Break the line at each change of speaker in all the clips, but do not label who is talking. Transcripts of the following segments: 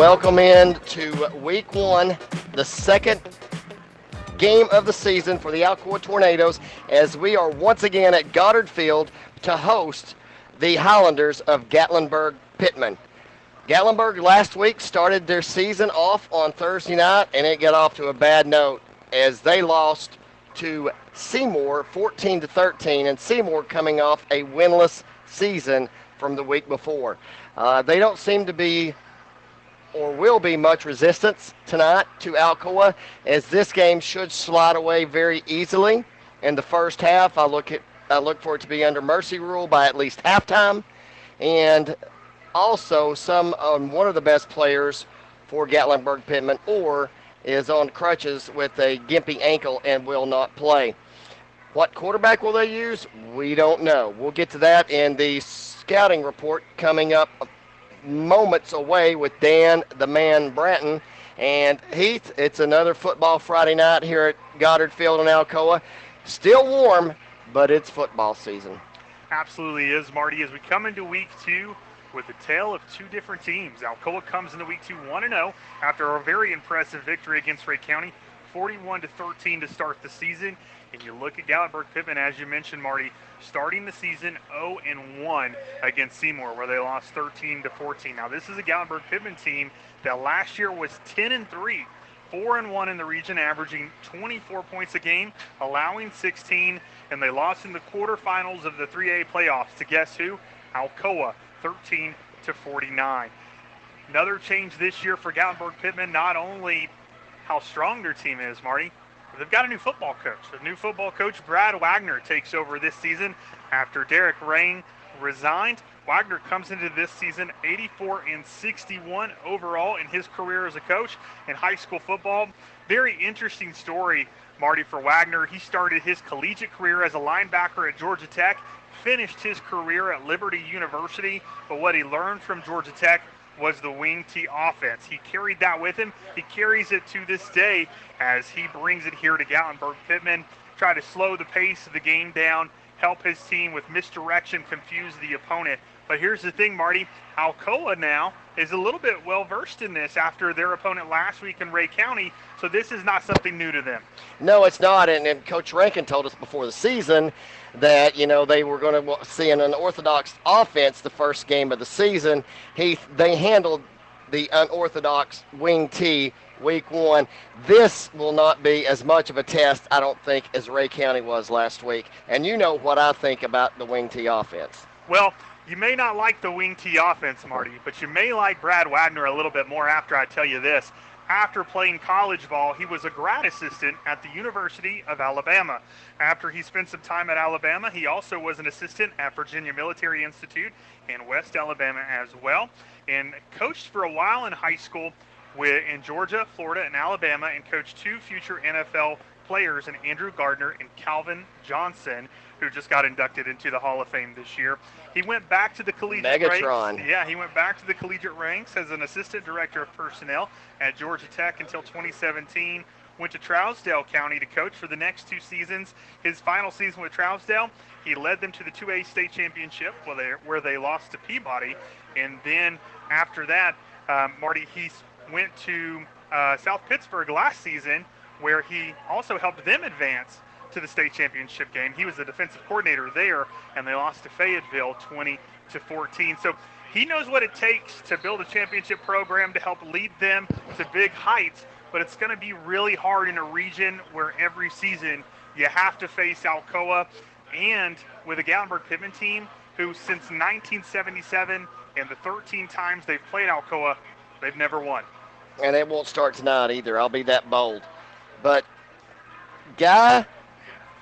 welcome in to week one, the second game of the season for the Alcoa Tornadoes as we are once again at Goddard Field to host the Highlanders of Gatlinburg Pittman. Gatlinburg last week started their season off on Thursday night and it got off to a bad note as they lost to Seymour 14 to 13 and Seymour coming off a winless season from the week before. Uh, they don't seem to be or will be much resistance tonight to Alcoa as this game should slide away very easily in the first half. I look at I look for it to be under mercy rule by at least halftime, and also some um, one of the best players for Gatlinburg Pittman or is on crutches with a gimpy ankle and will not play. What quarterback will they use? We don't know. We'll get to that in the scouting report coming up moments away with Dan the Man Bratton. And Heath, it's another football Friday night here at Goddard Field in Alcoa. Still warm, but it's football season.
Absolutely is, Marty. As we come into week two with a tale of two different teams. Alcoa comes into week two 1 0 after a very impressive victory against Rhea County, 41 to 13 to start the season. And you look at Gatlinburg Pittman, as you mentioned, Marty, starting the season 0 and 1 against Seymour, where they lost 13 to 14. Now, this is a Gatlinburg Pittman team that last year was 10 and 3, 4 and 1 in the region, averaging 24 points a game, allowing 16, and they lost in the quarterfinals of the 3A playoffs to guess who? Alcoa, 13 to 49. Another change this year for Gatlinburg Pittman, not only how strong their team is, Marty, they've got a new football coach. The new football coach, Brad Wagner, takes over this season after Derek Rain resigned. Wagner comes into this season 84 and 61 overall in his career as a coach in high school football. Very interesting story, Marty, for Wagner. He started his collegiate career as a linebacker at Georgia Tech, finished his career at Liberty University, but what he learned from Georgia Tech was the wing T offense. He carried that with him. He carries it to this day as he brings it here to Gatlinburg Pittman, try to slow the pace of the game down, help his team with misdirection, confuse the opponent. But here's the thing, Marty. Alcoa now is a little bit well versed in this after their opponent last week in Rhea County. So this is not something new to them.
No, it's not. And, and Coach Rankin told us before the season that you know they were going to see an unorthodox offense the first game of the season. He they handled the unorthodox wing T week one. This will not be as much of a test, I don't think, as Rhea County was last week. And you know what I think about the wing T offense.
Well, you may not like the wing T offense, Marty, but you may like Brad Wagner a little bit more after I tell you this after playing college ball, he was a grad assistant at the University of Alabama. After he spent some time at Alabama, he also was an assistant at Virginia Military Institute in West Alabama as well, and coached for a while in high school with, in Georgia, Florida, and Alabama, and coached two future NFL players in Andrew Gardner and Calvin Johnson, who just got inducted into the Hall of Fame this year. He went back to the collegiate
Megatron.
ranks. Yeah, he went back to the collegiate ranks as an assistant director of personnel at Georgia Tech until 2017. Went to Trousdale County to coach for the next two seasons. His final season with Trousdale, he led them to the 2A state championship where they, where they lost to Peabody. And then after that, um, Marty, he went to uh, South Pittsburg last season where he also helped them advance to the state championship game. He was the defensive coordinator there, and they lost to Fayetteville 20 to 14. So he knows what it takes to build a championship program to help lead them to big heights. But it's going to be really hard in a region where every season you have to face Alcoa, and with a Gatlinburg Pittman team who, since 1977 and the 13 times they've played Alcoa, they've never won.
And it won't start tonight either. I'll be that bold. But Guy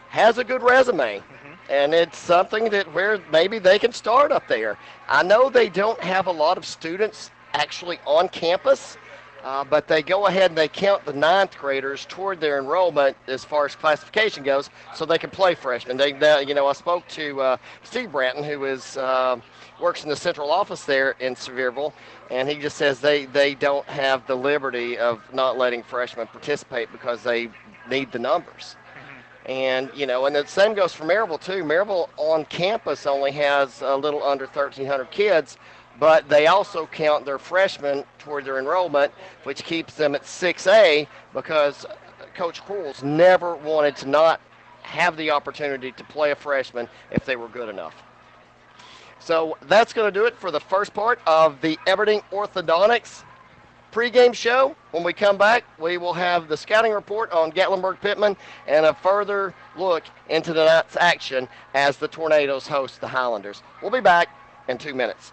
has a good resume. Mm-hmm. And it's something that where maybe they can start up there. I know they don't have a lot of students actually on campus, uh, but they go ahead and they count the ninth graders toward their enrollment as far as classification goes, so they can play freshmen. They, they you know, I spoke to uh, Steve Branton, who is uh, works in the central office there in Sevierville, and he just says they they don't have the liberty of not letting freshmen participate because they need the numbers. And, you know, and the same goes for Maryville, too. Maryville on campus only has a little under 1,300 kids, but they also count their freshmen toward their enrollment, which keeps them at 6A because Coach Quarles never wanted to not have the opportunity to play a freshman if they were good enough. So that's going to do it for the first part of the Everding Orthodontics pregame show. When we come back, we will have the scouting report on Gatlinburg Pittman and a further look into the night's action as the Tornadoes host the Highlanders. We'll be back in two minutes.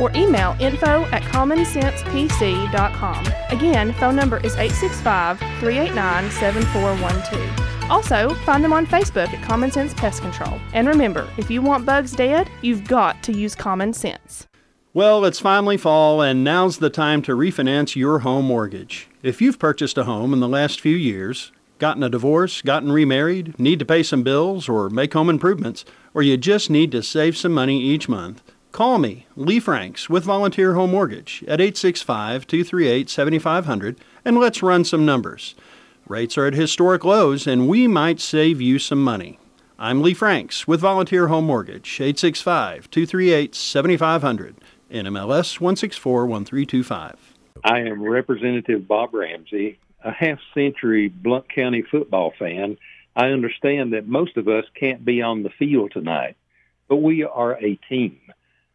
or email info at commonsensepc.com. Again, phone number is 865 389 7412. Also, find them on Facebook at Common Sense Pest Control. And remember, if you want bugs dead, you've got to use common sense.
Well, it's finally fall, and now's the time to refinance your home mortgage. If you've purchased a home in the last few years, gotten a divorce, gotten remarried, need to pay some bills, or make home improvements, or you just need to save some money each month, call me, Lee Franks, with Volunteer Home Mortgage at 865 238 7500 and let's run some numbers. Rates are at historic lows, and we might save you some money. I'm Lee Franks with Volunteer Home Mortgage, 865 238 7500, NMLS 1641325.
I am Representative Bob Ramsey, a half century Blount County football fan. I understand that most of us can't be on the field tonight, but we are a team.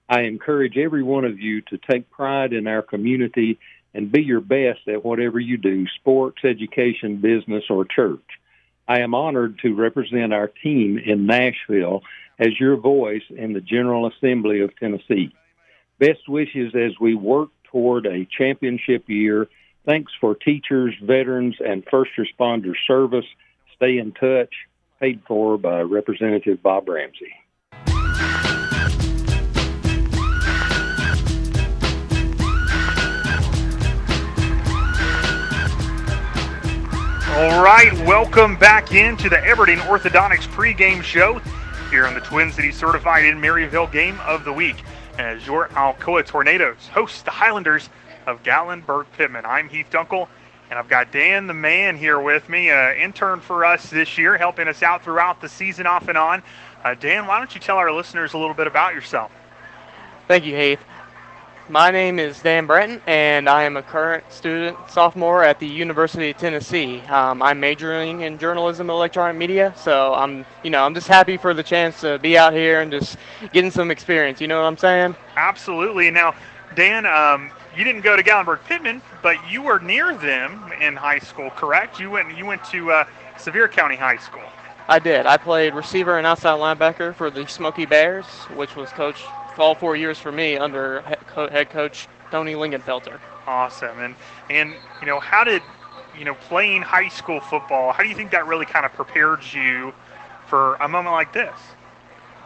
I encourage every one of you to take pride in our community and be your best at whatever you do sports, education, business, or church. I am honored to represent our team in Nashville as your voice in the General Assembly of Tennessee. Best wishes as we work toward a championship year. Thanks for teachers, veterans, and first responder service. Stay in touch. Paid for by Representative Bob Ramsey.
All right, welcome back into the Everding Orthodontics pregame show here on the Twin City Certified in Maryville Game of the Week as your Alcoa Tornadoes host the Highlanders of Gatlinburg Pittman. I'm Heath Dunkel, and I've got Dan the Man here with me, uh, intern for us this year, helping us out throughout the season off and on. Uh, Dan, why don't you tell our listeners a little bit about yourself?
Thank you, Heath. My name is Dan Brenton, and I am a current student sophomore at the University of Tennessee. Um, I'm majoring in journalism and electronic media, so I'm, you know, I'm just happy for the chance to be out here and just getting some experience. You know what I'm saying?
Absolutely. Now, Dan, um, you didn't go to Gatlinburg Pittman, but you were near them in high school, correct? You went, you went to uh, Sevier County High School.
I did. I played receiver and outside linebacker for the Smoky Bears, which was coached all four years for me under head coach Tony Lingenfelter.
Awesome. And and you know, how did you know playing high school football? How do you think that really kind of prepared you for a moment like this?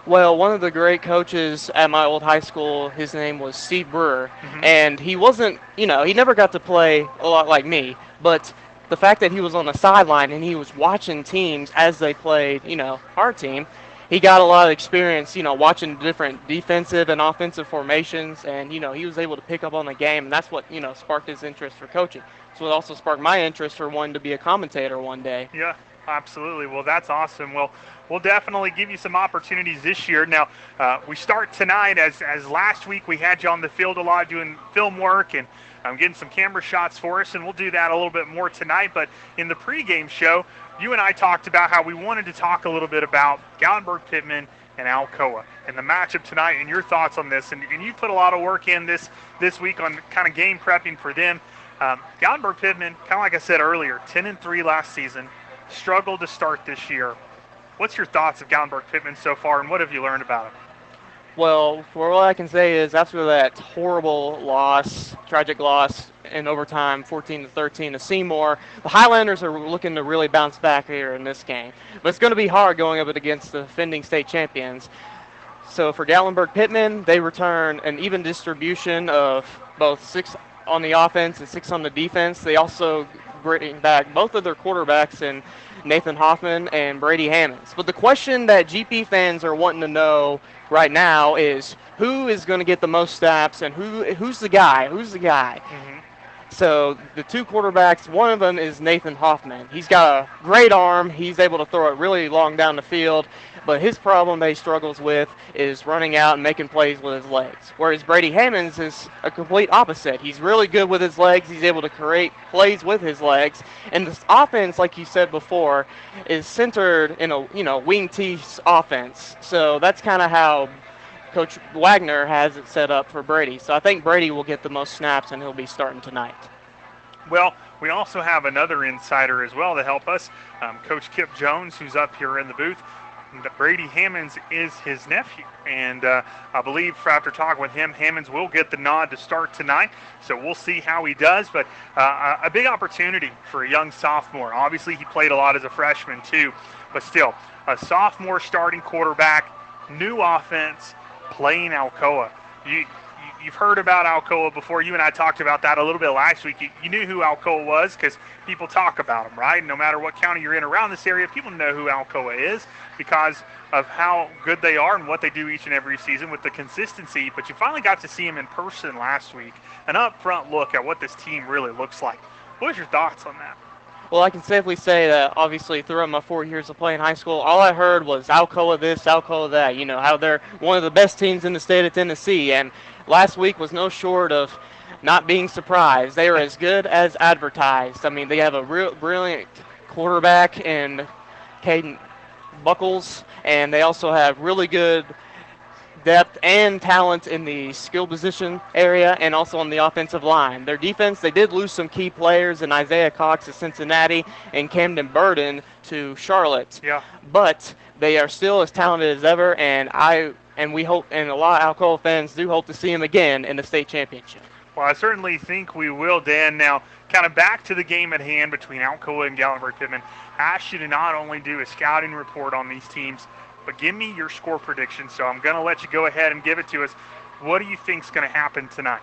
Well, one of the great coaches at my old high school, his name was Steve Brewer, mm-hmm. and he wasn't, you know, he never got to play a lot like me, but the fact that he was on the sideline and he was watching teams as they played, you know, our team, he got a lot of experience, you know, watching different defensive and offensive formations, and you know, he was able to pick up on the game, and that's what you know sparked his interest for coaching. So it also sparked my interest for wanting to be a commentator one day.
Yeah, absolutely. Well, that's awesome. Well, we'll definitely give you some opportunities this year. Now, uh, we start tonight as as last week we had you on the field a lot doing film work and. I'm getting some camera shots for us, and we'll do that a little bit more tonight. But in the pregame show, you and I talked about how we wanted to talk a little bit about Gatlinburg Pittman and Alcoa and the matchup tonight and your thoughts on this. And, and you put a lot of work in this this week on kind of game prepping for them. Um, Gatlinburg Pittman, kind of like I said earlier, 10 and 3 last season, struggled to start this year. What's your thoughts of Gatlinburg Pittman so far, and what have you learned about them?
Well, for what I can say is after that horrible loss, tragic loss in overtime, 14 to 13 to Seymour, the Highlanders are looking to really bounce back here in this game. But it's going to be hard going up against the defending state champions. So for Gatlinburg Pittman, they return an even distribution of both six on the offense and six on the defense. They also bringing back both of their quarterbacks and Nathan Hoffman and Brady Hammonds. But the question that GP fans are wanting to know right now is who is going to get the most snaps and who who's the guy? Who's the guy?
Mm-hmm.
So the two quarterbacks, one of them is Nathan Hoffman. He's got a great arm. He's able to throw it really long down the field. But his problem that he struggles with is running out and making plays with his legs. Whereas Brady Hammonds is a complete opposite. He's really good with his legs. He's able to create plays with his legs. And this offense, like you said before, is centered in a you know wing T offense. So that's kind of how Coach Wagner has it set up for Brady. So I think Brady will get the most snaps and he'll be starting tonight.
Well, we also have another insider as well to help us, um, Coach Kip Jones, who's up here in the booth. Brady Hammonds is his nephew. And uh, I believe after talking with him, Hammonds will get the nod to start tonight. So we'll see how he does. But uh, a big opportunity for a young sophomore. Obviously, he played a lot as a freshman, too. But still, a sophomore starting quarterback, new offense, playing Alcoa. You, you've heard about Alcoa before. You and I talked about that a little bit last week. You, you knew who Alcoa was because people talk about them, right? No matter what county you're in around this area, people know who Alcoa is because of how good they are and what they do each and every season with the consistency. But you finally got to see them in person last week, an upfront look at what this team really looks like. What was your thoughts on that?
Well, I can safely say that obviously throughout my four years of playing high school, all I heard was Alcoa this, Alcoa that. You know how they're one of the best teams in the state of Tennessee, and last week was no short of not being surprised. They are as good as advertised. I mean, they have a real brilliant quarterback in Caden Buckles, and they also have really good depth and talent in the skill position area and also on the offensive line. Their defense, they did lose some key players in Isaiah Cox to Cincinnati and Camden Burden to Charlotte.
Yeah.
But they are still as talented as ever, and I and we hope and a lot of Alcoa fans do hope to see them again in the state championship.
Well, I certainly think we will, Dan. Now, kind of back to the game at hand between Alcoa and Gatlinburg Pittman. I asked you to not only do a scouting report on these teams, but give me your score prediction. So I'm going to let you go ahead and give it to us. What do you think is going to happen tonight?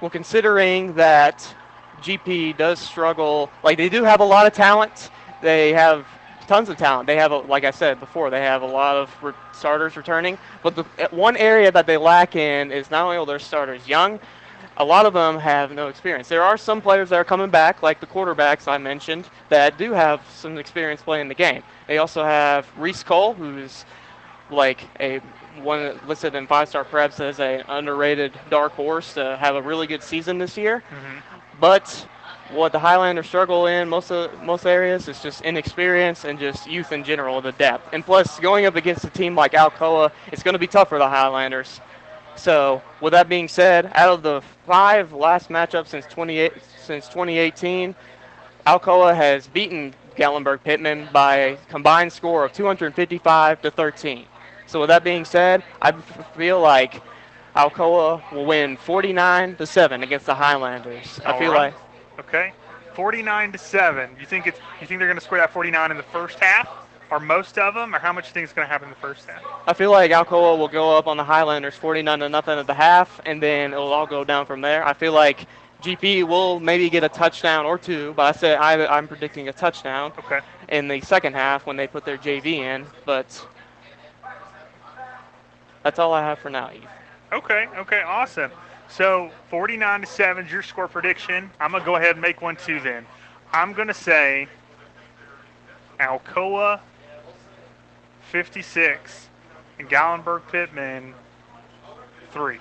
Well, considering that GP does struggle, like they do have a lot of talent. They have tons of talent. They have, a, like I said before, they have a lot of re- starters returning. But the one area that they lack in is not only are their starters young, a lot of them have no experience. There are some players that are coming back, like the quarterbacks I mentioned, that do have some experience playing the game. They also have Reese Cole, who's like a one listed in five star preps as an underrated dark horse to have a really good season this year.
Mm-hmm.
But what the Highlanders struggle in most of most areas is just inexperience and just youth in general, the depth. And plus, going up against a team like Alcoa, it's going to be tough for the Highlanders. So, with that being said, out of the five last matchups since 28 since 2018, Alcoa has beaten Gatlinburg Pittman by a combined score of 255 to 13. So, with that being said, I feel like Alcoa will win 49 to 7 against the Highlanders. I feel
right.
like
Okay, 49 to seven. You think it's? You think they're going to score that 49 in the first half, or most of them, or how much do you think is going to happen in the first half?
I feel like Alcoa will go up on the Highlanders 49 to nothing at the half, and then it'll all go down from there. I feel like GP will maybe get a touchdown or two, but I said I, I'm predicting a touchdown
Okay.
in the second half when they put their JV in. But that's all I have for now, Eve.
Okay, okay, awesome. So 49 to 7 is your score prediction. I'm going to go ahead and make one too then. I'm going to say Alcoa 56 and Gatlinburg Pittman 3.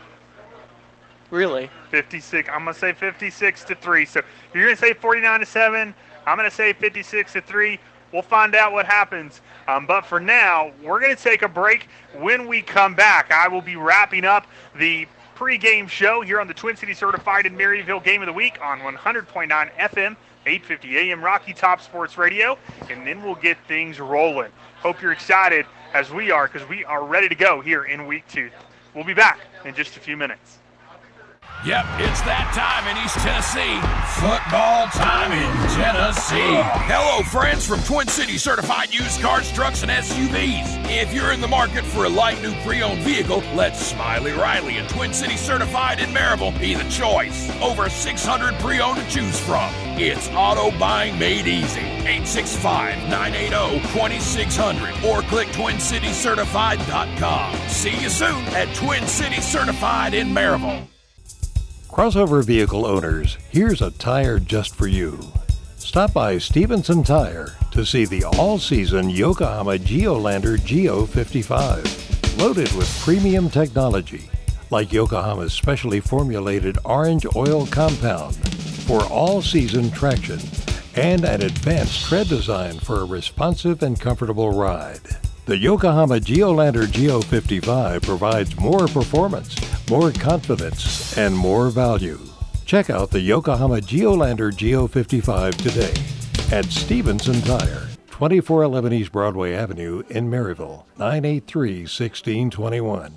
Really?
56. I'm going to say 56 to 3. So you're going to say 49 to 7. I'm going to say 56 to 3. We'll find out what happens. Um, but for now, we're going to take a break. When we come back, I will be wrapping up the pregame show here on the Twin City Certified in Maryville Game of the Week on 100.9 FM, 850 AM Rocky Top Sports Radio, and then we'll get things rolling. Hope you're excited as we are because we are ready to go here in week two. We'll be back in just a few minutes.
Yep, it's that time in East Tennessee. Football time in Tennessee. Hello, friends from Twin Cities Certified Used Cars, Trucks, and SUVs. If you're in the market for a light new pre owned vehicle, let Smiley Riley and Twin Cities Certified in Maryville be the choice. Over 600 pre owned to choose from. It's auto buying made easy. 865 980 2600 or click TwinCitiesCertified.com. See you soon at Twin Cities Certified in Maryville.
Crossover vehicle owners, here's a tire just for you. Stop by Stevenson Tire to see the all season Yokohama Geolandar Geo 55. Loaded with premium technology like Yokohama's specially formulated orange oil compound for all season traction and an advanced tread design for a responsive and comfortable ride. The Yokohama Geolandar Geo 55 provides more performance, more confidence, and more value. Check out the Yokohama Geolandar Geo 55 today at Stevenson Tire, 2411 East Broadway Avenue in Maryville, 983 1621.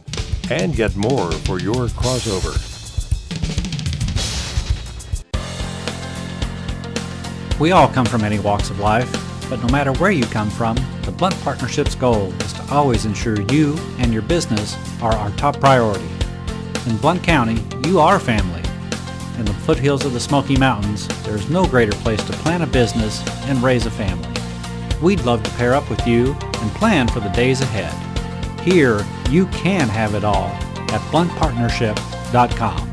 And get more for your crossover.
We all come from many walks of life, but no matter where you come from, the Blount Partnership's goal is to always ensure you and your business are our top priority. In Blount County, you are family. In the foothills of the Smoky Mountains, there is no greater place to plan a business and raise a family. We'd love to pair up with you and plan for the days ahead. Here, you can have it all at blountpartnership.com.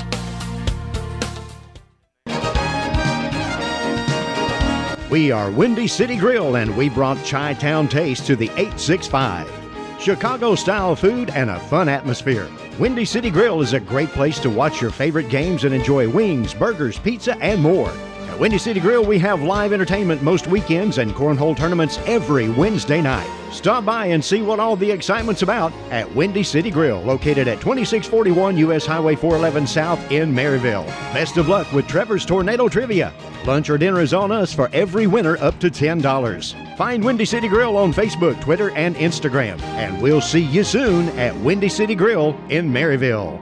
We are Windy City Grill and we brought Chi Town Taste to the 865. Chicago style food and a fun atmosphere. Windy City Grill is a great place to watch your favorite games and enjoy wings, burgers, pizza, and more. At Windy City Grill, we have live entertainment most weekends and cornhole tournaments every Wednesday night. Stop by and see what all the excitement's about at Windy City Grill, located at 2641 US Highway 411 South in Maryville. Best of luck with Trevor's Tornado Trivia. Lunch or dinner is on us for every winner up to $10. Find Windy City Grill on Facebook, Twitter, and Instagram. And we'll see you soon at Windy City Grill in Maryville.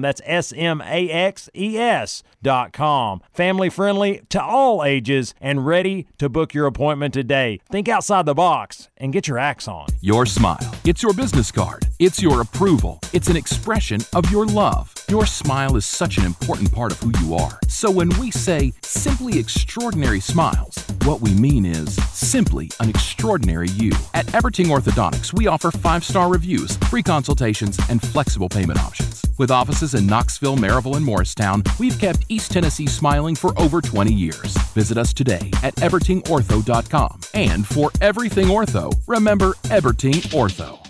That's S M A X E S dot com. Family friendly to all ages and ready to book your appointment today. Think outside the box and get your axe on.
Your smile. It's your business card. It's your approval. It's an expression of your love. Your smile is such an important part of who you are. So when we say simply extraordinary smiles, what we mean is simply an extraordinary you. At Everting Orthodontics, we offer five star reviews, free consultations, and flexible payment options. With offices in Knoxville, Maryville, and Morristown, we've kept East Tennessee smiling for over 20 years. Visit us today at evertingortho.com. And for everything ortho, remember Everting Ortho.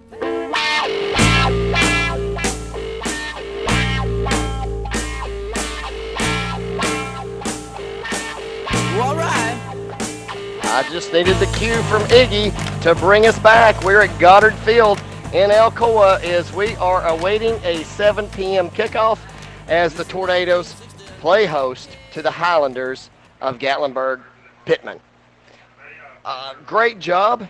All right. I just needed the cue from Iggy to bring us back. We're at Goddard Field in Alcoa as we are awaiting a 7 p.m. kickoff as the Tornadoes play host to the Highlanders of Gatlinburg Pittman. Uh, great job,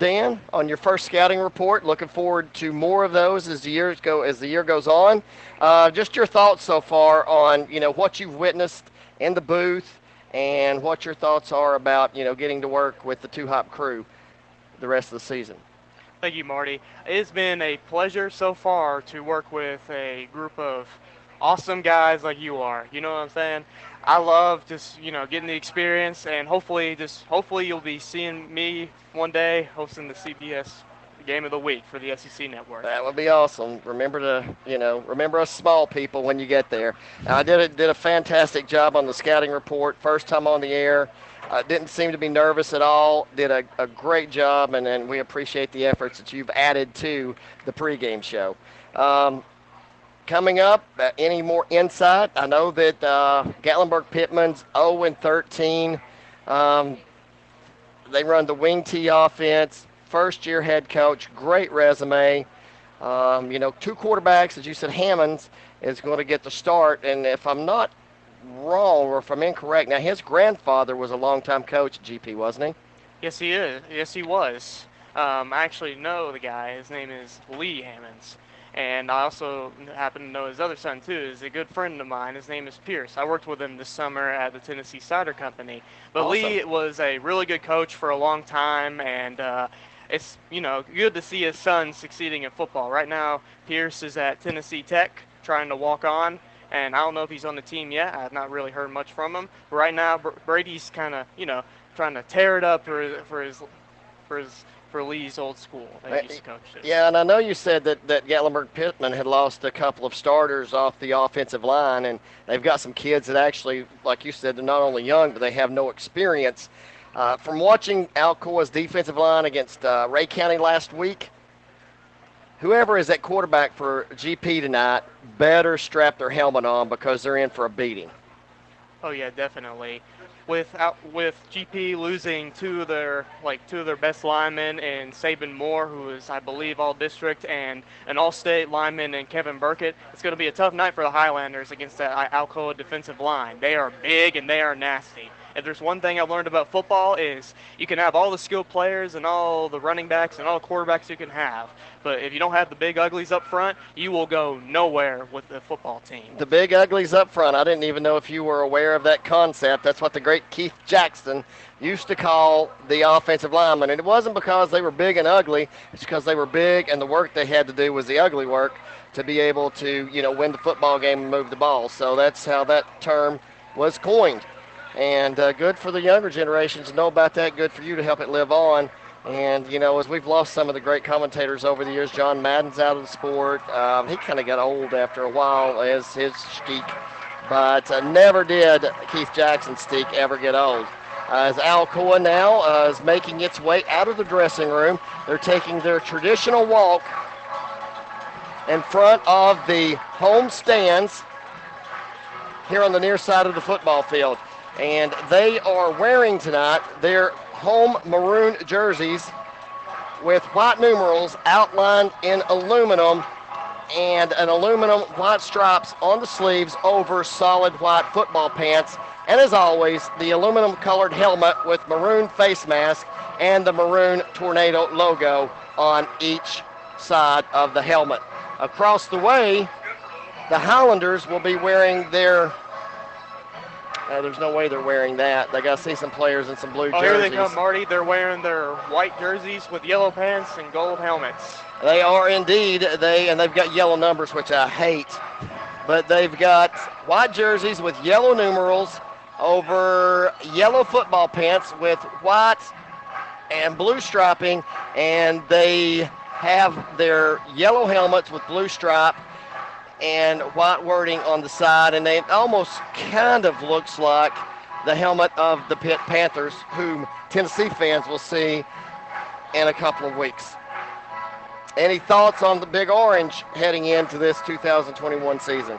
Dan, on your first scouting report. Looking forward to more of those as the years go as the year goes on. Uh, just your thoughts so far on you know what you've witnessed in the booth and what your thoughts are about you know getting to work with the two hop crew the rest of the season.
Thank you, Marty. It's been a pleasure so far to work with a group of awesome guys like you are. You know what I'm saying? I love just you know getting the experience, and hopefully, just hopefully you'll be seeing me one day hosting the CBS game of the week for the SEC network.
That would be awesome. Remember to, you know, remember us small people when you get there. Now, I did a, did a fantastic job on the scouting report. First time on the air. Uh, didn't seem to be nervous at all. Did a, a great job, and, and we appreciate the efforts that you've added to the pregame show. Um, coming up, uh, any more insight? I know that uh, Gatlinburg Pittman's 0 and 13. Um, they run the wing T offense. First year head coach, great resume. Um, you know, two quarterbacks, as you said, Hammonds is going to get the start. And if I'm not wrong or if I'm incorrect, now his grandfather was a longtime coach at GP, wasn't he?
Yes, he is. Yes, he was. Um, I actually know the guy. His name is Lee Hammonds. And I also happen to know his other son too. Is a good friend of mine. His name is Pierce. I worked with him this summer at the Tennessee Cider Company. But
Awesome.
Lee was a really good coach for a long time, and uh, it's you know good to see his son succeeding in football. Right now, Pierce is at Tennessee Tech trying to walk on, and I don't know if he's on the team yet. I've not really heard much from him. But right now, Brady's kind of you know trying to tear it up for for his for his for Lee's old school that used to coach.
Yeah, and I know you said that, that Gatlinburg Pittman had lost a couple of starters off the offensive line, and they've got some kids that actually, like you said, they're not only young, but they have no experience. Uh, from watching Alcoa's defensive line against uh, Rhea County last week, whoever is at quarterback for GP tonight better strap their helmet on because they're in for a beating.
Oh yeah, definitely. With out, with GP losing two of their like two of their best linemen and Saban Moore, who is I believe all district, and an all-state lineman and Kevin Burkett, it's going to be a tough night for the Highlanders against that Alcoa defensive line. They are big and they are nasty. If there's one thing I've learned about football is you can have all the skilled players and all the running backs and all the quarterbacks you can have, but if you don't have the big uglies up front, you will go nowhere with the football team.
The big uglies up front. I didn't even know if you were aware of that concept. That's what the great Keith Jackson used to call the offensive linemen. And it wasn't because they were big and ugly, it's because they were big and the work they had to do was the ugly work to be able to, you know, win the football game and move the ball. So that's how that term was coined. And uh, good for the younger generations to know about that. Good for you to help it live on. And, you know, as we've lost some of the great commentators over the years, John Madden's out of the sport. Um, he kind of got old after a while as his shtick. But uh, never did Keith Jackson's shtick ever get old. Uh, as Alcoa now uh, is making its way out of the dressing room, they're taking their traditional walk in front of the home stands here on the near side of the football field. And they are wearing tonight their home maroon jerseys with white numerals outlined in aluminum and an aluminum white stripes on the sleeves over solid white football pants. And as always, the aluminum colored helmet with maroon face mask and the maroon tornado logo on each side of the helmet. Across the way, the Highlanders will be wearing their. Uh, there's no way they're wearing that. They got to see some players in some blue jerseys.
Oh, here they come, Marty. They're wearing their white jerseys with yellow pants and gold helmets.
They are indeed. They and they've got yellow numbers, which I hate. But they've got white jerseys with yellow numerals over yellow football pants with white and blue striping, and they have their yellow helmets with blue stripe and white wording on the side, and it almost kind of looks like the helmet of the Pitt Panthers, whom Tennessee fans will see in a couple of weeks. Any thoughts on the Big Orange heading into this 2021 season?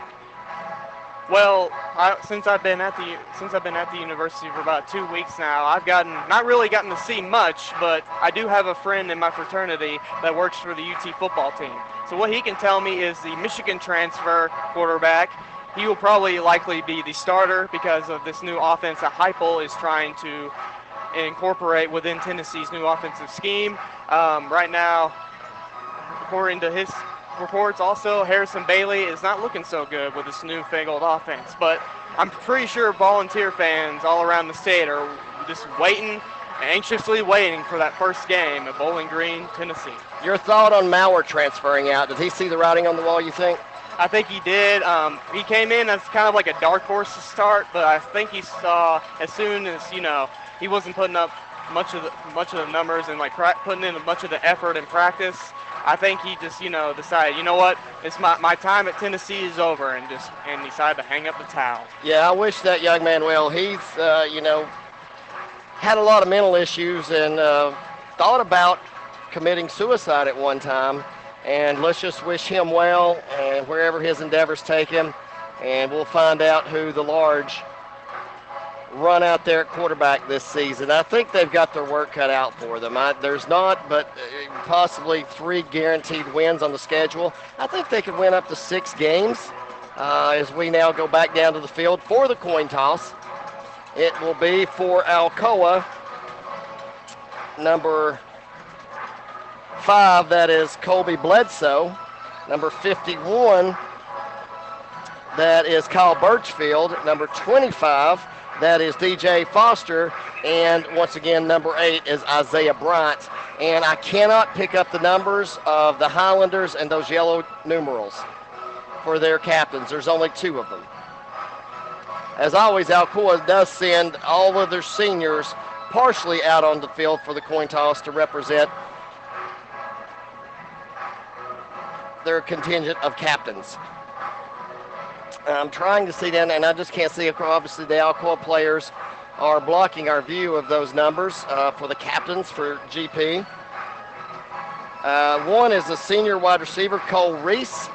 Well, I, since I've been at the since I've been at the university for about two weeks now, I've gotten not really gotten to see much, but I do have a friend in my fraternity that works for the UT football team. So what he can tell me is the Michigan transfer quarterback. He will probably likely be the starter because of this new offense that Heupel is trying to incorporate within Tennessee's new offensive scheme. Um, right now, according to his reports, also Harrison Bailey is not looking so good with this newfangled offense. But I'm pretty sure volunteer fans all around the state are just waiting anxiously waiting for that first game at Bowling Green, Tennessee.
Your thought on Maurer transferring out? Did he see the writing on the wall? You think?
I think he did. Um, he came in as kind of like a dark horse to start, but I think he saw as soon as you know he wasn't putting up much of the much of the numbers and like putting in much of the effort in practice. I think he just you know decided you know what it's my, my time at Tennessee is over and just and decided to hang up the towel.
Yeah, I wish that young man well. He's uh, you know had a lot of mental issues and uh, thought about committing suicide at one time. And let's just wish him well and wherever his endeavors take him. And we'll find out who the large run out there at quarterback this season. I think they've got their work cut out for them. I, there's not, but uh, possibly three guaranteed wins on the schedule. I think they could win up to six games uh, as we now go back down to the field for the coin toss. It will be for Alcoa, number five, that is Colby Bledsoe. Number 51, that is Kyle Birchfield. Number 25, that is DJ Foster. And once again, number eight is Isaiah Bryant. And I cannot pick up the numbers of the Highlanders and those yellow numerals for their captains. There's only two of them. As always, Alcoa does send all of their seniors partially out on the field for the coin toss to represent their contingent of captains. I'm trying to see that, and I just can't see. Obviously, the Alcoa players are blocking our view of those numbers uh, for the captains for GP. Uh, one is the senior wide receiver, Cole Reese.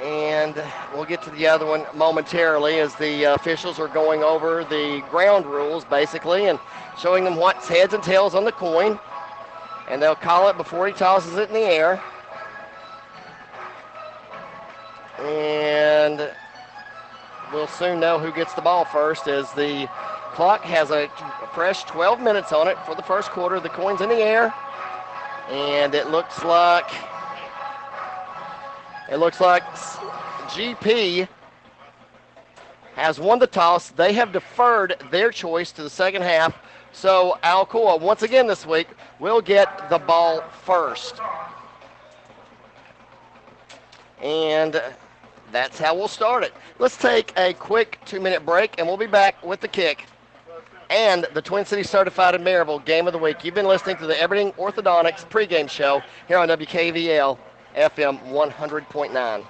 And we'll get to the other one momentarily as the officials are going over the ground rules, basically, and showing them what's heads and tails on the coin. And they'll call it before he tosses it in the air. And we'll soon know who gets the ball first as the clock has a fresh 12 minutes on it for the first quarter. The coin's in the air. And it looks like it looks like GP has won the toss. They have deferred their choice to the second half. So Alcoa, once again this week, will get the ball first. And that's how we'll start it. Let's take a quick two minute break and we'll be back with the kick and the Twin Cities Certified in Maryville Game of the Week. You've been listening to the Everything Orthodontics pregame show here on WKVL FM 100.9.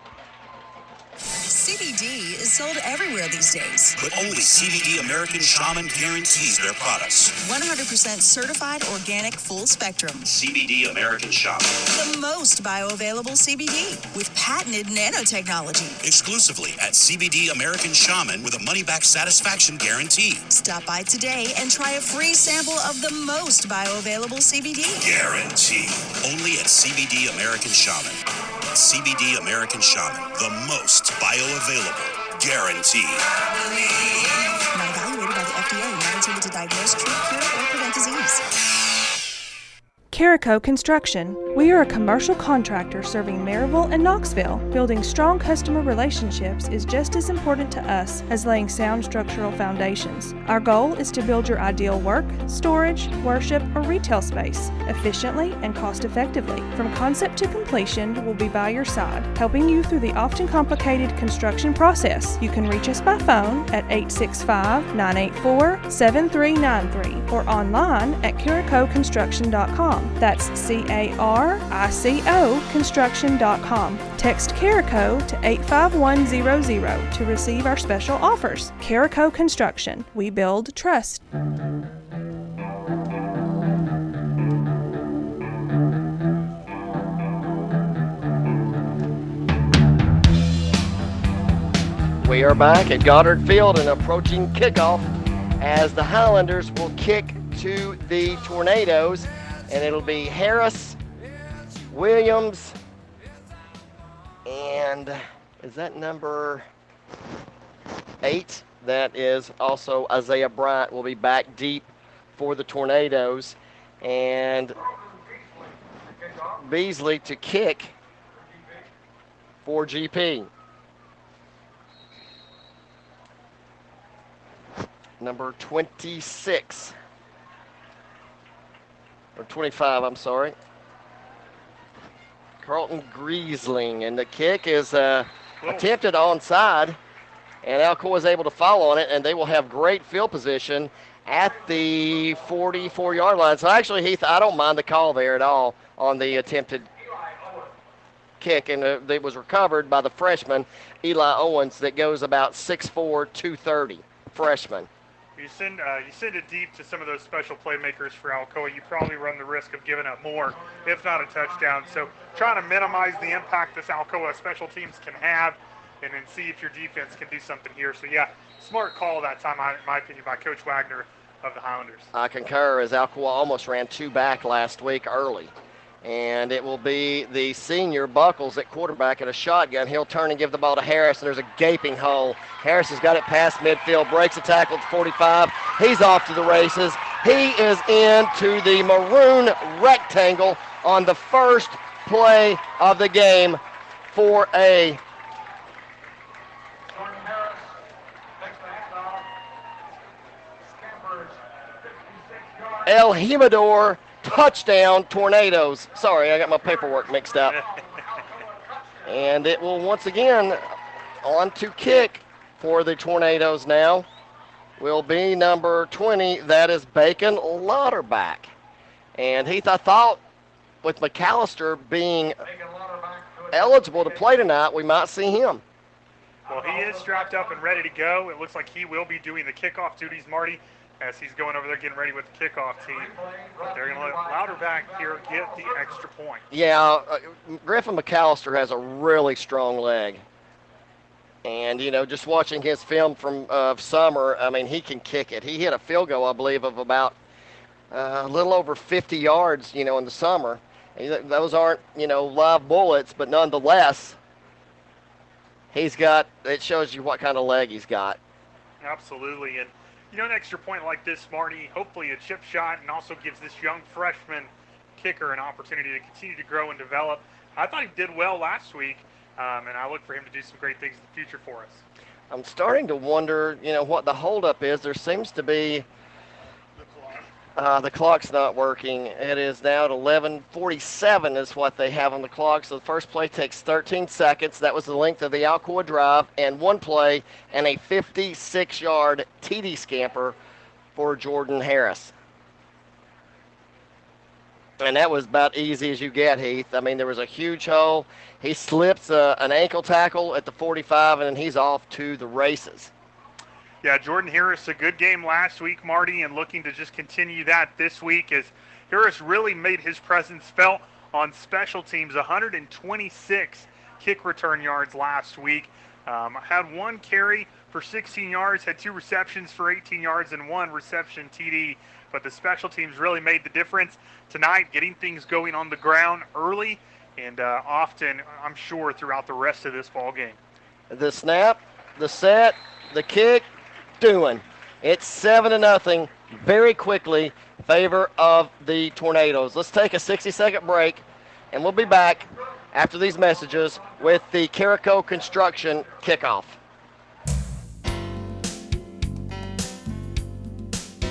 CBD is sold everywhere these days.
But only CBD American Shaman guarantees their products.
100% certified organic full spectrum.
CBD American Shaman.
The most bioavailable CBD with patented nanotechnology.
Exclusively at CBD American Shaman with a money back satisfaction guarantee.
Stop by today and try a free sample of the most bioavailable CBD.
Guarantee. Only at CBD American Shaman. CBD American Shaman. The most bioavailable. guaranteed.
Not evaluated by the FDA, not intended to diagnose, treat, cure, or prevent disease.
Carico Construction. We are a commercial contractor serving Maryville and Knoxville. Building strong customer relationships is just as important to us as laying sound structural foundations. Our goal is to build your ideal work, storage, worship, or retail space efficiently and cost effectively. From concept to completion, we'll be by your side, helping you through the often complicated construction process. You can reach us by phone at 865 984 7393 or online at caricoconstruction.com. That's C A R I C O construction.com. Text Carico to 85100 to receive our special offers. Carico Construction. We build trust.
We are back at Goddard Field and approaching kickoff as the Highlanders will kick to the Tornadoes, and it'll be Harris, Williams, and is that number eight? That is also Isaiah Bryant will be back deep for the Tornadoes, and Beasley to kick for GP. Number 26. Or 25, I'm sorry. Carlton Griesling, and the kick is uh, attempted onside, and Alcoa is able to follow on it, and they will have great field position at the 44 yard line. So actually, Heath, I don't mind the call there at all on the attempted kick, and uh, it was recovered by the freshman Eli Owens that goes about 6'4", 230, freshman.
You send uh, you send it deep to some of those special playmakers for Alcoa. You probably run the risk of giving up more, if not a touchdown. So trying to minimize the impact this Alcoa special teams can have, and then see if your defense can do something here. So yeah, smart call that time, in my opinion, by Coach Wagner of the Highlanders.
I concur, as Alcoa almost ran two back last week early. And it will be the senior Buckles at quarterback at a shotgun. He'll turn and give the ball to Harris, and there's a gaping hole. Harris has got it past midfield, breaks a tackle at 45. He's off to the races. He is into the maroon rectangle on the first play of the game for a El Jimador touchdown tornadoes. Sorry, I got my paperwork mixed up. and it will once again on to kick for the tornadoes now will be number 20. That is Bacon Lauterbach. And Heath, I thought with McAllister being eligible to play tonight, we might see him.
Well, he is strapped up and ready to go. It looks like he will be doing the kickoff duties, Marty as he's going over there getting ready with the kickoff team. They're going to let Louderback here get the extra point.
Yeah, uh, Griffin McAllister has a really strong leg. And, you know, just watching his film from uh, summer, I mean, he can kick it. He hit a field goal, I believe, of about uh, a little over 50 yards, you know, in the summer. And those aren't, you know, live bullets, but nonetheless, he's got, it shows you what kind of leg he's got.
Absolutely. And you know, an extra point like this, Marty, hopefully a chip shot, and also gives this young freshman kicker an opportunity to continue to grow and develop. I thought he did well last week, um, and I look for him to do some great things in the future for us.
I'm starting to wonder, you know, what the holdup is. There seems to be uh, the clock's not working. It is now at 11:47 is what they have on the clock. So the first play takes 13 seconds. That was the length of the Alcoa drive, and one play and a 56-yard TD scamper for Jordan Harris. And that was about easy as you get, Heath. I mean, there was a huge hole. He slips uh, an ankle tackle at the 45, and then he's off to the races.
Yeah, Jordan Harris, a good game last week, Marty, and looking to just continue that this week as Harris really made his presence felt on special teams. 126 kick return yards last week. Um, had one carry for 16 yards, had two receptions for 18 yards, and one reception TD. But the special teams really made the difference tonight, getting things going on the ground early and uh, often, I'm sure, throughout the rest of this ball game.
The snap, the set, the kick, doing. It's seven to nothing very quickly favor of the Tornadoes. Let's take a 60 second break and we'll be back after these messages with the Carico Construction kickoff.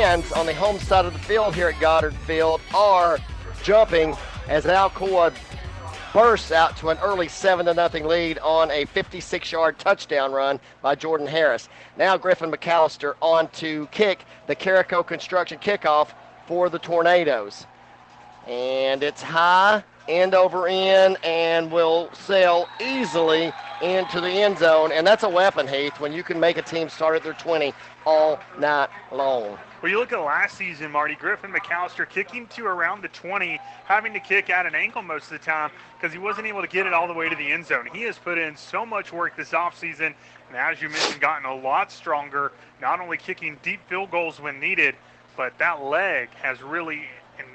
Stands on the home side of the field here at Goddard Field are jumping as Alcoa bursts out to an early 7 to nothing lead on a 56 yard touchdown run by Jordan Harris. Now Griffin McAllister on to kick the Carico Construction kickoff for the Tornadoes. And it's high, end over end, and will sail easily into the end zone. And that's a weapon, Heath, when you can make a team start at their 20 all night long.
Well, you look at last season, Marty Griffin McAllister kicking to around the 20, having to kick at an ankle most of the time because he wasn't able to get it all the way to the end zone. He has put in so much work this offseason, and as you mentioned, gotten a lot stronger, not only kicking deep field goals when needed, but that leg has really, and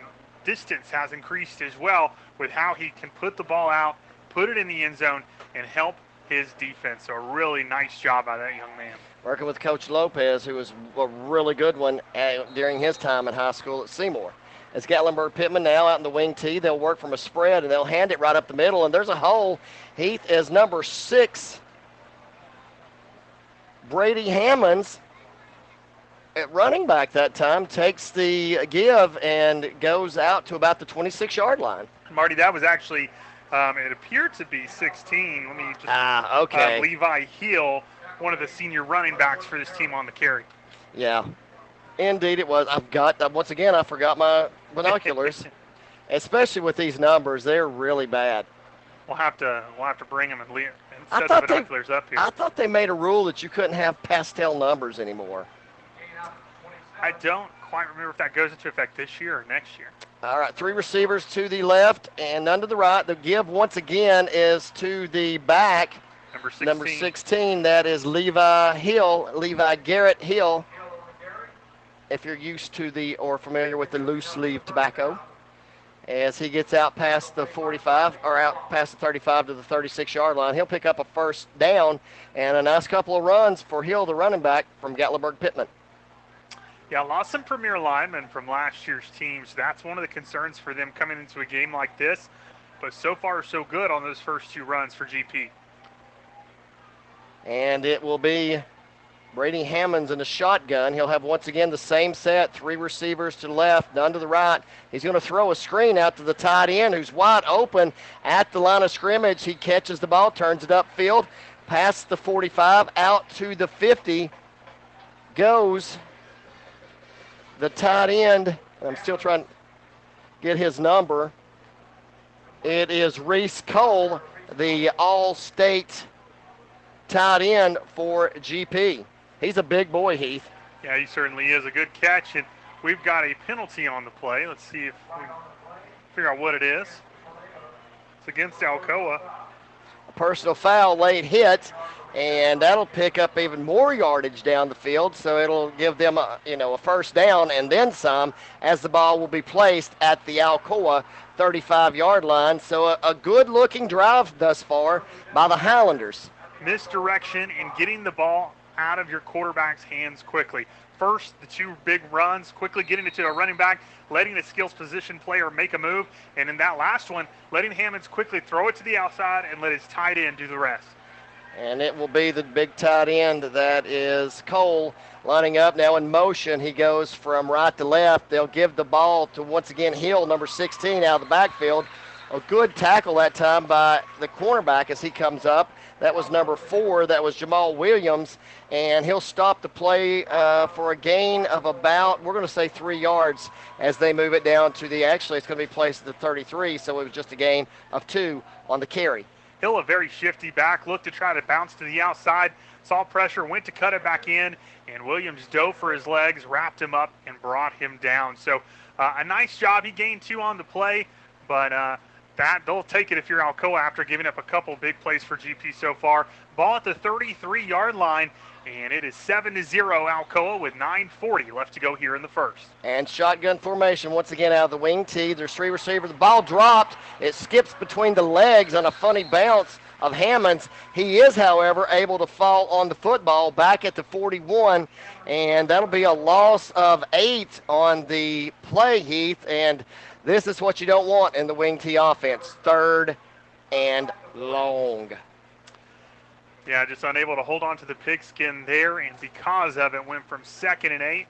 distance has increased as well with how he can put the ball out, put it in the end zone, and help his defense. So, a really nice job by that young man
working with Coach Lopez, who was a really good one at, during his time in high school at Seymour. It's Gatlinburg Pittman now out in the wing tee. They'll work from a spread and they'll hand it right up the middle. And there's a hole. Heath is number six. Brady Hammonds at running back that time takes the give and goes out to about the 26 yard line.
Marty, that was actually, um, it appeared to be 16. Let me just.
Ah, okay.
Uh, Levi Hill one of the senior running backs for this team on the carry.
Yeah, indeed it was. I've got uh, once again I forgot my binoculars, especially with these numbers. They're really bad.
We'll have to we'll have to bring them and, le- and set the binoculars
they,
up here.
I thought they made a rule that you couldn't have pastel numbers anymore.
I don't quite remember if that goes into effect this year or next year.
All right, three receivers to the left and none to the right. The give once again is to the back
Number 16.
Number 16, that is Levi Hill, Levi Garrett Hill. If you're used to the or familiar with the loose leaf tobacco, as he gets out past the 45 or out past the 35 to the 36 yard line, he'll pick up a first down and a nice couple of runs for Hill, the running back from Gatlinburg Pittman.
Yeah, lost some premier linemen from last year's teams. That's one of the concerns for them coming into a game like this. But so far, so good on those first two runs for GP.
And it will be Brady Hammonds in the shotgun. He'll have once again the same set, three receivers to the left, none to the right. He's going to throw a screen out to the tight end who's wide open at the line of scrimmage. He catches the ball, turns it upfield, past the 45, out to the 50. Goes the tight end. I'm still trying to get his number. It is Reese Cole, the All State tight end for GP. He's a big boy, Heath.
Yeah, he certainly is. A good catch, and we've got a penalty on the play. Let's see if we figure out what it is. It's against Alcoa.
A personal foul, late hit, and that'll pick up even more yardage down the field. So it'll give them, a, you know, a first down and then some, as the ball will be placed at the Alcoa 35-yard line. So a, a good-looking drive thus far by the Highlanders
misdirection and getting the ball out of your quarterback's hands quickly. First, the two big runs, quickly getting it to a running back, letting the skills position player make a move, and in that last one, letting Hammonds quickly throw it to the outside and let his tight end do the rest.
And it will be the big tight end that is Cole lining up now in motion. He goes from right to left. They'll give the ball to once again Hill, number 16, out of the backfield. A good tackle that time by the cornerback as he comes up. That was number four. That was Jamal Williams. And he'll stop the play uh, for a gain of about, we're going to say three yards as they move it down to the, actually, it's going to be placed at the 33. So it was just a gain of two on the carry.
Hill, a very shifty back, looked to try to bounce to the outside, saw pressure, went to cut it back in, and Williams dove for his legs, wrapped him up, and brought him down. So uh, a nice job. He gained two on the play, but uh, that they'll take it if you're Alcoa after giving up a couple big plays for GP so far. Ball at the 33 yard line, and it is 7 to 0 Alcoa with 9.40 left to go here in the first.
And shotgun formation once again out of the wing tee. There's three receivers. The ball dropped. It skips between the legs on a funny bounce of Hammonds. He is, however, able to fall on the football back at the 41, and that'll be a loss of eight on the play, Heath. And this is what you don't want in the wing T offense. Third and long.
Yeah, just unable to hold on to the pigskin there, and because of it, went from second and eight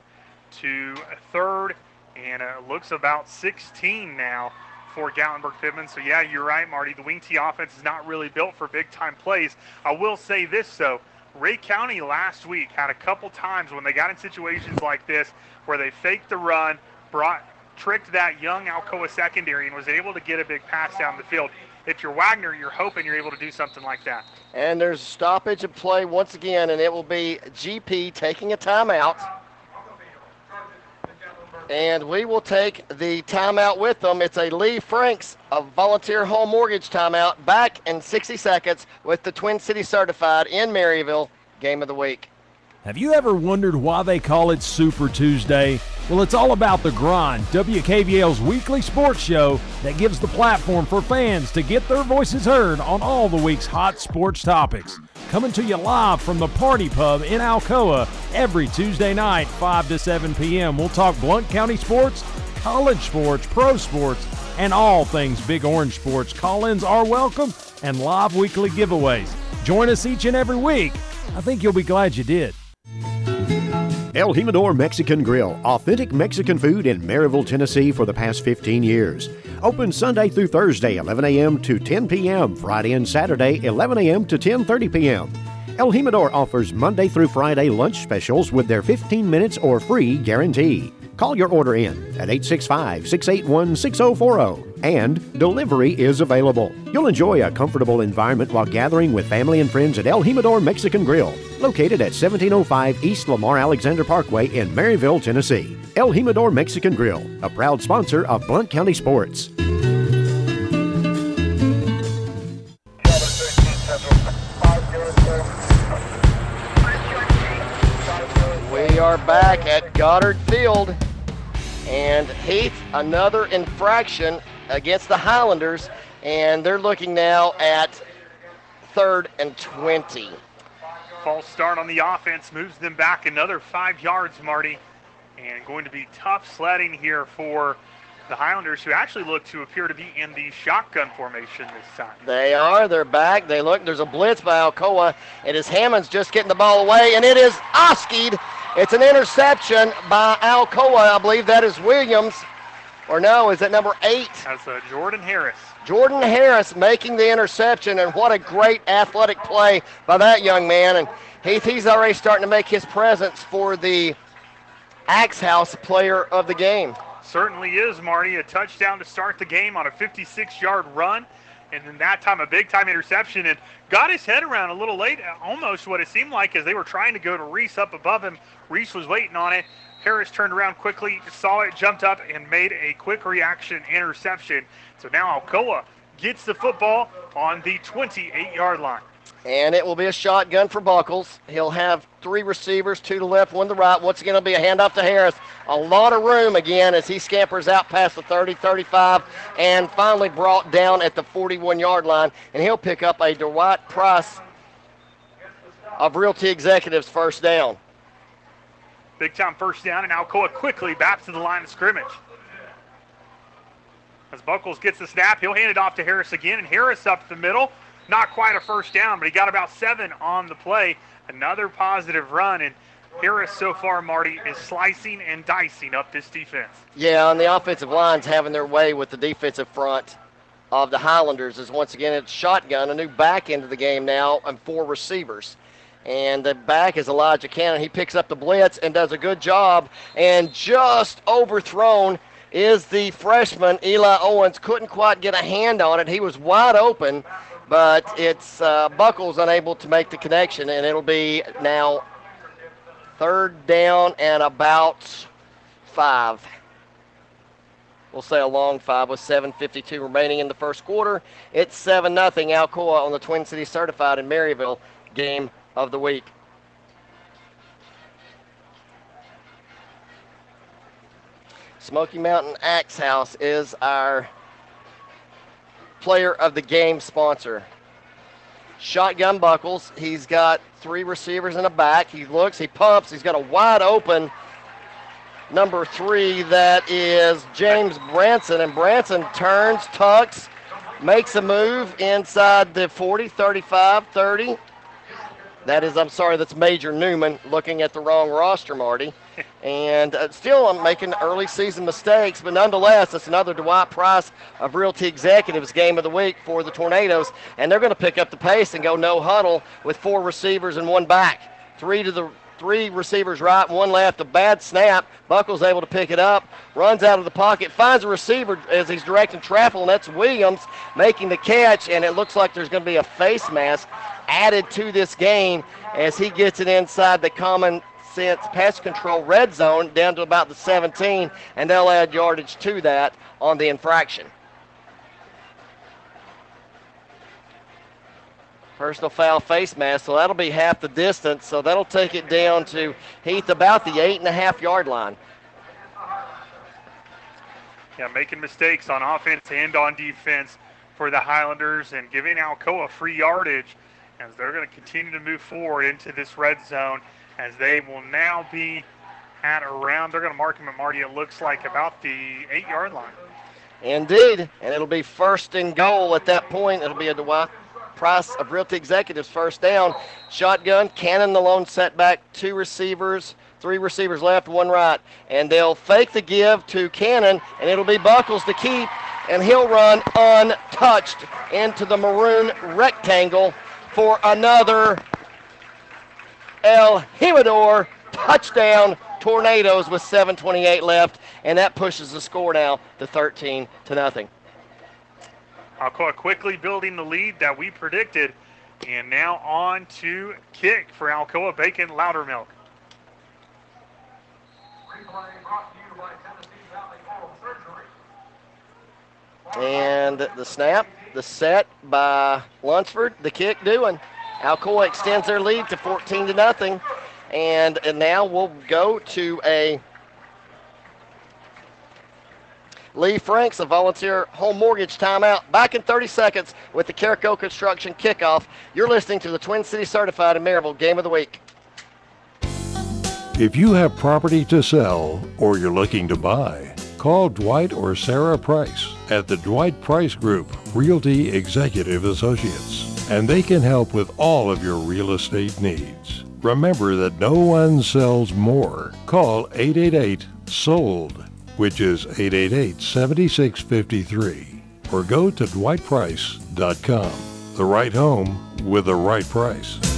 to third, and it looks about 16 now for Gatlinburg Pittman. So, yeah, you're right, Marty. The wing T offense is not really built for big time plays. I will say this, though. Rhea County last week had a couple times when they got in situations like this where they faked the run, brought tricked that young Alcoa secondary and was able to get a big pass down the field. If you're Wagner, you're hoping you're able to do something like that.
And there's a stoppage of play once again, and it will be GP taking a timeout. And we will take the timeout with them. It's a Lee Franks of Volunteer Home Mortgage timeout back in 60 seconds with the Twin City Certified in Maryville Game of the Week.
Have you ever wondered why they call it Super Tuesday? Well, it's all about the grind, WKVL's weekly sports show that gives the platform for fans to get their voices heard on all the week's hot sports topics. Coming to you live from the Party Pub in Alcoa every Tuesday night, 5 to 7 p.m. We'll talk Blount County sports, college sports, pro sports, and all things Big Orange sports. Call ins are welcome and live weekly giveaways. Join us each and every week. I think you'll be glad you did.
El Jimador Mexican Grill, authentic Mexican food in Maryville, Tennessee for the past 15 years. Open Sunday through Thursday, 11 a.m. to 10 p.m. Friday and Saturday, 11 a.m. to 10:30 p.m. El Jimador offers Monday through Friday lunch specials with their 15 minutes or free guarantee. Call your order in at 865 681 6040 and delivery is available. You'll enjoy a comfortable environment while gathering with family and friends at El Jimador Mexican Grill, located at 1705 East Lamar Alexander Parkway in Maryville, Tennessee. El Jimador Mexican Grill, a proud sponsor of Blount County Sports.
Are back at Goddard Field, and Heath, another infraction against the Highlanders, and they're looking now at third and 20.
False start on the offense moves them back another five yards, Marty, and going to be tough sledding here for the Highlanders, who actually look to appear to be in the shotgun formation this time.
They are. They're back. They look. There's a blitz by Alcoa. And it is Hammonds just getting the ball away, and it is Oskied. It's an interception by Alcoa. I believe that is Williams. Or no, is it number eight?
That's uh, Jordan Harris.
Jordan Harris making the interception, and what a great athletic play by that young man. And Heath, he's already starting to make his presence for the Axe House player of the game.
Certainly is, Marty. A touchdown to start the game on a 56 yard run. And then that time, a big time interception and got his head around a little late, uh, almost what it seemed like as they were trying to go to Reese up above him. Reese was waiting on it. Harris turned around quickly, saw it, jumped up, and made a quick reaction interception. So now Alcoa gets the football on the 28 yard line.
And it will be a shotgun for Buckles. He'll have three receivers, two to left, one to right. Once again, it'll be a handoff to Harris. A lot of room again as he scampers out past the 30, 35, and finally brought down at the 41 yard line. And he'll pick up a Dwight Price of Realty Executives first down.
Big time first down, and Alcoa quickly back to the line of scrimmage. As Buckles gets the snap, he'll hand it off to Harris again, and Harris up the middle. Not quite a first down, but he got about seven on the play. Another positive run, and Harris so far, Marty, is slicing and dicing up this defense.
Yeah, and the offensive line's having their way with the defensive front of the Highlanders. Is once again it's shotgun, a new back into the game now, and four receivers. And the back is Elijah Cannon. He picks up the blitz and does a good job. And just overthrown is the freshman Eli Owens. Couldn't quite get a hand on it. He was wide open, but it's uh, Buckles unable to make the connection, and it'll be now third down and about five. We'll say a long five with 7.52 remaining in the first quarter. It's 7 0 Alcoa on the Twin Cities Certified in Maryville game of the week. Smoky Mountain Axe House is our player of the game sponsor. Shotgun Buckles. He's got three receivers in the back. He looks, he pumps. He's got a wide open number three that is James Branson. And Branson turns, tucks, makes a move inside the 40, 35, 30. That is, I'm sorry, that's Major Newman looking at the wrong roster, Marty. And uh, still, I'm making early season mistakes, but nonetheless, it's another Dwight Price of Realty Executives game of the week for the Tornadoes. And they're going to pick up the pace and go no huddle with four receivers and one back. Three to the three receivers right, one left. A bad snap. Buckles able to pick it up, runs out of the pocket, finds a receiver as he's directing travel, and that's Williams making the catch. And it looks like there's going to be a face mask added to this game as he gets it inside the common sense pass control red zone down to about the 17, and they'll add yardage to that on the infraction. Personal foul face mask, so that'll be half the distance. So that'll take it down to Heath about the eight and a half yard line.
Yeah, making mistakes on offense and on defense for the Highlanders and giving Alcoa free yardage as they're going to continue to move forward into this red zone as they will now be at around, they're going to mark him at Marty, it looks like about the eight yard line.
Indeed, and it'll be first and goal at that point. It'll be a Dwight Price of Realty Executives first down. Shotgun, Cannon the lone setback, two receivers, three receivers left, one right. And they'll fake the give to Cannon, and it'll be Buckles to keep, and he'll run untouched into the maroon rectangle for another El Jimador touchdown Tornadoes with 7:28 left, and that pushes the score now to 13 to nothing.
Alcoa quickly building the lead that we predicted, and now on to kick for Alcoa Bacon Loudermilk.
And the snap, the set by Lunsford, the kick doing. Alcoa extends their lead to 14 to nothing. And, and now we'll go to a Lee Franks, a volunteer home mortgage timeout. Back in 30 seconds with the Carico Construction kickoff. You're listening to the Twin City Certified in Maryville Game of the Week.
If you have property to sell or you're looking to buy, call Dwight or Sarah Price at the Dwight Price Group Realty Executive Associates, and they can help with all of your real estate needs. Remember that no one sells more. Call 888 SOLD, which is 888 7653, or go to dwightprice.com. The right home with the right price.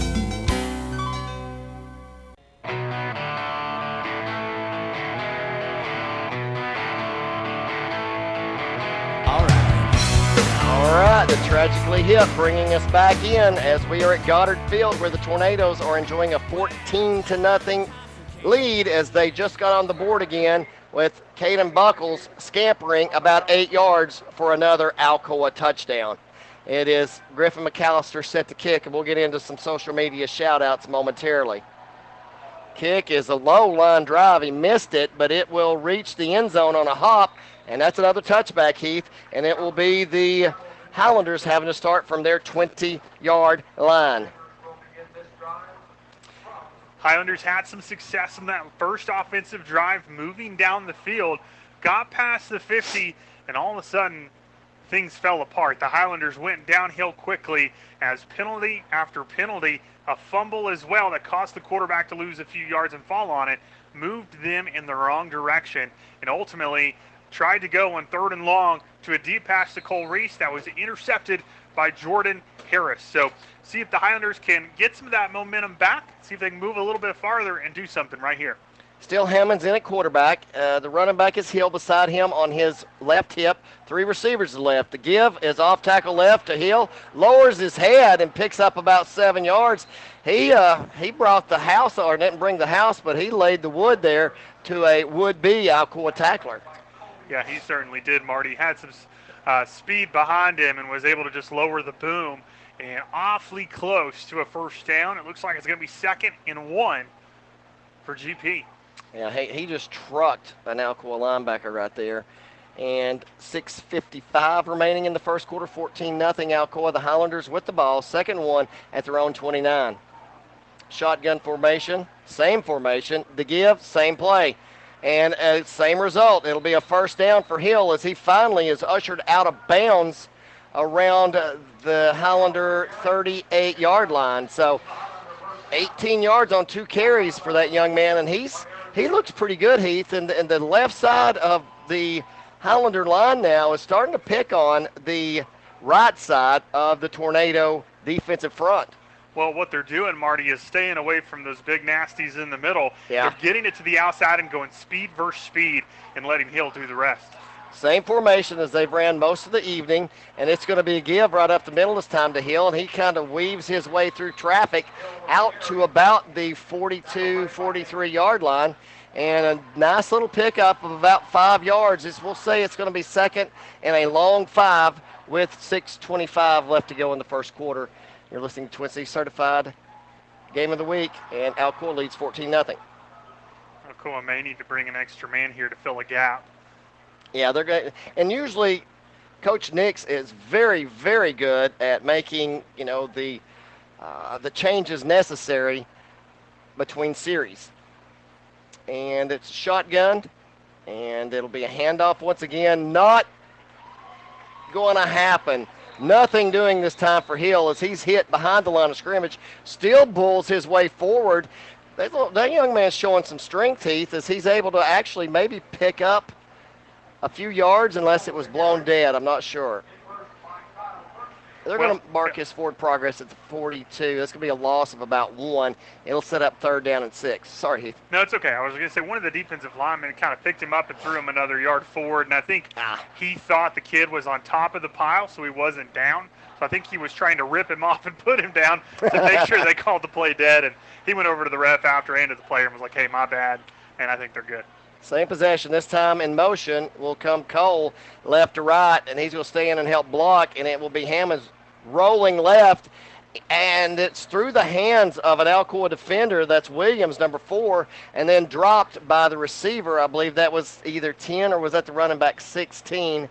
Tragically hip bringing us back in as we are at Goddard Field where the Tornadoes are enjoying a 14 to nothing lead as they just got on the board again with Caden Buckles scampering about eight yards for another Alcoa touchdown. It is Griffin McAllister set to kick, and we'll get into some social media shout outs momentarily. Kick is a low line drive. He missed it, but it will reach the end zone on a hop, and that's another touchback, Heath, and it will be the Highlanders having to start from their 20 yard line.
Highlanders had some success in that first offensive drive, moving down the field, got past the 50, and all of a sudden, things fell apart. The Highlanders went downhill quickly as penalty after penalty, a fumble as well that cost the quarterback to lose a few yards and fall on it, moved them in the wrong direction, and ultimately tried to go on third and long to a deep pass to Cole Reese that was intercepted by Jordan Harris. So see if the Highlanders can get some of that momentum back, see if they can move a little bit farther and do something right here.
Still Hammond's in at quarterback. Uh, the running back is Hill beside him on his left hip. Three receivers left. The give is off tackle left to Hill. Lowers his head and picks up about seven yards. He uh, he brought the house, or didn't bring the house, but he laid the wood there to a would-be Alcoa tackler.
Yeah, he certainly did, Marty. Had some uh, speed behind him and was able to just lower the boom and awfully close to a first down. It looks like it's going to be second and one for GP.
Yeah, he, he just trucked an Alcoa linebacker right there. And 6.55 remaining in the first quarter, 14 nothing Alcoa. The Highlanders with the ball, second one at their own 29. Shotgun formation, same formation. The give, same play. And uh, same result. It'll be a first down for Hill as he finally is ushered out of bounds around the Highlander 38 yard line. So 18 yards on two carries for that young man, and he's he looks pretty good, Heath. And, and the left side of the Highlander line now is starting to pick on the right side of the Tornado defensive front.
Well, what they're doing, Marty, is staying away from those big nasties in the middle.
Yeah.
They're getting it to the outside and going speed versus speed and letting Hill do the rest.
Same formation as they've ran most of the evening, and it's going to be a give right up the middle this time to Hill, and he kind of weaves his way through traffic out to about the 42, 43 yard line, and a nice little pickup of about five yards. It's, we'll say it's going to be second and a long five with 6.25 left to go in the first quarter. You're listening to Twin Cities Certified Game of the Week, and Alcoa leads 14 0.
Alcoa may need to bring an extra man here to fill a gap.
Yeah, they're going, and usually, Coach Nix is very, very good at making you know the uh, the changes necessary between series. And it's shotgun, and it'll be a handoff once again. Not going to happen. Nothing doing this time for Hill as he's hit behind the line of scrimmage. Still bulls his way forward. That, young man's showing some strength, Heath, as he's able to actually maybe pick up a few yards unless it was blown dead. I'm not sure. They're going to mark his forward progress at the 42. That's going to be a loss of about one. It'll set up third down and six. Sorry, Heath.
No, it's okay. I was going to say one of the defensive linemen kind of picked him up and threw him another yard forward, and I think ah. he thought the kid was on top of the pile, so he wasn't down. So I think he was trying to rip him off and put him down to make sure they called the play dead. And he went over to the ref after and to the player and was like, "Hey, my bad," and I think they're good.
Same possession. This time in motion will come Cole left to right, and he's going to stay in and help block, and it will be Hammonds rolling left, and it's through the hands of an Alcoa defender. That's Williams, number four, and then dropped by the receiver. I believe that was either 10 or was that the running back 16.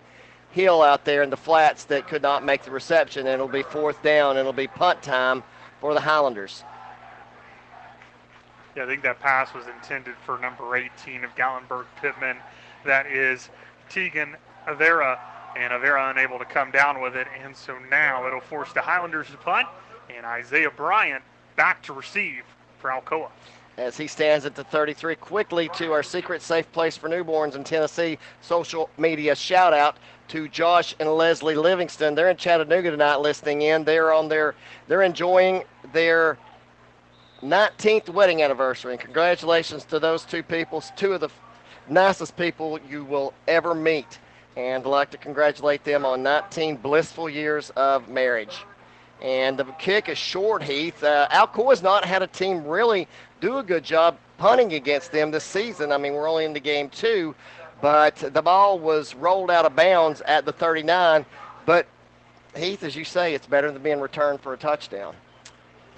Hill out there in the flats that could not make the reception, and it'll be fourth down, and it'll be punt time for the Highlanders.
Yeah, I think that pass was intended for number 18 of Gatlinburg Pittman. That is Tegan Avera, and Avera unable to come down with it. And so now it'll force the Highlanders to punt, and Isaiah Bryant back to receive for Alcoa.
as he stands at the 33. Quickly to our secret safe place for newborns in Tennessee social media shout out to Josh and Leslie Livingston. They're in Chattanooga tonight listening in. They're on their they're enjoying their 19th wedding anniversary. And congratulations to those two people, two of the nicest people you will ever meet. And I'd like to congratulate them on 19 blissful years of marriage. And the kick is short, Heath. Uh, Alcoa's not had a team really do a good job punting against them this season. I mean, we're only in the game two, but the ball was rolled out of bounds at the 39. But, Heath, as you say, it's better than being returned for a touchdown.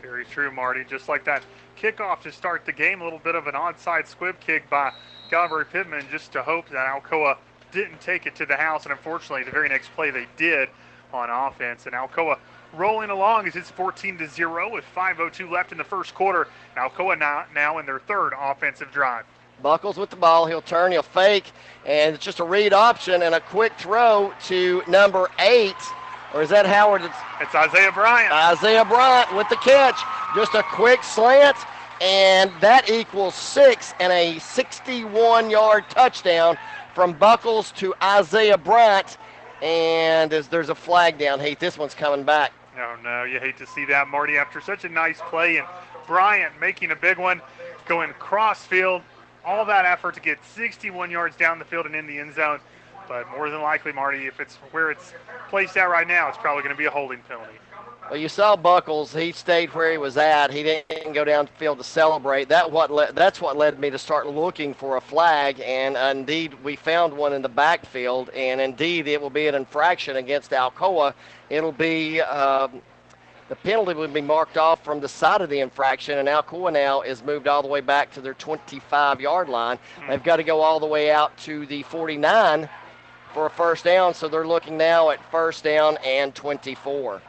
Very true, Marty. Just like that kickoff to start the game, a little bit of an onside squib kick by Calvary Pittman just to hope that Alcoa didn't take it to the house. And unfortunately, the very next play they did on offense. And Alcoa rolling along as it's 14 to 0 with 5.02 left in the first quarter. Alcoa now, now in their third offensive drive.
Buckles with the ball. He'll turn, he'll fake, and it's just a read option and a quick throw to number eight. Or is that Howard? It's,
it's Isaiah Bryant.
Isaiah Bryant with the catch. Just a quick slant, and that equals six and a 61 yard touchdown from Buckles to Isaiah Bryant. And as there's a flag down, Heath, this one's coming back.
Oh, no, you hate to see that, Marty. After such a nice play, and Bryant making a big one, going cross field, all that effort to get 61 yards down the field and in the end zone. But more than likely, Marty, if it's where it's placed at right now, it's probably going to be a holding penalty.
Well, you saw Buckles. He stayed where he was at. He didn't go downfield to celebrate. That what le- that's what led me to start looking for a flag, and uh, indeed we found one in the backfield. And indeed, it will be an infraction against Alcoa. It'll be um, the penalty will be marked off from the side of the infraction, and Alcoa now is moved all the way back to their 25-yard line. They've got to go all the way out to the 49 for a first down, so they're looking now at first down and 24.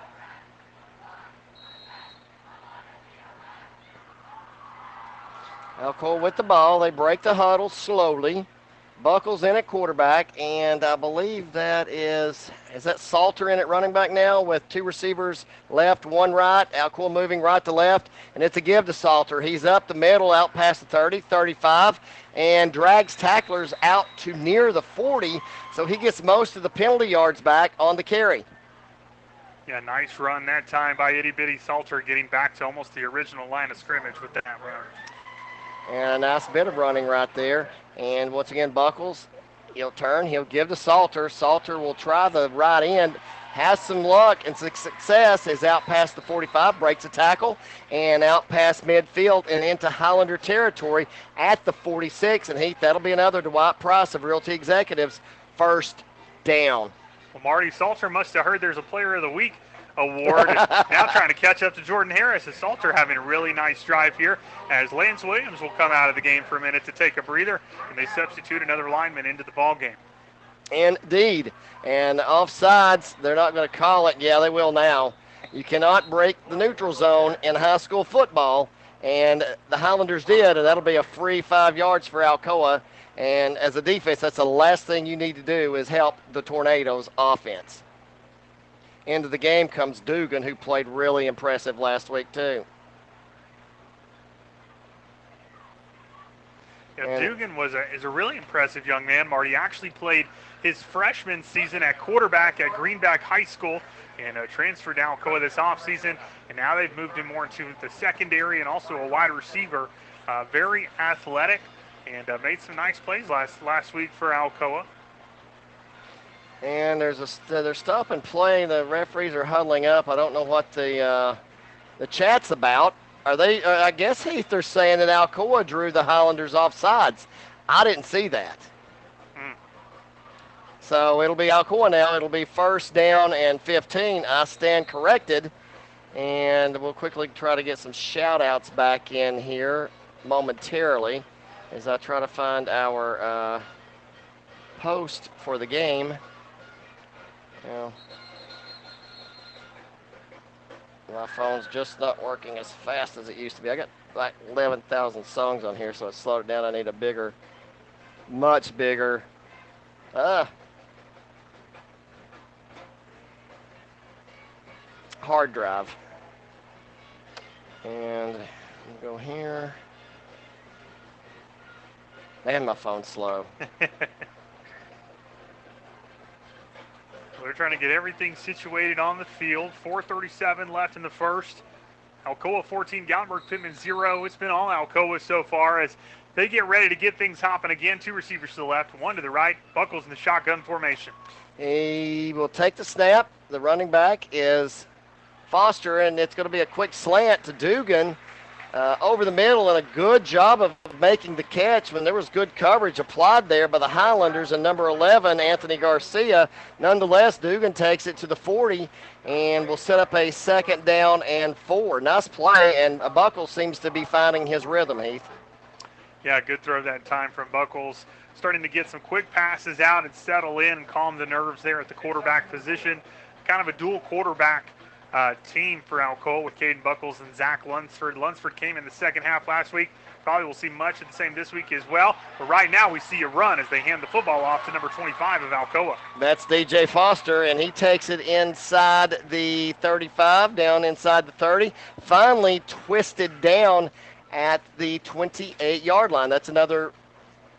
Alcoa with the ball. They break the huddle slowly. Buckles in at quarterback, and I believe that is is that Salter in at running back now with two receivers left, one right. Alcoa moving right to left, and it's a give to Salter. He's up the middle, out past the 30, 35, and drags tacklers out to near the 40, so he gets most of the penalty yards back on the carry.
Yeah, nice run that time by Itty Bitty Salter, getting back to almost the original line of scrimmage with that run.
And a nice bit of running right there. And once again, Buckles, he'll turn, he'll give to Salter. Salter will try the right end, has some luck and success, is out past the 45, breaks a tackle, and out past midfield and into Highlander territory at the 46. And Heath, that'll be another Dwight Price of Realty Executives first down.
Well, Marty Salter must have heard there's a Player of the Week award. now trying to catch up to Jordan Harris. As Salter having a really nice drive here as Lance Williams will come out of the game for a minute to take a breather, and they substitute another lineman into the ball game.
Indeed. And offsides, they're not going to call it. Yeah, they will now. You cannot break the neutral zone in high school football, and the Highlanders did, and that'll be a free five yards for Alcoa. And as a defense, that's the last thing you need to do is help the Tornadoes offense. Into the game comes Dugan, who played really impressive last week, too.
Yeah, Dugan was a, is a really impressive young man. Marty actually played his freshman season at quarterback at Greenback High School and uh, transferred to Alcoa this offseason. And now they've moved him more into the secondary and also a wide receiver. Uh, very athletic and uh, made some nice plays last last week for Alcoa.
And there's a they're stopping play. The referees are huddling up. I don't know what the uh, the chat's about. Are they? Uh, I guess Heath, they're saying that Alcoa drew the Highlanders off sides. I didn't see that. Mm. So it'll be Alcoa now. It'll be first down and 15. I stand corrected. And we'll quickly try to get some shout outs back in here momentarily as I try to find our uh, post for the game. Now, my phone's just not working as fast as it used to be. I got like 11,000 songs on here, so it slowed it down. I need a bigger, much bigger. Ah. Hard drive. And go here. Man, my phone's slow.
They're trying to get everything situated on the field. 4:37 left in the first. Alcoa 14, Gatlinburg Pittman 0. It's been all Alcoa so far as they get ready to get things hopping again. Two receivers to the left, one to the right. Buckles in the shotgun formation.
He will take the snap. The running back is Foster, and it's going to be a quick slant to Dugan uh, over the middle and a good job of making the catch when there was good coverage applied there by the Highlanders and number 11, Anthony Garcia. Nonetheless, Dugan takes it to the 40 and will set up a second down and four. Nice play, and Buckle seems to be finding his rhythm, Heath.
Yeah, good throw that time from Buckles. Starting to get some quick passes out and settle in and calm the nerves there at the quarterback position. Kind of a dual quarterback uh, team for Alcoa with Caden Buckles and Zach Lunsford. Lunsford came in the second half last week. Probably will see much of the same this week as well. But right now we see a run as they hand the football off to number 25 of Alcoa.
That's DJ Foster, and he takes it inside the 35, down inside the 30. Finally twisted down at the 28 yard line. That's another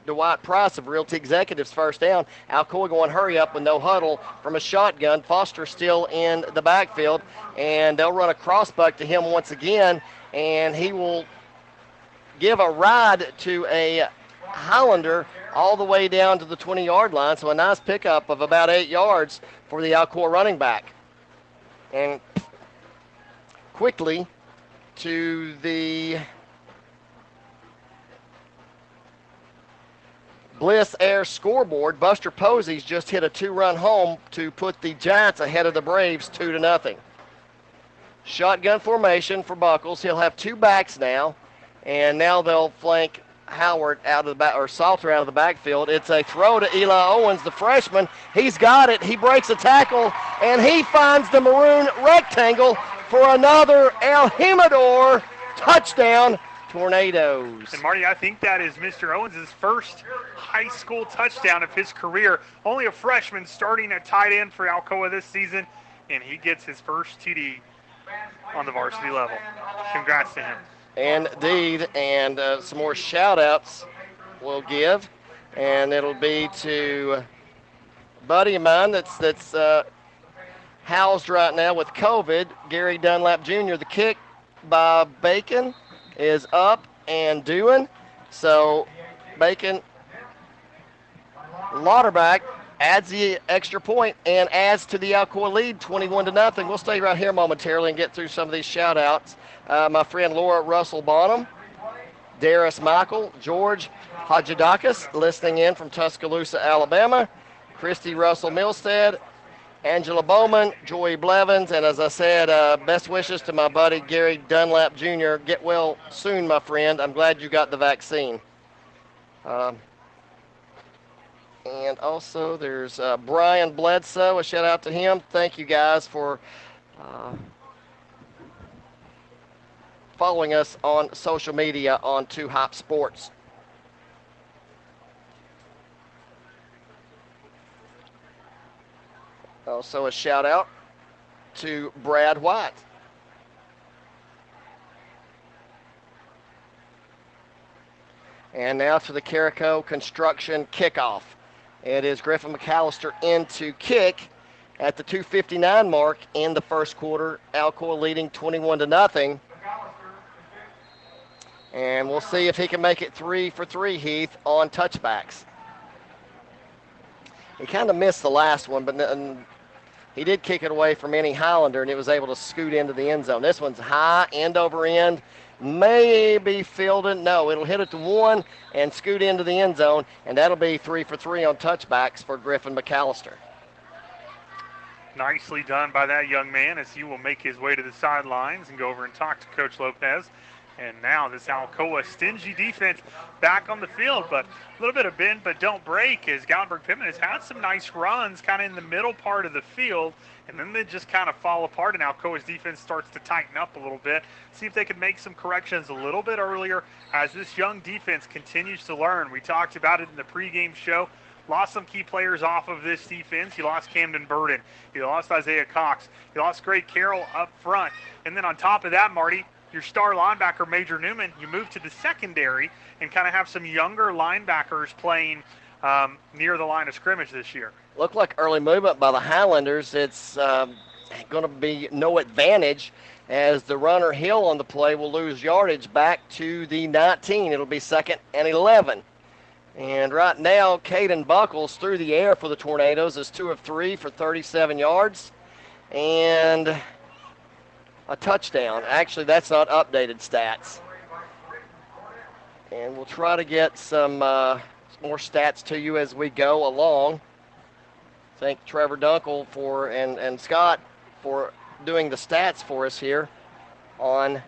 Dwight Price of Realty Executives first down. Alcoa going hurry up with no huddle from a shotgun. Foster still in the backfield, and they'll run a crossbuck to him once again, and he will give a ride to a Highlander all the way down to the 20 yard line. So a nice pickup of about eight yards for the Alcoa running back. And quickly to the Bliss Air scoreboard, Buster Posey's just hit a two-run home to put the Giants ahead of the Braves, two to nothing. Shotgun formation for Buckles. He'll have two backs now, and now they'll flank Howard out of the back or Salter out of the backfield. It's a throw to Eli Owens, the freshman. He's got it. He breaks a tackle, and he finds the maroon rectangle for another El Jimador touchdown Tornadoes.
And Marty, I think that is Mr. Owens' first high school touchdown of his career. Only a freshman starting at tight end for Alcoa this season, and he gets his first TD on the varsity level. Congrats to him.
Indeed, and uh, some more shout outs we'll give, and it'll be to a buddy of mine that's that's uh, housed right now with COVID. Gary Dunlap Jr., the kick by Bacon is up and doing. So Bacon Lauderback adds the extra point and adds to the Alcoa lead 21 to nothing. We'll stay right here momentarily and get through some of these shout outs. Uh, my friend Laura Russell Bonham, Darius Michael, George Hajidakis listening in from Tuscaloosa, Alabama, Christy Russell Milstead, Angela Bowman, Joy Blevins, and as I said, uh, best wishes to my buddy Gary Dunlap Jr. Get well soon, my friend. I'm glad you got the vaccine. Um, and also, there's uh, Brian Bledsoe. A shout out to him. Thank you guys for uh, following us on social media on Two Hop Sports. Also, a shout out to Brad White. And now to the Carico construction kickoff. It is Griffin McAllister in to kick at the 259 mark in the first quarter. Alcoa leading 21 to nothing. And we'll see if he can make it three for three, Heath, on touchbacks. He kind of missed the last one, but he did kick it away from any Highlander, and it was able to scoot into the end zone. This one's high, end over end, maybe fielded. No, it'll hit it to one and scoot into the end zone, and that'll be three for three on touchbacks for Griffin McAllister.
Nicely done by that young man as he will make his way to the sidelines and go over and talk to Coach Lopez. And now this Alcoa stingy defense back on the field, but a little bit of bend but don't break as Gatlinburg Pittman has had some nice runs kind of in the middle part of the field, and then they just kind of fall apart, and Alcoa's defense starts to tighten up a little bit. See if they can make some corrections a little bit earlier as this young defense continues to learn. We talked about it in the pregame show lost some key players off of this defense. He lost Camden Burden. He lost Isaiah Cox. He lost Greg Carroll up front. And then on top of that, Marty, your star linebacker, Major Newman, you move to the secondary and kind of have some younger linebackers playing um, near the line of scrimmage this year.
Look like early movement by the Highlanders. It's um, going to be no advantage as the runner Hill on the play will lose yardage back to the 19. It'll be second and 11. And right now, Caden Buckles through the air for the Tornadoes is two of three for 37 yards. And a touchdown. Actually, that's not updated stats. And we'll try to get some uh, more stats to you as we go along. Thank Trevor Dunkel for and, and Scott for doing the stats for us here on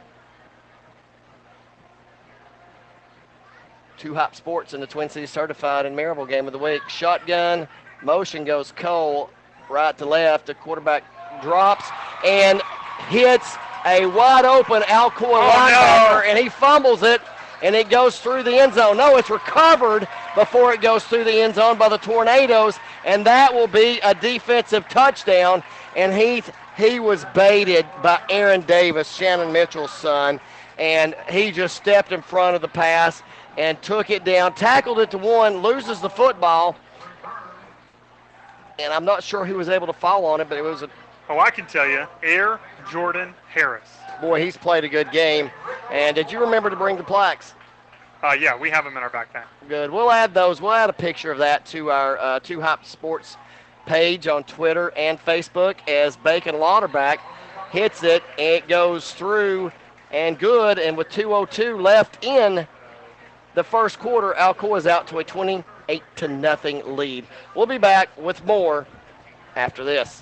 Two Hop Sports in the Twin Cities Certified and Maryville Game of the Week. Shotgun motion goes Cole right to left. The quarterback drops and hits a wide open Alcoa oh, linebacker, no. and he fumbles it, and it goes through the end zone. No, it's recovered before it goes through the end zone by the Tornadoes, and that will be a defensive touchdown. And he he was baited by Aaron Davis, Shannon Mitchell's son, and he just stepped in front of the pass and took it down, tackled it to one, loses the football. And I'm not sure who was able to fall on it, but it was a.
Oh, I can tell you, Air Jordan Harris.
Boy, he's played a good game. And did you remember to bring the plaques?
Uh, yeah, we have them in our backpack.
Good. We'll add those. We'll add a picture of that to our uh, Two Hop Sports page on Twitter and Facebook as Bacon Lauterbach hits it. and It goes through and good. And with 2:02 left in the first quarter, Alcoa is out to a 28 to nothing lead. We'll be back with more after this.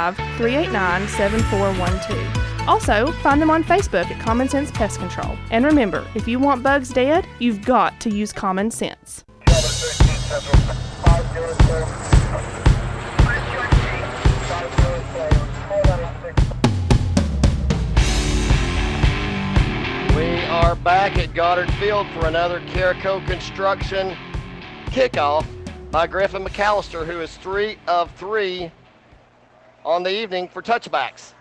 5 389 7412. Also, find them on Facebook at Common Sense Pest Control. And remember, if you want bugs dead, you've got to use common sense.
We are back at Goddard Field for another Carico Construction kickoff by Griffin McAllister, who is three of three on the evening for touchbacks.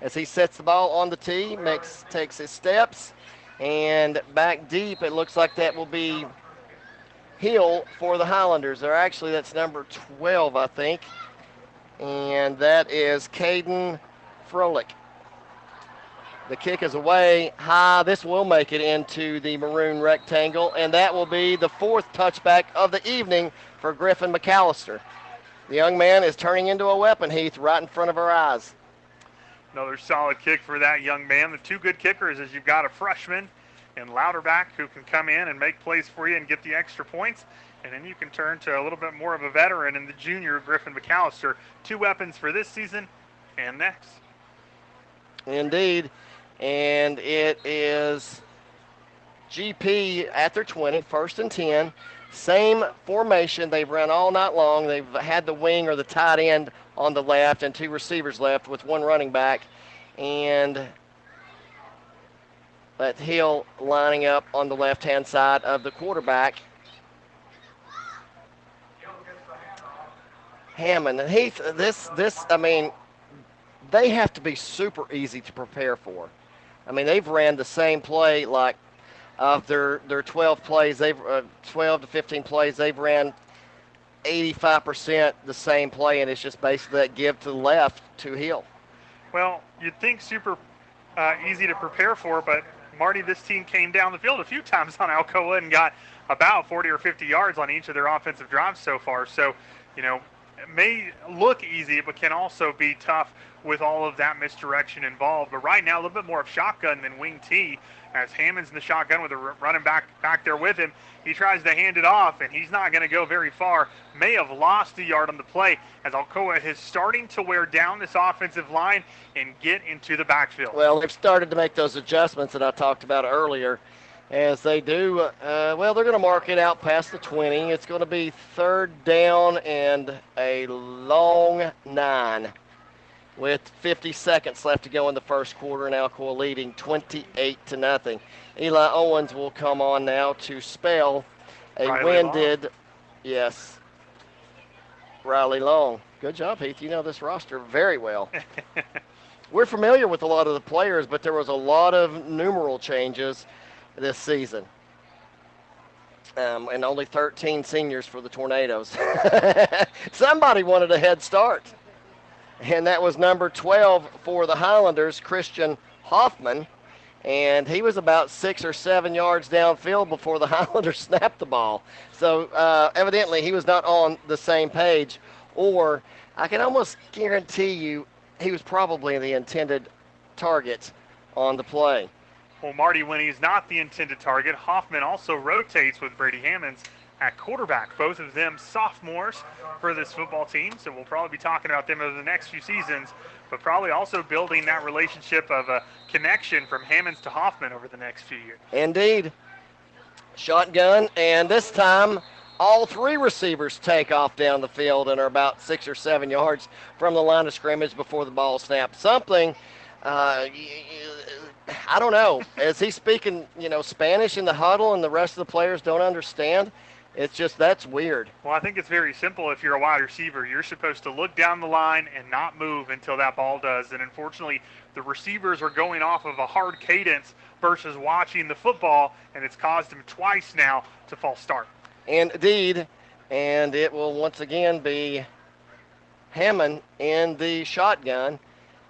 As he sets the ball on the tee, makes takes his steps, and back deep, it looks like that will be Hill for the Highlanders. Or actually, that's number 12, I think, and that is Caden Froelich. The kick is away high. This will make it into the maroon rectangle, and that will be the fourth touchback of the evening for Griffin McAllister. The young man is turning into a weapon, Heath, right in front of our eyes.
Another solid kick for that young man. The two good kickers is you've got a freshman in Louderback who can come in and make plays for you and get the extra points. And then you can turn to a little bit more of a veteran in the junior Griffin McAllister. Two weapons for this season and next.
Indeed. And it is GP at their 20, first and 10. Same formation they've run all night long. They've had the wing or the tight end on the left and two receivers left with one running back. And that Hill lining up on the left hand side of the quarterback. Hammond. And Heath, this, this, I mean, they have to be super easy to prepare for. I mean, they've ran the same play like of their their 12 plays, they've uh, 12 to 15 plays, they've ran 85% the same play, and it's just basically that give to the left to Hill.
Well, you'd think super uh, easy to prepare for, but Marty, this team came down the field a few times on Alcoa and got about 40 or 50 yards on each of their offensive drives so far. So, you know, it may look easy, but can also be tough with all of that misdirection involved. But right now, a little bit more of shotgun than wing T as Hammond's in the shotgun with a running back back there with him. He tries to hand it off, and he's not going to go very far. May have lost a yard on the play as Alcoa is starting to wear down this offensive line and get into the backfield.
Well, they've started to make those adjustments that I talked about earlier. As they do, uh, well, they're going to mark it out past the 20. It's going to be third down and a long nine with 50 seconds left to go in the first quarter, and Alcoa leading 28 to nothing. Eli Owens will come on now to spell a
Riley
winded, yes, Riley Long. Good job, Heath. You know this roster very well. We're familiar with a lot of the players, but there was a lot of numeral changes this season. Um, and only 13 seniors for the Tornadoes. Somebody wanted a head start and that was number 12 for the Highlanders, Christian Hoffman. And he was about six or seven yards downfield before the Highlanders snapped the ball. So uh, evidently he was not on the same page, or I can almost guarantee you he was probably the intended target on the play.
Well, Marty, when he's not the intended target, Hoffman also rotates with Brady Hammonds at quarterback. Both of them sophomores for this football team, so we'll probably be talking about them over the next few seasons, but probably also building that relationship of a connection from Hammonds to Hoffman over the next few years.
Indeed. Shotgun, and this time all three receivers take off down the field and are about six or seven yards from the line of scrimmage before the ball snaps. Something, uh, I don't know. Is he speaking, you know, Spanish in the huddle and the rest of the players don't understand? It's just that's weird.
Well, I think it's very simple. If you're a wide receiver, you're supposed to look down the line and not move until that ball does. And unfortunately, the receivers are going off of a hard cadence versus watching the football, and it's caused them twice now to false start.
And indeed, and it will once again be Hammond in the shotgun.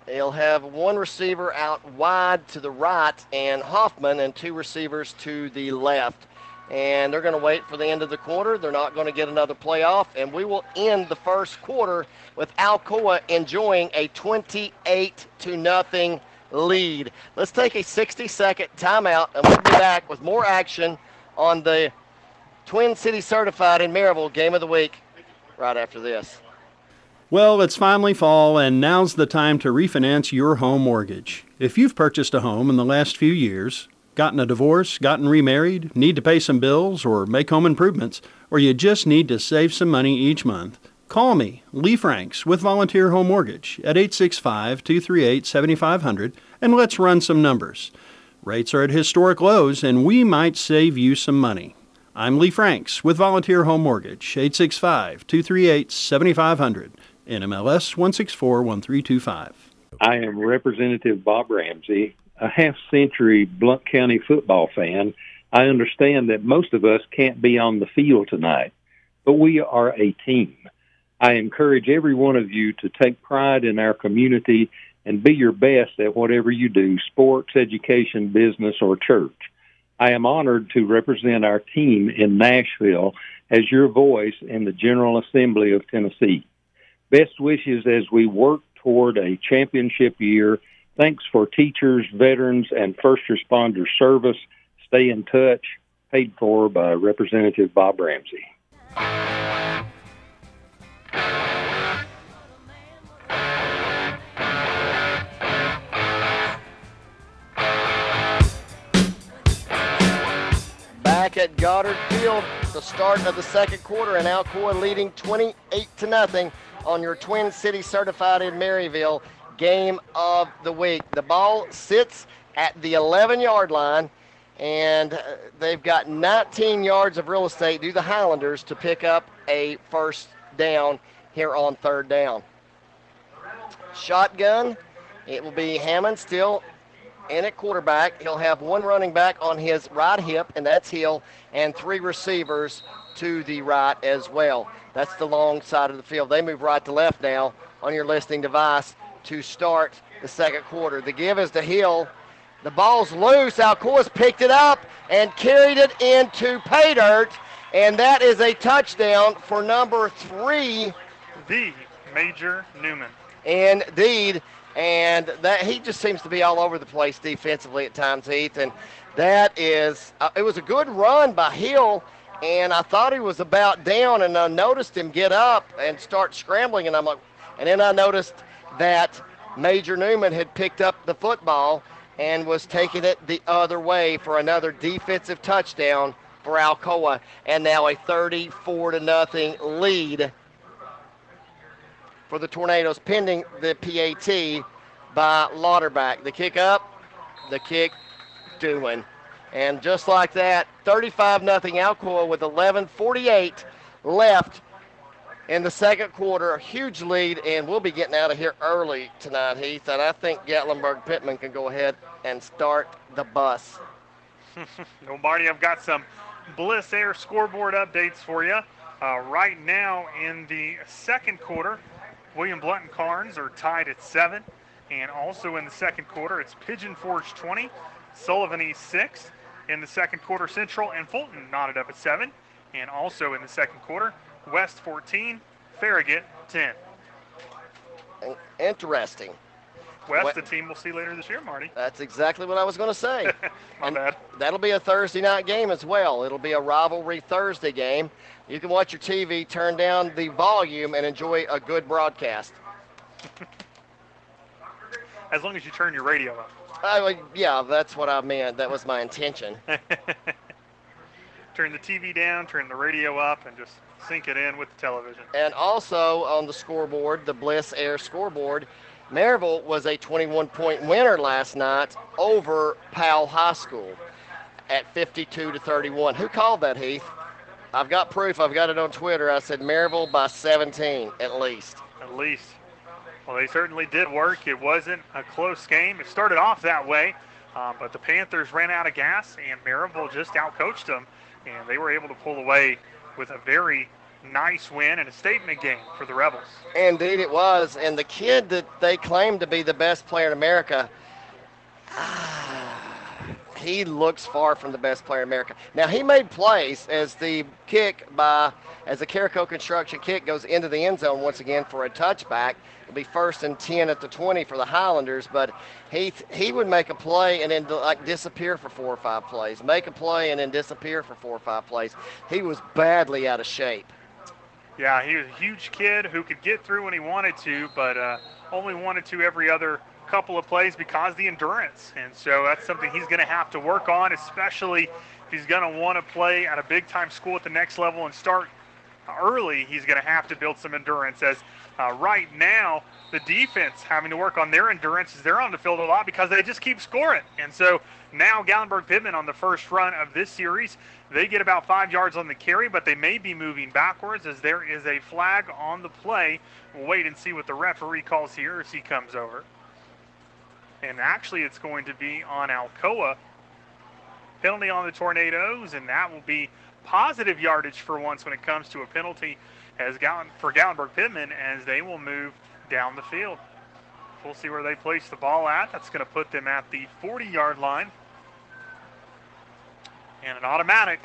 He'll have one receiver out wide to the right and Hoffman and two receivers to the left and they're going to wait for the end of the quarter. They're not going to get another playoff, and we will end the first quarter with Alcoa enjoying a 28 to nothing lead. Let's take a 60 second timeout, and we'll be back with more action on the Twin City Certified in Maryville Game of the Week right after this.
Well, it's finally fall, and now's the time to refinance your home mortgage. If you've purchased a home in the last few years, gotten a divorce, gotten remarried, need to pay some bills or make home improvements, or you just need to save some money each month, call me, Lee Franks, with Volunteer Home Mortgage at 865 238 7500, and let's run some numbers. Rates are at historic lows, and we might save you some money. I'm Lee Franks with Volunteer Home Mortgage, 865 238 7500, NMLS 1641325.
I am Representative Bob Ramsey, a half century Blount County football fan. I understand that most of us can't be on the field tonight, but we are a team. I encourage every one of you to take pride in our community and be your best at whatever you do sports, education, business, or church. I am honored to represent our team in Nashville as your voice in the General Assembly of Tennessee. Best wishes as we work toward a championship year. Thanks for teachers, veterans, and first responder service. Stay in touch. Paid for by Representative Bob Ramsey.
back at Goddard Field, the start of the second quarter, and Alcoa leading 28 to nothing on your Twin City certified in Maryville game of the week. The ball sits at the 11 yard line, and uh, they've got 19 yards of real estate due the Highlanders to pick up a first down here on third down. Shotgun, it will be Hammond still in at quarterback. He'll have one running back on his right hip, and that's Hill, and three receivers to the right as well. That's the long side of the field. They move right to left now on your listening device to start the second quarter. The give is to Hill. The ball's loose. Alcoa's picked it up and carried it into pay dirt, and that is a touchdown for number three.
The Major Newman.
Indeed and that he just seems to be all over the place defensively at times, Heath. And that is, uh, it was a good run by Hill, and I thought he was about down, and I noticed him get up and start scrambling, and I'm like, and then I noticed that Major Newman had picked up the football and was taking it the other way for another defensive touchdown for Alcoa, and now a 34 to nothing lead for the Tornadoes, pending the PAT by Lauterbach. The kick up, the kick doing. And just like that, 35 0 Alcoa with 11:48 left in the second quarter. A huge lead, and we'll be getting out of here early tonight, Heath. And I think Gatlinburg Pittman can go ahead and start the bus.
no, Marty, I've got some Bliss Air scoreboard updates for you. Uh, right now in the second quarter, William Blount and Carnes are tied at seven. And also in the second quarter, it's Pigeon Forge 20, Sullivan East 6. In the second quarter, Central and Fulton knotted up at 7. And also in the second quarter, West 14, Farragut 10.
Interesting.
West, what? the team we'll see later this year, Marty.
That's exactly what I was going to say.
My and bad.
That'll be a Thursday night game as well. It'll be a rivalry Thursday game. You can watch your TV, turn down the volume, and enjoy a good broadcast.
as long as you turn your radio up.
Uh, yeah, that's what I meant. That was my intention.
turn the TV down, turn the radio up, and just sync it in with the television.
And also on the scoreboard, the Bliss Air scoreboard, Maryville was a 21 point winner last night over Powell High School at 52 to 31. Who called that, Heath? I've got proof. I've got it on Twitter. I said Maryville by 17 at least.
At least. Well, they certainly did work. It wasn't a close game. It started off that way, uh, but the Panthers ran out of gas, and Maryville just outcoached them, and they were able to pull away with a very nice win and a statement game for the Rebels.
Indeed, it was. And the kid that they claimed to be the best player in America. he looks far from the best player in America. Now he made plays as the kick by as the Carico construction kick goes into the end zone once again for a touchback. It'll be first and ten at the 20 for the Highlanders, but he he would make a play and then like disappear for four or five plays, make a play and then disappear for four or five plays. He was badly out of shape.
Yeah, he was a huge kid who could get through when he wanted to, but uh, only wanted to every other couple of plays because the endurance. And so that's something he's going to have to work on, especially if he's going to want to play at a big time school at the next level and start early, he's going to have to build some endurance. As uh, right now, the defense having to work on their endurance as they're on the field a lot because they just keep scoring. And so now Gatlinburg Pittman on the first run of this series, they get about five yards on the carry, but they may be moving backwards as there is a flag on the play. We'll wait and see what the referee calls here as he comes over. And actually, it's going to be on Alcoa. Penalty on the Tornadoes, and that will be positive yardage for once when it comes to a penalty as Gallon, for Gatlinburg Pittman as they will move down the field. We'll see where they place the ball at. That's going to put them at the 40 yard line. And an automatic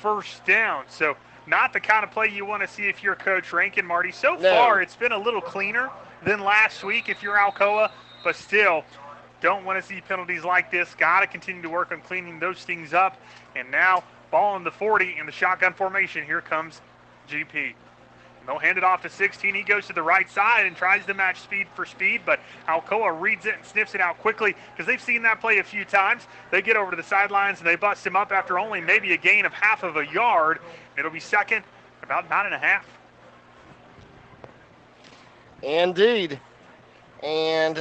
first down. So, not the kind of play you want to see if you're Coach Rankin, Marty. So
No.
far, it's been a little cleaner than last week if you're Alcoa, but still, don't want to see penalties like this. Got to continue to work on cleaning those things up. And now, ball in the 40 in the shotgun formation. Here comes GP. They'll hand it off to 16. He goes to the right side and tries to match speed for speed, but Alcoa reads it and sniffs it out quickly because they've seen that play a few times. They get over to the sidelines and they bust him up after only maybe a gain of half of a yard. It'll be second, about nine and a half.
Indeed. And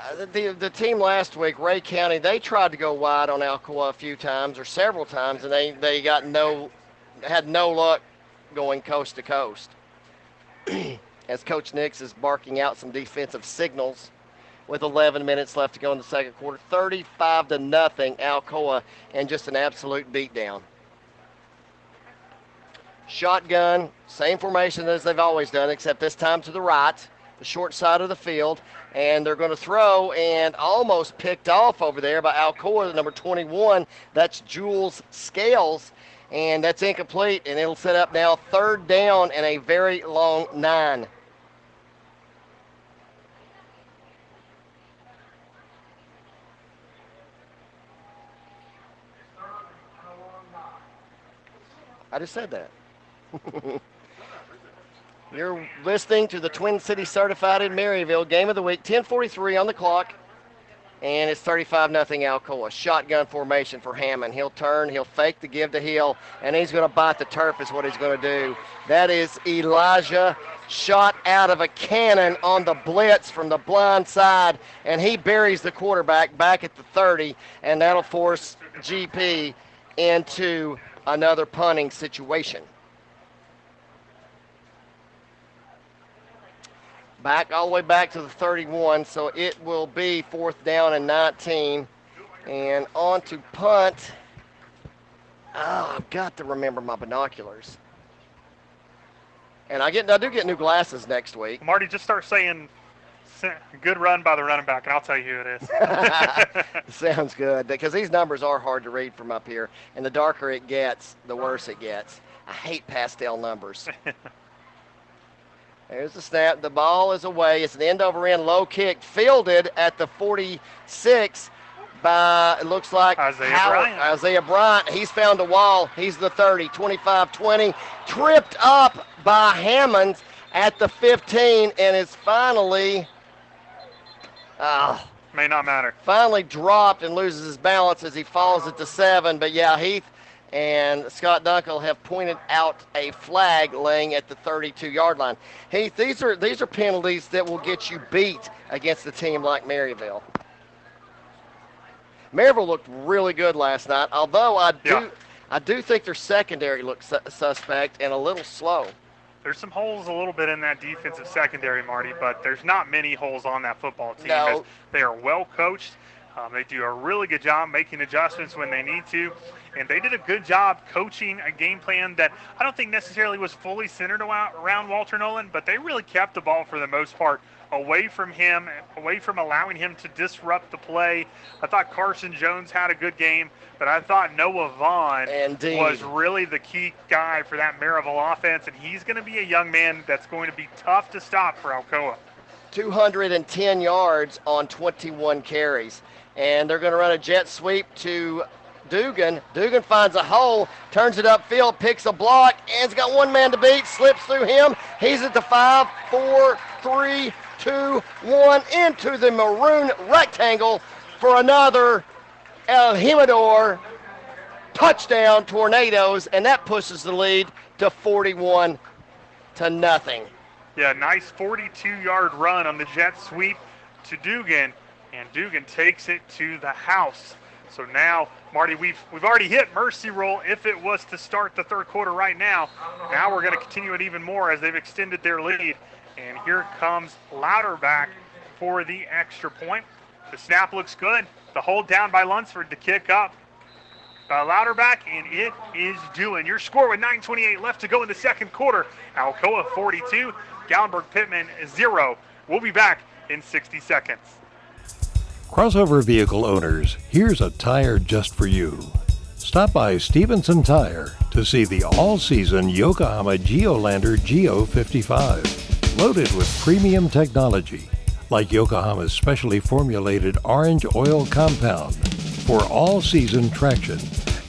uh, the, the, the team last week, Rhea County, they tried to go wide on Alcoa a few times or several times, and they, they got no, had no luck going coast to coast. As Coach Nix is barking out some defensive signals with 11 minutes left to go in the second quarter, 35 to nothing Alcoa, and just an absolute beatdown shotgun, same formation as they've always done, except this time to the right, the short side of the field. And they're going to throw and almost picked off over there by Alcoa, the number 21. That's Jules Scales. And that's incomplete, and it'll set up now third down and a very long nine. I just said that. You're listening to the Twin City Certified in Maryville game of the week, 10:43 on the clock, and it's 35 nothing Alcoa. Shotgun formation for Hammond. He'll turn, he'll fake the give to Hill, and he's going to bite the turf. Is what he's going to do. That is Elijah shot out of a cannon on the blitz from the blind side, and he buries the quarterback back at the 30, and that'll force GP into another punting situation. Back all the way back to the 31, so it will be fourth down and 19. And on to punt. Oh, I've got to remember my binoculars. And I get I do get new glasses next week.
Marty, just start saying good run by the running back, and I'll tell you who it is.
Sounds good because these numbers are hard to read from up here, and the darker it gets, the worse it gets. I hate pastel numbers. There's the snap. The ball is away. It's an end over end low kick, fielded at the 46 by it looks like
Isaiah
Howard-
Bryant.
Isaiah Bryant. He's found a wall. He's the 30, 25, 20, tripped up by Hammond at the 15, and is finally. Oh,
May not matter.
finally dropped and loses his balance as he falls at the seven. But yeah, Heath and Scott Dunkel have pointed out a flag laying at the 32-yard line. Heath, these are these are penalties that will get you beat against a team like Maryville. Maryville looked really good last night, although I do
Yeah.
I do think their secondary looks su- suspect and a little slow.
There's some holes a little bit in that defensive secondary, Marty, but there's not many holes on that football team.
No.
They are well coached. Um, they do a really good job making adjustments when they need to, and they did a good job coaching a game plan that I don't think necessarily was fully centered around Walter Nolan, but they really kept the ball for the most part away from him, away from allowing him to disrupt the play. I thought Carson Jones had a good game, but I thought Noah Vaughn
Indeed.
was really the key guy for that Maryville offense, and he's going to be a young man that's going to be tough to stop for Alcoa.
210 yards on 21 carries. And they're going to run a jet sweep to Dugan. Dugan finds a hole, turns it upfield, picks a block, and's got one man to beat, slips through him. He's at the five, four, three, two, one, into the maroon rectangle for another El Jimador touchdown tornadoes, and that pushes the lead to 41 to nothing.
Yeah, nice 42-yard run on the jet sweep to Dugan, and Dugan takes it to the house. So now, Marty, we've we've already hit mercy rule if it was to start the third quarter right now. Now we're going to continue it even more as they've extended their lead. And here comes Louderback for the extra point. The snap looks good. The hold down by Lunsford to kick up uh, by Louderback, and it is doing. Your score with 9.28 left to go in the second quarter. Alcoa 42, Gatlinburg Pittman 0. We'll be back in 60 seconds.
Crossover vehicle owners, here's a tire just for you. Stop by Stevenson Tire to see the all season Yokohama Geolandar Geo 55. Loaded with premium technology like Yokohama's specially formulated orange oil compound for all season traction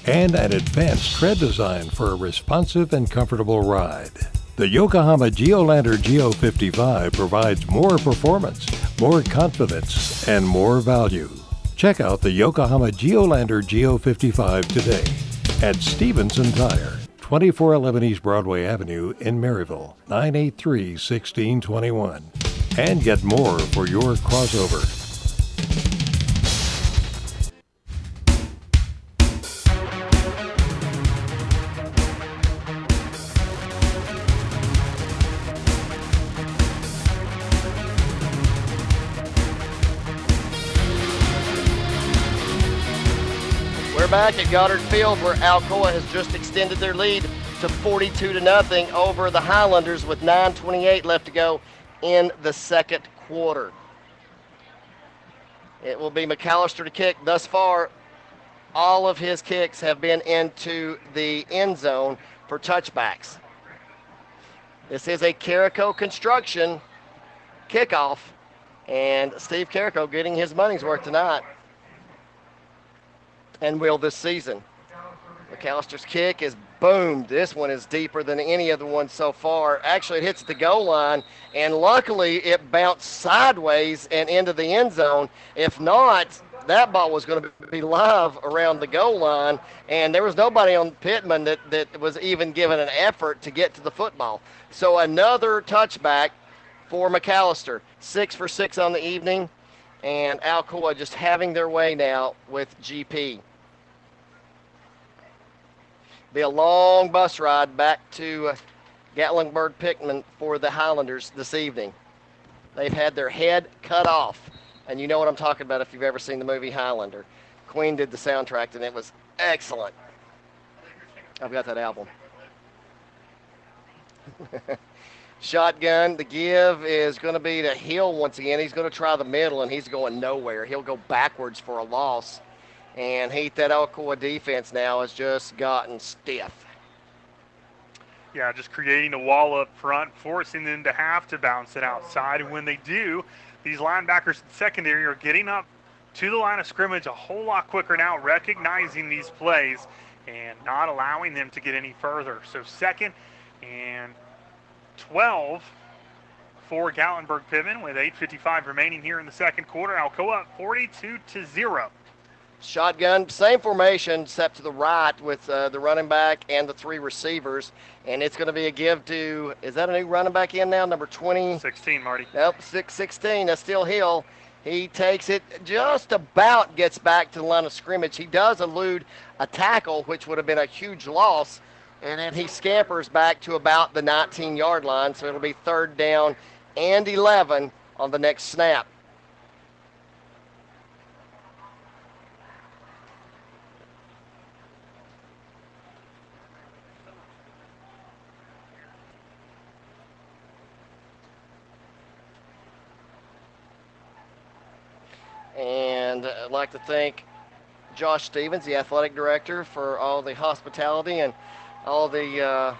and an advanced tread design for a responsive and comfortable ride. The Yokohama Geolandar Geo 55 provides more performance, more confidence, and more value. Check out the Yokohama Geolandar Geo 55 today at Stevenson Tire, 2411 East Broadway Avenue in Maryville, 983 1621. And get more for your crossover.
Back at Goddard Field where Alcoa has just extended their lead to 42 to nothing over the Highlanders with 9:28 left to go in the second quarter. It will be McAllister to kick. Thus far, all of his kicks have been into the end zone for touchbacks. This is a Carico construction kickoff, and Steve Carico getting his money's worth tonight and will this season. McAllister's kick is boomed. This one is deeper than any of the ones so far. Actually, it hits the goal line, and luckily it bounced sideways and into the end zone. If not, that ball was going to be live around the goal line, and there was nobody on Pittman that, that was even given an effort to get to the football. So another touchback for McAllister. Six for six on the evening, and Alcoa just having their way now with GP be a long bus ride back to uh, Gatlinburg Pittman for the Highlanders this evening. They've had their head cut off, and you know what I'm talking about if you've ever seen the movie Highlander. Queen did the soundtrack, and it was excellent. I've got that album. Shotgun, the give is going to be to Hill once again. He's going to try the middle, and he's going nowhere. He'll go backwards for a loss. And Heath, that Alcoa defense now has just gotten stiff.
Yeah, just creating a wall up front, forcing them to have to bounce it outside. And when they do, these linebackers in secondary are getting up to the line of scrimmage a whole lot quicker now, recognizing these plays and not allowing them to get any further. So second and 12 for Gatlinburg Pittman with 8.55 remaining here in the second quarter. Alcoa 42 to 0.
Shotgun, same formation, except to the right with uh, the running back and the three receivers. And it's going to be a give to, is that a new running back in now, number 20?
16, Marty.
Nope, 616. That's still Hill. He takes it just about gets back to the line of scrimmage. He does elude a tackle, which would have been a huge loss. And then he scampers back to about the 19 yard line. So it'll be third down and 11 on the next snap. And I'd like to thank Josh Stevens, the athletic director, for all the hospitality and all the uh,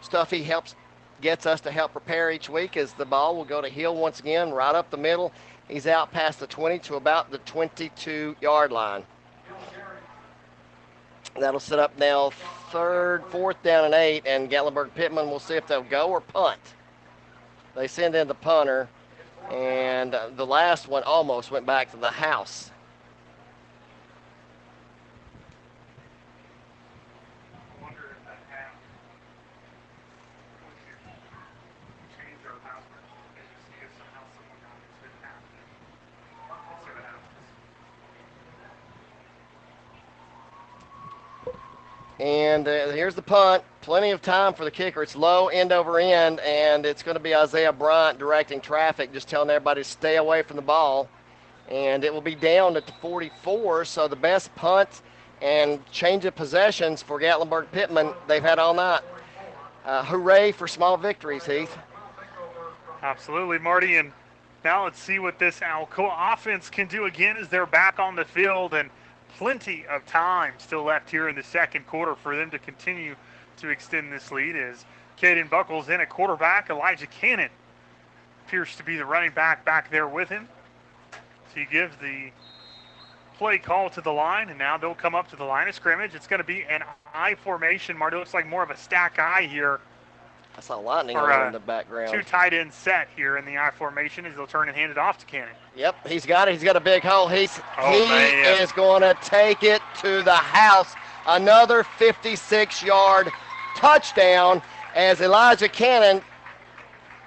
stuff he helps gets us to help prepare each week. As the ball will go to Hill once again, right up the middle. He's out past the 20 to about the 22 yard line. That'll set up now third, fourth down and eight, and Gatlinburg Pittman will see if they'll go or punt. They send in the punter, and the last one almost went back to the house. And uh, here's the punt. Plenty of time for the kicker. It's low end over end, and it's going to be Isaiah Bryant directing traffic, just telling everybody to stay away from the ball. And it will be down at the 44. So the best punt and change of possessions for Gatlinburg Pittman they've had all night. Uh, hooray for small victories, Heath.
Absolutely, Marty. And now let's see what this Alcoa offense can do again as they're back on the field and plenty of time still left here in the second quarter for them to continue to extend this lead as Caden Buckles in at quarterback. Elijah Cannon appears to be the running back back there with him. So he gives the play call to the line, and now they'll come up to the line of scrimmage. It's going to be an I formation. Marty looks like more of a stack I here.
I saw lightning over
uh,
in the background.
Two tight end set here in the I formation as they'll turn and hand it off to Cannon.
Yep, he's got it. He's got a big hole. He's
Oh,
he
man.
is going to take it to the house. Another 56-yard touchdown as Elijah Cannon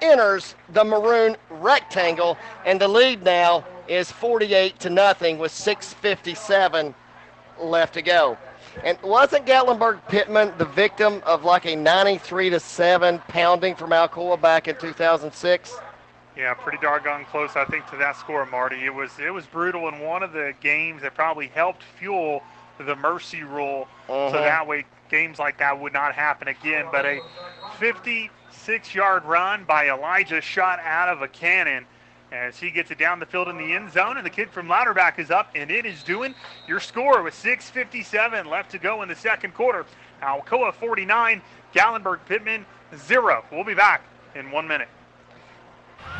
enters the maroon rectangle, and the lead now is 48 to nothing with 6:57 left to go. And wasn't Gatlinburg Pittman the victim of like a 93 to 7 pounding from Alcoa back in 2006?
Yeah, pretty doggone close, I think, to that score, Marty. It was it was brutal in one of the games that probably helped fuel the mercy rule,
Mhm.
so that way games like that would not happen again. But a 56-yard run by Elijah shot out of a cannon as he gets it down the field in the end zone, and the kid from Louderback is up, and it is doing your score with 6:57 left to go in the second quarter. Alcoa 49, Gatlinburg Pittman zero. We'll be back in one minute.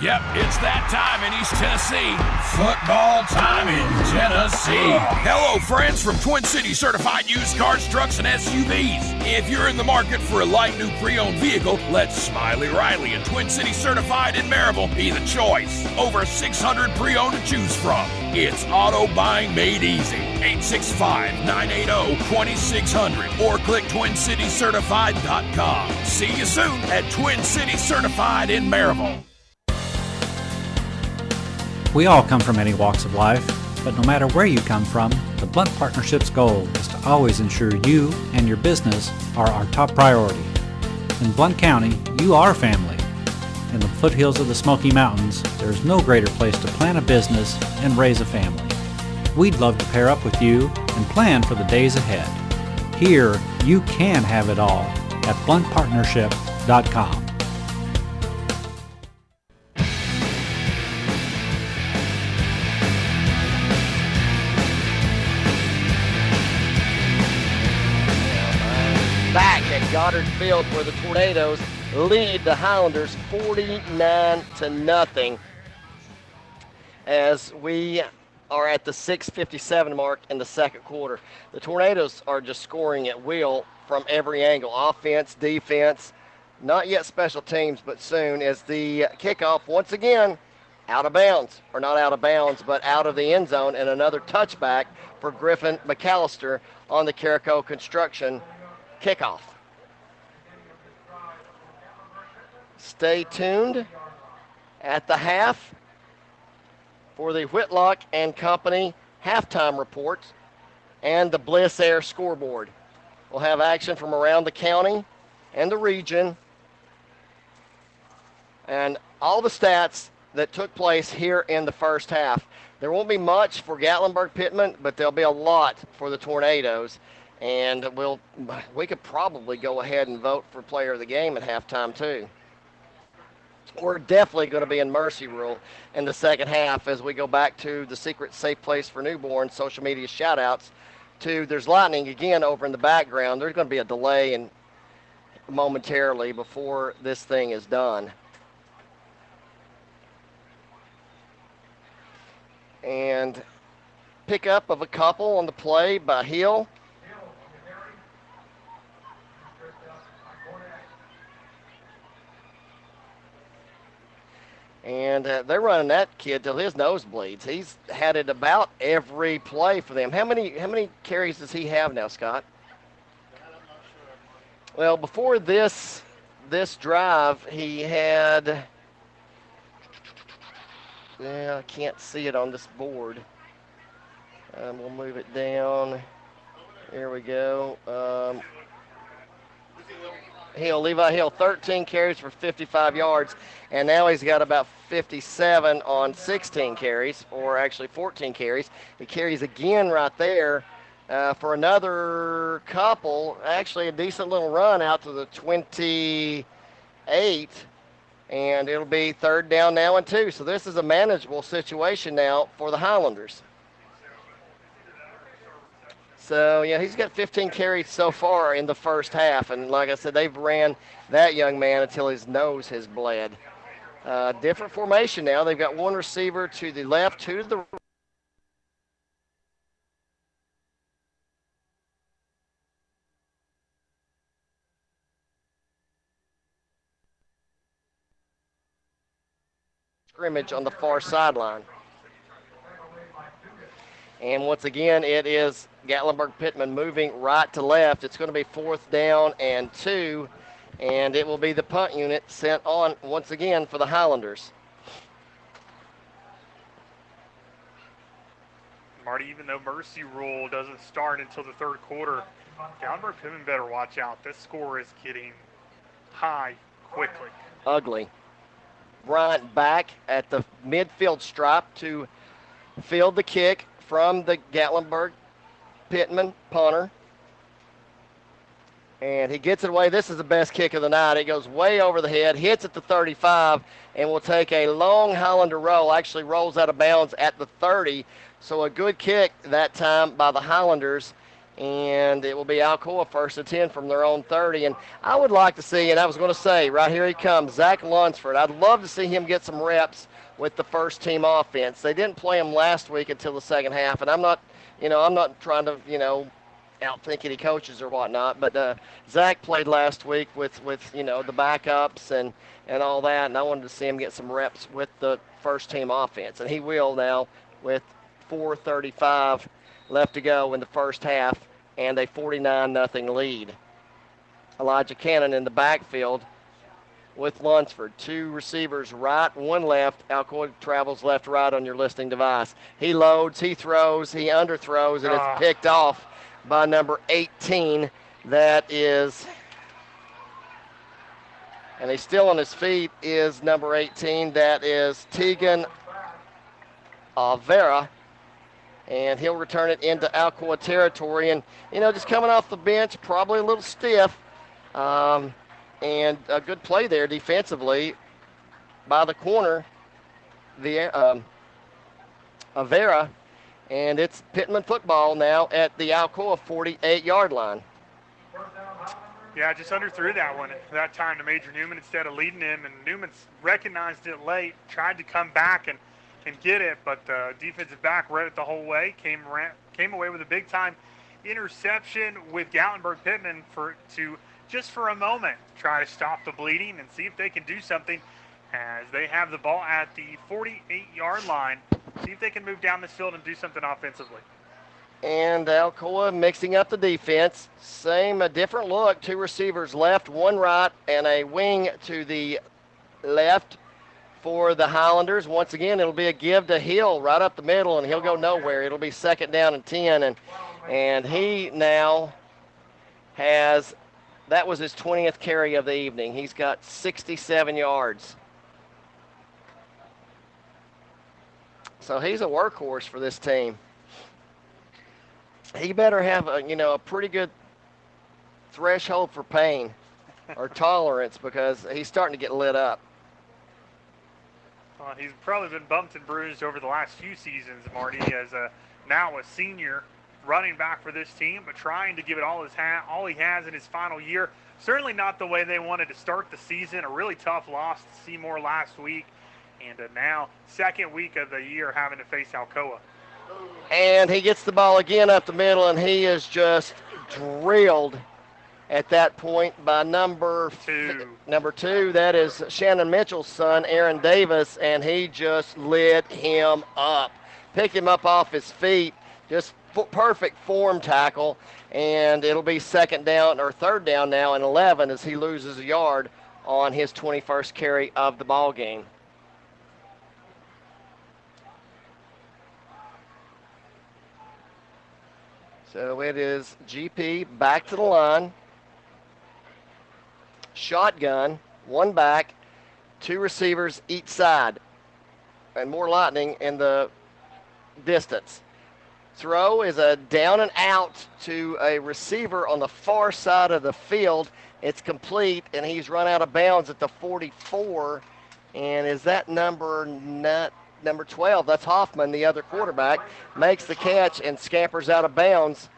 Yep, it's that time in East Tennessee. Football time in Tennessee. Hello, friends from Twin Cities Certified Used Cars, Trucks, and SUVs. If you're in the market for a light new pre owned vehicle, let Smiley Riley and Twin Cities Certified in Maryville be the choice. Over 600 pre owned to choose from. It's auto buying made easy. 865 980 2600 or click TwinCitiesCertified.com. See you soon at Twin Cities Certified in Maryville.
We all come from many walks of life, but no matter where you come from, the Blount Partnership's goal is to always ensure you and your business are our top priority. In Blount County, you are family. In the foothills of the Smoky Mountains, there is no greater place to plan a business and raise a family. We'd love to pair up with you and plan for the days ahead. Here, you can have it all at
blountpartnership.com. Goddard Field where the Tornadoes lead the Highlanders 49 to nothing as we are at the 657 mark in the second quarter. The Tornadoes are just scoring at will from every angle, offense, defense, not yet special teams, but soon as the kickoff once again out of bounds, or not out of bounds, but out of the end zone, and another touchback for Griffin McAllister on the Carico Construction kickoff. Stay tuned at the half for the Whitlock and Company halftime reports and the Bliss Air scoreboard. We'll have action from around the county and the region and all the stats that took place here in the first half. There won't be much for Gatlinburg Pittman, but there'll be a lot for the Tornadoes. And we'll we could probably go ahead and vote for player of the game at halftime too. We're definitely going to be in mercy rule in the second half as we go back to the secret safe place for newborn social media shout outs to there's lightning again over in the background. There's going to be a delay and momentarily before this thing is done. And pickup of a couple on the play by Hill. And uh, they're running that kid till his nose bleeds. He's had it about every play for them. How many how many carries does he have now, Scott? Well, before this this drive, he had. Yeah, I can't see it on this board. Um, we'll move it down. There we go. Um, Hill, Levi Hill, 13 carries for 55 yards, and now he's got about 57 on 16 carries, or actually 14 carries. He carries again right there uh, for another couple, actually a decent little run out to the 28, and it'll be third down now and two. So this is a manageable situation now for the Highlanders. So yeah, he's got 15 carries so far in the first half, and like I said, they've ran that young man until his nose has bled. Uh, different formation now. They've got one receiver to the left, two to the right scrimmage on the far sideline. And once again, it is Gatlinburg Pittman moving right to left. It's going to be fourth down and two, and it will be the punt unit sent on once again for the Highlanders.
Marty, even though Mercy Rule doesn't start until the third quarter, Gatlinburg Pittman better watch out. This score is getting high quickly.
Ugly. Bryant back at the midfield stripe to field the kick from the Gatlinburg Pittman punter. And he gets it away. This is the best kick of the night. It goes way over the head, hits at the 35, and will take a long Highlander roll. Actually rolls out of bounds at the 30. So a good kick that time by the Highlanders and it will be Alcoa first and 10 from their own 30. And I would like to see, and I was going to say, right here he comes, Zach Lunsford. I'd love to see him get some reps with the first team offense. They didn't play him last week until the second half, and I'm not, you know, I'm not trying to, you know, outthink any coaches or whatnot. But uh, Zach played last week with, with you know, the backups and and all that, and I wanted to see him get some reps with the first team offense, and he will now with 4:35 left to go in the first half and a 49 nothing lead. Elijah Cannon in the backfield with Lunsford. Two receivers right, one left. Alcoa travels left right on your listing device. He loads, he throws, he underthrows, and it's
Ah.
picked off by number 18. That is, and he's still on his feet, is number 18. That is Tegan Avera and he'll return it into Alcoa territory. And you know, just coming off the bench, probably a little stiff, um, and a good play there defensively by the corner, the um, Avera, and it's Pittman football now at the Alcoa 48-yard line.
Yeah, just underthrew that one that time to Major Newman instead of leading him, and Newman's recognized it late, tried to come back and, and get it, but the defensive back read it the whole way, came ra- came away with a big time interception with Gatlinburg Pittman for to just for a moment try to stop the bleeding and see if they can do something as they have the ball at the 48 yard line. See if they can move down this field and do something offensively.
And Alcoa mixing up the defense. Same, a different look. Two receivers left, one right, and a wing to the left for the Highlanders. Once again, it'll be a give to Hill right up the middle, and he'll go nowhere. It'll be second down and 10. And, and he now has, that was his 20th carry of the evening. He's got 67 yards. So he's a workhorse for this team he better have a you know a pretty good threshold for pain or tolerance because he's starting to get lit up.
Uh, he's probably been bumped and bruised over the last few seasons, Marty, as a now a senior running back for this team, but trying to give it all his ha- all he has in his final year. Certainly not the way they wanted to start the season. A really tough loss to Seymour last week, and uh, now second week of the year having to face Alcoa.
And he gets the ball again up the middle, and he is just drilled at that point by number
two.
Number two, that is Shannon Mitchell's son, Aaron Davis, and he just lit him up. Pick him up off his feet, just perfect form tackle, and it'll be second down or third down now and 11 as he loses a yard on his 21st carry of the ball game. So it is GP back to the line. Shotgun, one back, two receivers each side, and more lightning in the distance. Throw is a down and out to a receiver on the far side of the field. It's complete, and he's run out of bounds at the 44. And is that number not number 12? That's Hoffman, the other quarterback, makes the catch and scampers out of bounds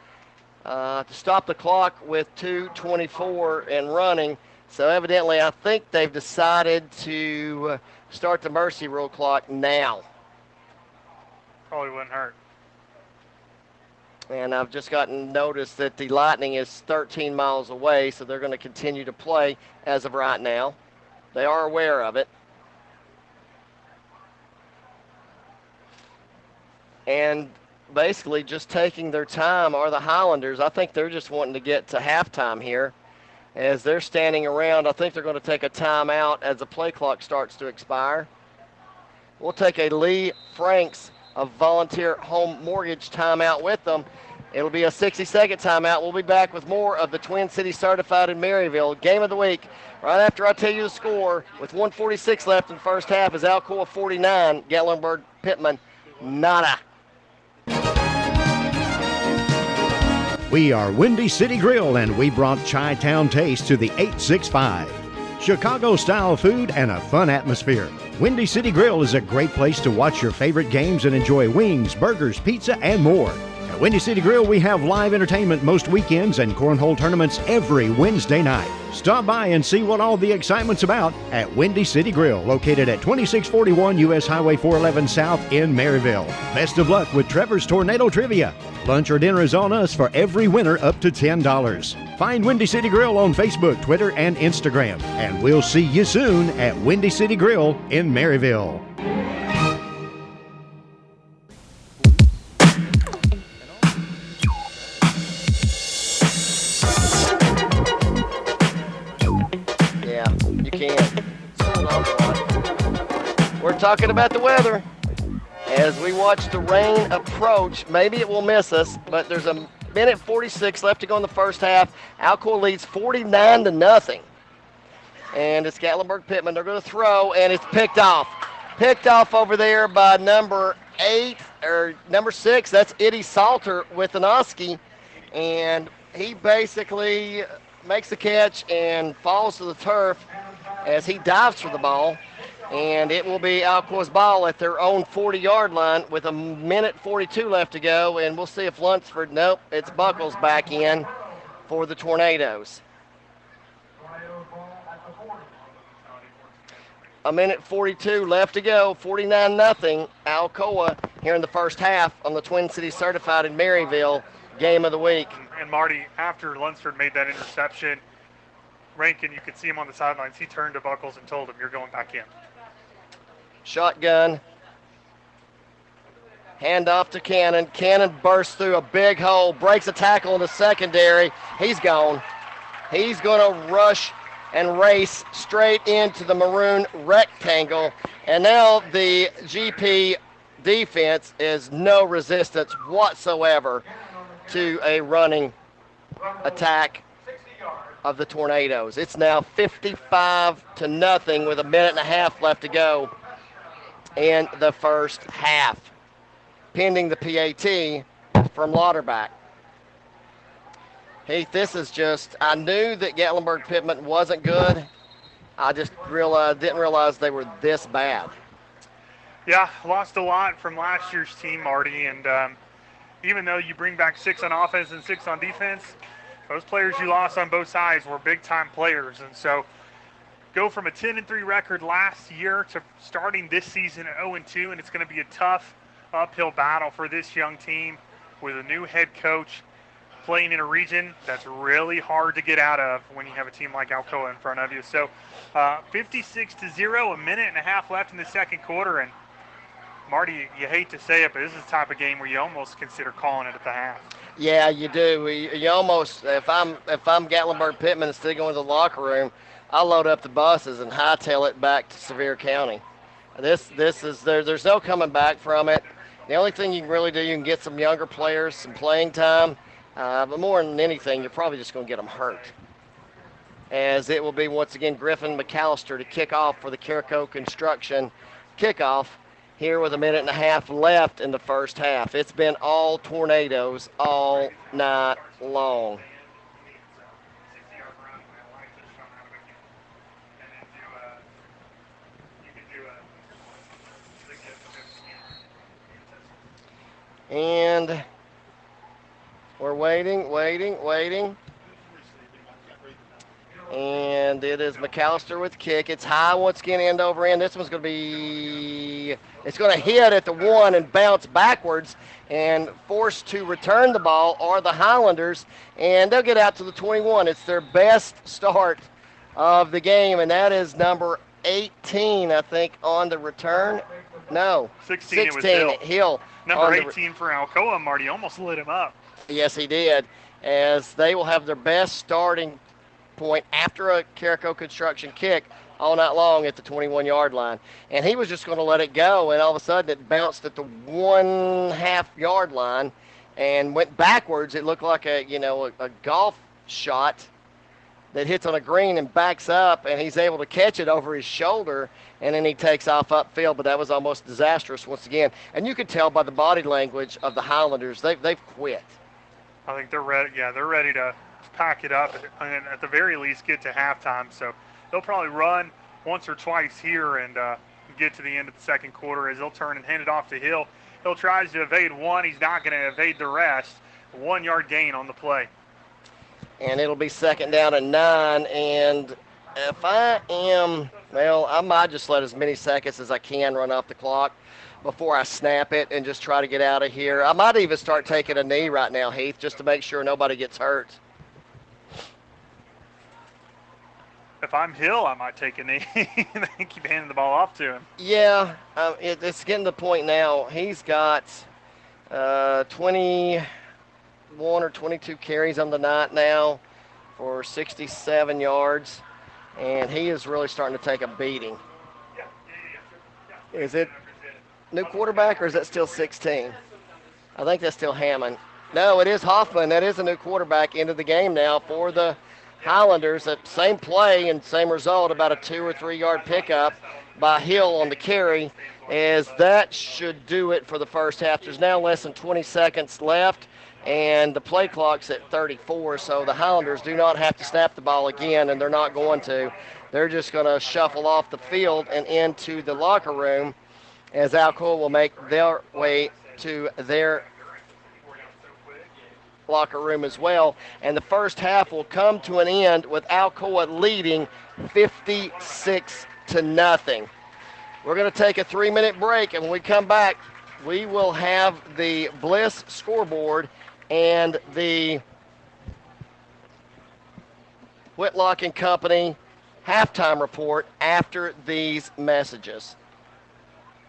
uh, to stop the clock with 2:24 and running. So evidently, I think they've decided to uh, start the mercy rule clock now.
Probably wouldn't hurt.
And I've just gotten notice that the Lightning is 13 miles away, so they're going to continue to play as of right now. They are aware of it. And basically just taking their time are the Highlanders. I think they're just wanting to get to halftime here. As they're standing around, I think they're going to take a timeout as the play clock starts to expire. We'll take a Lee Franks of Volunteer Home Mortgage timeout with them. It'll be a 60 second timeout. We'll be back with more of the Twin Cities Certified in Maryville game of the week right after I tell you the score. With 146 left in the first half, is Alcoa 49, Gatlinburg Pittman nada.
We are Windy City Grill and we brought Chi Town Taste to the 865. Chicago style food and a fun atmosphere. Windy City Grill is a great place to watch your favorite games and enjoy wings, burgers, pizza, and more. At Windy City Grill, we have live entertainment most weekends and cornhole tournaments every Wednesday night. Stop by and see what all the excitement's about at Windy City Grill, located at 2641 US Highway 411 South in Maryville. Best of luck with Trevor's Tornado Trivia. Lunch or dinner is on us for every winner up to $10. Find Windy City Grill on Facebook, Twitter, and Instagram. And we'll see you soon at Windy City Grill in Maryville.
Talking about the weather. As we watch the rain approach, maybe it will miss us, but there's a minute 46 left to go in the first half. Alcoa leads 49 to nothing. And it's Gatlinburg Pittman. They're going to throw, and it's picked off. Picked off over there by number eight or number six. That's Eddie Salter with an Oski. And he basically makes the catch and falls to the turf as he dives for the ball. And it will be Alcoa's ball at their own 40 yard line with a minute 42 left to go. And we'll see if Lunsford, nope, it's Buckles back in for the Tornadoes. A minute 42 left to go, 49 nothing. Alcoa here in the first half on the Twin Cities Certified in Maryville game of the week.
And Marty, after Lunsford made that interception, Rankin, you could see him on the sidelines. He turned to Buckles and told him, "You're going back in."
Shotgun. Hand off to Cannon. Cannon bursts through a big hole, breaks a tackle in the secondary. He's gone. He's going to rush and race straight into the maroon rectangle. And now the GP defense is no resistance whatsoever to a running attack of the Tornadoes. It's now 55 to nothing with a minute and a half left to go in the first half, pending the PAT from Lauterbach. Heath, this is just, I knew that Gatlinburg Pittman wasn't good. I just realized, didn't realize they were this bad.
Yeah, lost a lot from last year's team, Marty. And um, even though you bring back six on offense and six on defense, those players you lost on both sides were big time players. And so go from a 10 and 3 record last year to starting this season at 0 and 2, and it's going to be a tough uphill battle for this young team with a new head coach playing in a region that's really hard to get out of when you have a team like Alcoa in front of you. So, uh, 56 to zero, a minute and a half left in the second quarter, and Marty, you hate to say it, but this is the type of game where you almost consider calling it at the half.
Yeah, you do. You, almost, if I'm if I'm Gatlinburg Pittman and still going to the locker room, I'll load up the buses and hightail it back to Sevier County. This this is there. There's no coming back from it. The only thing you can really do, you can get some younger players some playing time, Uh, but more than anything, you're probably just going to get them hurt. As it will be once again Griffin McAllister to kick off for the Carico Construction kickoff here with a minute and a half left in the first half. It's been all tornadoes all night long. And we're waiting, waiting, waiting. And it is McAllister with kick. It's high once again, end over end. This one's going to be, it's going to hit at the one and bounce backwards. And forced to return the ball are the Highlanders. And they'll get out to the 21. It's their best start of the game. And that is number 18, I think, on the return. No,
16, 16
it was Hill.
Hill Number 18 for Alcoa. Marty almost lit him up.
Yes, he did. As they will have their best starting point after a Carico construction kick all night long at the 21 yard line. And he was just going to let it go, and all of a sudden it bounced at the one half yard line and went backwards. It looked like a you know a, a golf shot that hits on a green and backs up, and he's able to catch it over his shoulder, and then he takes off upfield. But that was almost disastrous once again. And you could tell by the body language of the Highlanders, they've, they've quit.
I think they're ready. Yeah, they're ready to pack it up and at the very least get to halftime. So they'll probably run once or twice here and uh, get to the end of the second quarter as they'll turn and hand it off to Hill. Hill tries to evade one. He's not going to evade the rest. One yard gain on the play
and it'll be second down and nine. And if I am, well, I might just let as many seconds as I can run off the clock before I snap it and just try to get out of here. I might even start taking a knee right now, Heath, just to make sure nobody gets hurt.
If I'm Hill, I might take a knee and keep handing the ball off to him.
Yeah, um, it, it's getting to the point now. He's got uh, 20 21 or 22 carries on the night now for 67 yards, and he is really starting to take a beating. Is it new quarterback or is that still 16? I think that's still Hammond. No, it is Hoffman. That is a new quarterback into the game now for the Highlanders. That same play and same result, about a two or three yard pickup by Hill on the carry, as that should do it for the first half. There's now less than 20 seconds left and the play clock's at 34, so the Highlanders do not have to snap the ball again, and they're not going to. They're just going to shuffle off the field and into the locker room as Alcoa will make their way to their locker room as well. And the first half will come to an end with Alcoa leading 56 to nothing. We're going to take a three minute break, and when we come back, we will have the Bliss scoreboard and the Whitlock and Company halftime report after these messages.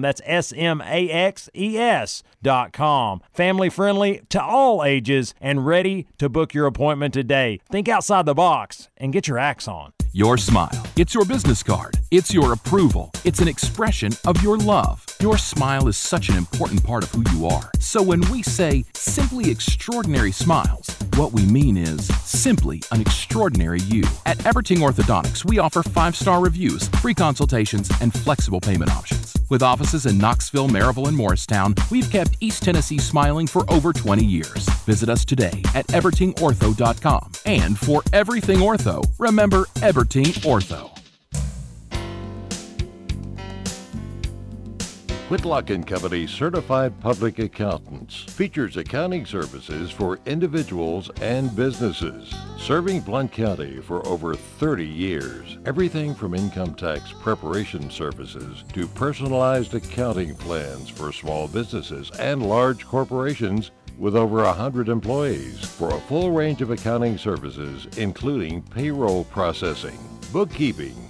That's S M A X E S dot com. Family friendly to all ages and ready to book your appointment today. Think outside the box and get your axe on.
Your smile. It's your business card. It's your approval. It's an expression of your love. Your smile is such an important part of who you are. So when we say simply extraordinary smiles, what we mean is simply an extraordinary you. At Everting Orthodontics, we offer five star reviews, free consultations, and flexible payment options. With offices in Knoxville, Maryville, and Morristown, we've kept East Tennessee smiling for over 20 years. Visit us today at evertingortho.com. And for everything ortho, remember Everting Ortho.
Whitlock Company Certified Public Accountants features accounting services for individuals and businesses. Serving Blount County for over 30 years. Everything from income tax preparation services to personalized accounting plans for small businesses and large corporations with over 100 employees for a full range of accounting services, including payroll processing, bookkeeping,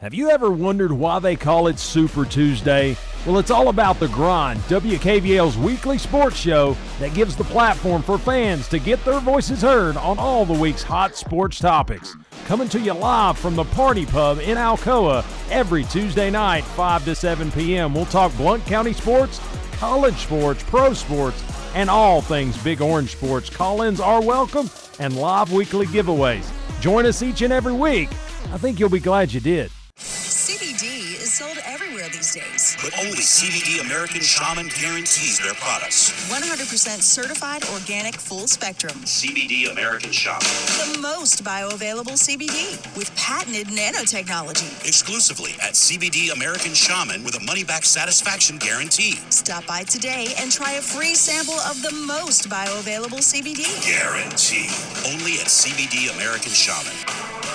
Have you ever wondered why they call it Super Tuesday? Well, it's all about the grind, WKVL's weekly sports show that gives the platform for fans to get their voices heard on all the week's hot sports topics. Coming to you live from the Party Pub in Alcoa every Tuesday night, 5 to 7 p.m. We'll talk Blount County sports, college sports, pro sports, and all things Big Orange sports. Call ins are welcome and live weekly giveaways. Join us each and every week. I think you'll be glad you did.
CBD is sold everywhere these days.
But only CBD American Shaman guarantees their products.
100% certified organic full spectrum.
CBD American Shaman.
The most bioavailable CBD with patented nanotechnology.
Exclusively at CBD American Shaman with a money back satisfaction guarantee.
Stop by today and try a free sample of the most bioavailable CBD.
Guarantee. Only at CBD American Shaman.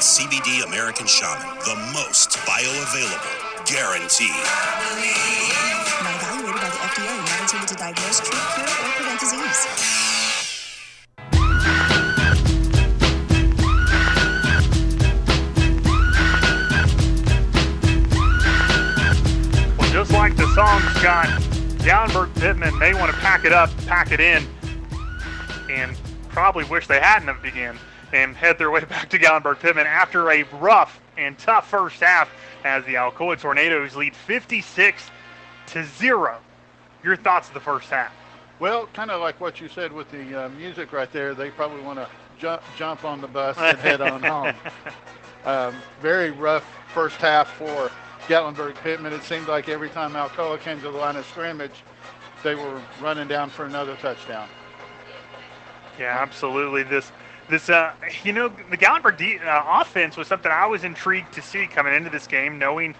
CBD American Shaman. The most bioavailable. Guarantee.
Not evaluated by the FDA, not intended to diagnose, treat, cure, or prevent disease.
Well, just like the song, Scott, Downberg Pittman may want to pack it up, pack it in, and probably wish they hadn't have begun and head their way back to Gatlinburg Pittman after a rough and tough first half as the Alcoa Tornadoes lead 56 to 0. Your thoughts of the first half?
Well, kind of like what you said with the uh, music right there, they probably want to jump jump on the bus and head on home. Um, very rough first half for Gatlinburg Pittman. It seemed like every time Alcoa came to the line of scrimmage, they were running down for another touchdown.
Yeah, absolutely. This, this, uh, you know, the Gatlinburg de- uh, offense was something I was intrigued to see coming into this game, knowing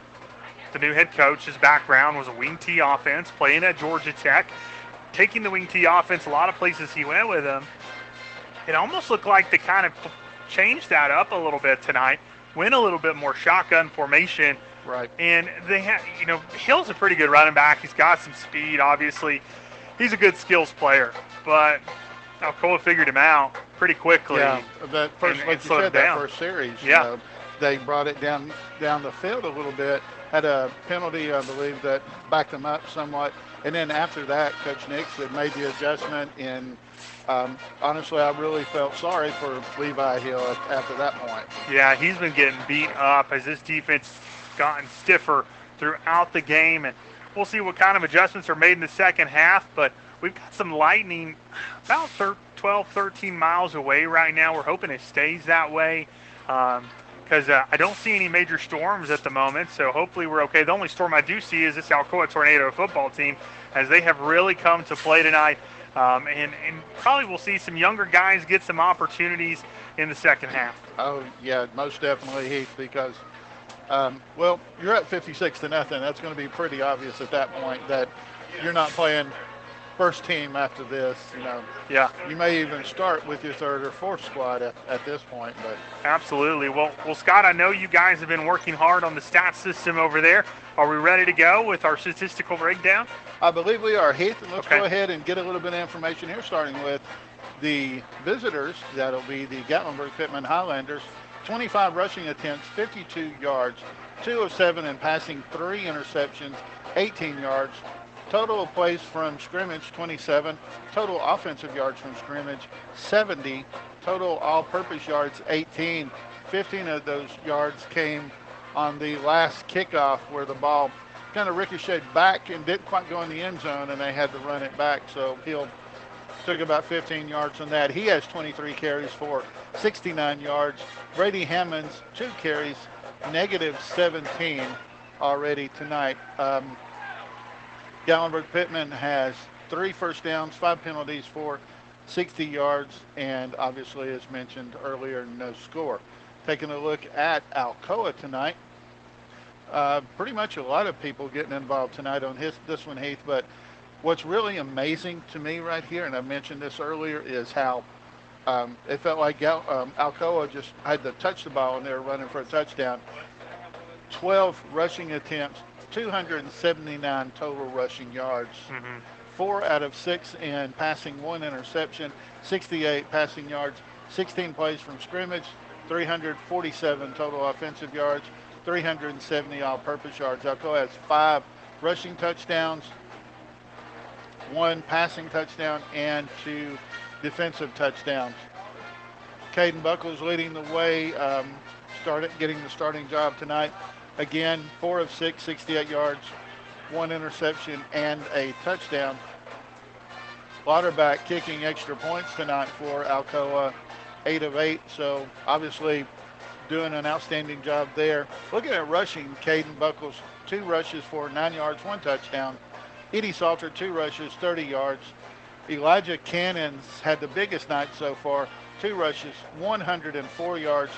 the new head coach, his background was a wing T offense, playing at Georgia Tech, taking the wing T offense a lot of places he went with him. It almost looked like they kind of changed that up a little bit tonight, went a little bit more shotgun formation.
Right.
And they have, you know, Hill's a pretty good running back. He's got some speed, obviously. He's a good skills player, but Alcoa figured him out pretty quickly.
Yeah, that first,
and-
like
and
you said, that first series. you
Yeah.
know, they brought it down down the field a little bit. Had a penalty, I believe, that backed them up somewhat. And then after that, Coach Nix had made the adjustment. And um, honestly, I really felt sorry for Levi Hill after that point.
Yeah, he's been getting beat up as this defense gotten stiffer throughout the game, and we'll see what kind of adjustments are made in the second half. But we've got some lightning about thir- 12, 13 miles away right now. We're hoping it stays that way because uh, I don't see any major storms at the moment. So hopefully we're okay. The only storm I do see is this Alcoa Tornado football team, as they have really come to play tonight. Um, and, and probably we'll see some younger guys get some opportunities in the second half.
Oh yeah, most definitely, Heath. Because um, well, you're at 56 to nothing. That's going to be pretty obvious at that point that you're not playing first team after this. You know.
Yeah.
You may even start with your third or fourth squad at, at this point, but
Absolutely. Well, well, Scott, I know you guys have been working hard on the stat system over there. Are we ready to go with our statistical breakdown?
I believe we are. Heath, let's
Okay.
go ahead and get a little bit of information here, starting with the visitors. That'll be the Gatlinburg Pittman Highlanders. 25 rushing attempts, 52 yards, 2 of 7 in passing, 3 interceptions, 18 yards, Total plays from scrimmage 27. Total offensive yards from scrimmage 70. Total all-purpose yards 18. 15 of those yards came on the last kickoff where the ball kind of ricocheted back and didn't quite go in the end zone and they had to run it back. So Hill took about 15 yards on that. He has 23 carries for 69 yards. Brady Hammonds, two carries, negative 17 already tonight. Um, Gatlinburg Pittman has three first downs, five penalties for 60 yards, and obviously, as mentioned earlier, no score. Taking a look at Alcoa tonight. Uh, pretty much a lot of people getting involved tonight on his, this one, Heath, but what's really amazing to me right here, and I mentioned this earlier, is how um, it felt like um, Alcoa just had to touch the ball and they were running for a touchdown. 12 rushing attempts, 279 total rushing yards.
Mm-hmm.
Four out of six in passing, one interception, 68 passing yards, 16 plays from scrimmage, 347 total offensive yards, 370 all-purpose yards. Alcoa has five rushing touchdowns, one passing touchdown, and two defensive touchdowns. Caden Buckles leading the way, um, started getting the starting job tonight. Again, four of six, 68 yards, one interception, and a touchdown. Lauterbach kicking extra points tonight for Alcoa, eight of eight. So obviously doing an outstanding job there. Looking at rushing, Caden Buckles, two rushes for nine yards, one touchdown. Edie Salter, two rushes, 30 yards. Elijah Cannons had the biggest night so far, two rushes, 104 yards,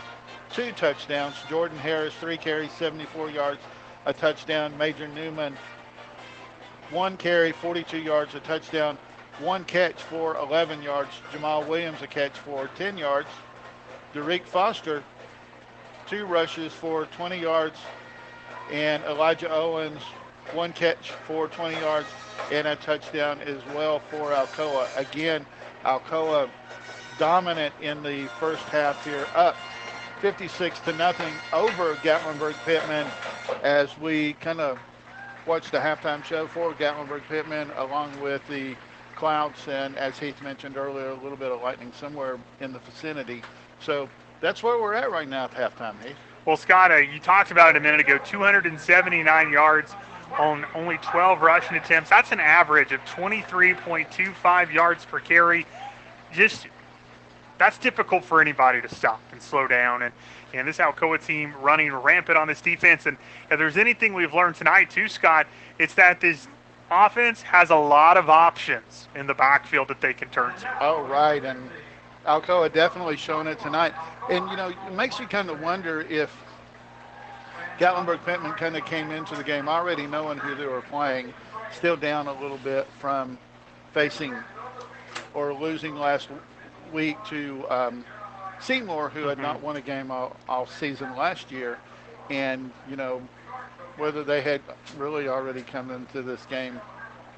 two touchdowns. Jordan Harris, three carries, 74 yards, a touchdown. Major Newman, one carry, 42 yards, a touchdown. One catch for 11 yards. Jamal Williams, a catch for 10 yards. Derek Foster, two rushes for 20 yards. And Elijah Owens, one catch for 20 yards and a touchdown as well for Alcoa. Again, Alcoa dominant in the first half here, up 56 to nothing over Gatlinburg Pittman as we kind of watched the halftime show for Gatlinburg Pittman along with the clouds and as Heath mentioned earlier, a little bit of lightning somewhere in the vicinity. So that's where we're at right now at halftime, Heath.
Well, Scott, uh, you talked about it a minute ago 279 yards on only 12 rushing attempts. That's an average of 23.25 yards per carry. Just that's difficult for anybody to stop and slow down. And, and this Alcoa team running rampant on this defense. And if there's anything we've learned tonight, too, Scott, it's that this offense has a lot of options in the backfield that they can turn to.
Oh, right. And Alcoa definitely showing it tonight. And, you know, it makes you kind of wonder if Gatlinburg Pittman kind of came into the game already knowing who they were playing, still down a little bit from facing or losing last week to um, Seymour, who had not won a game all, all season last year. And, you know, whether they had really already come into this game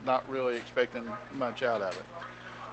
not really expecting much out of it.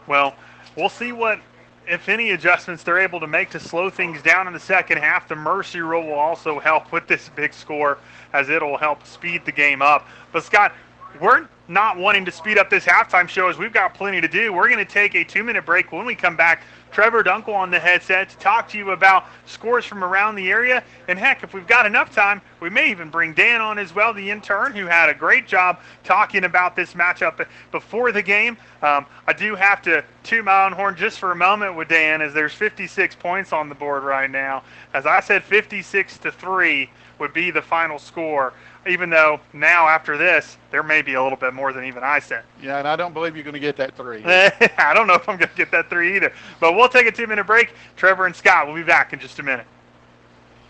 Well, we'll see what if any adjustments they're able to make to slow things down in the second half, the mercy rule will also help with this big score as it'll help speed the game up. But Scott, we're not wanting to speed up this halftime show as we've got plenty to do. We're going to take a two minute break when we come back. Trevor Dunkel on the headset to talk to you about scores from around the area. And heck, if we've got enough time, we may even bring Dan on as well, the intern, who had a great job talking about this matchup before the game. Um, I do have to toot my own horn just for a moment with Dan, as there's 56 points on the board right now. As I said, 56 to 3 would be the final score even though now after this there may be a little bit more than even I said.
Yeah, and I don't believe you're going to get that three.
I don't know if I'm going to get that three either. But we'll take a two minute break. Trevor and Scott will be back in just a minute.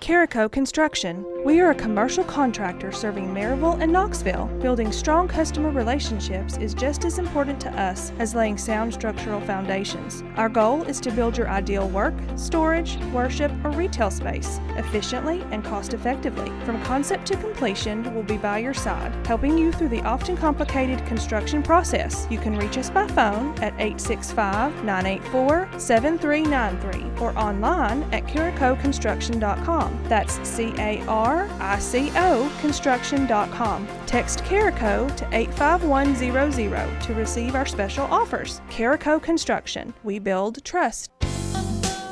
Carico Construction. We are a commercial contractor serving Maryville and Knoxville. Building strong customer relationships is just as important to us as laying sound structural foundations. Our goal is to build your ideal work, storage, worship, or retail space efficiently and cost effectively. From concept to completion, we'll be by your side, helping you through the often complicated construction process. You can reach us by phone at 865 984 7393 or online at caricoconstruction.com. Construction.com. That's C A R I C O Construction.com. Text Carico to 85100 to receive our special offers. Carico Construction. We build trust.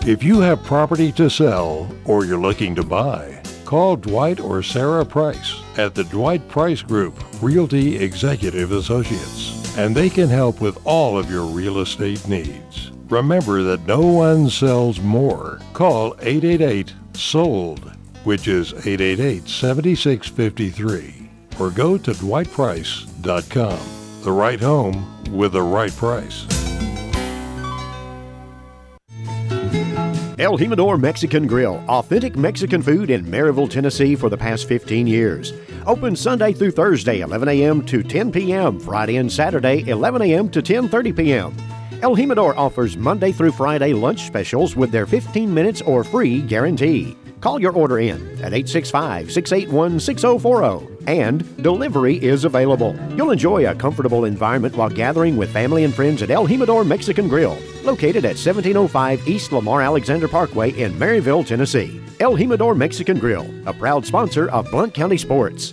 If you have property to sell or you're looking to buy, call Dwight or Sarah Price at the Dwight Price Group, Realty Executive Associates, and they can help with all of your real estate needs. Remember that no one sells more. Call 888 SOLD, which is 888 7653, or go to dwightprice.com. The right home with the right price.
El Jimador Mexican Grill, authentic Mexican food in Maryville, Tennessee for the past 15 years. Open Sunday through Thursday, 11 a.m. to 10 p.m., Friday and Saturday, 11 a.m. to 10:30 p.m. El Jimador offers Monday through Friday lunch specials with their 15 minutes or free guarantee. Call your order in at 865 681 6040 and delivery is available. You'll enjoy a comfortable environment while gathering with family and friends at El Jimador Mexican Grill, located at 1705 East Lamar Alexander Parkway in Maryville, Tennessee. El Jimador Mexican Grill, a proud sponsor of Blount County Sports.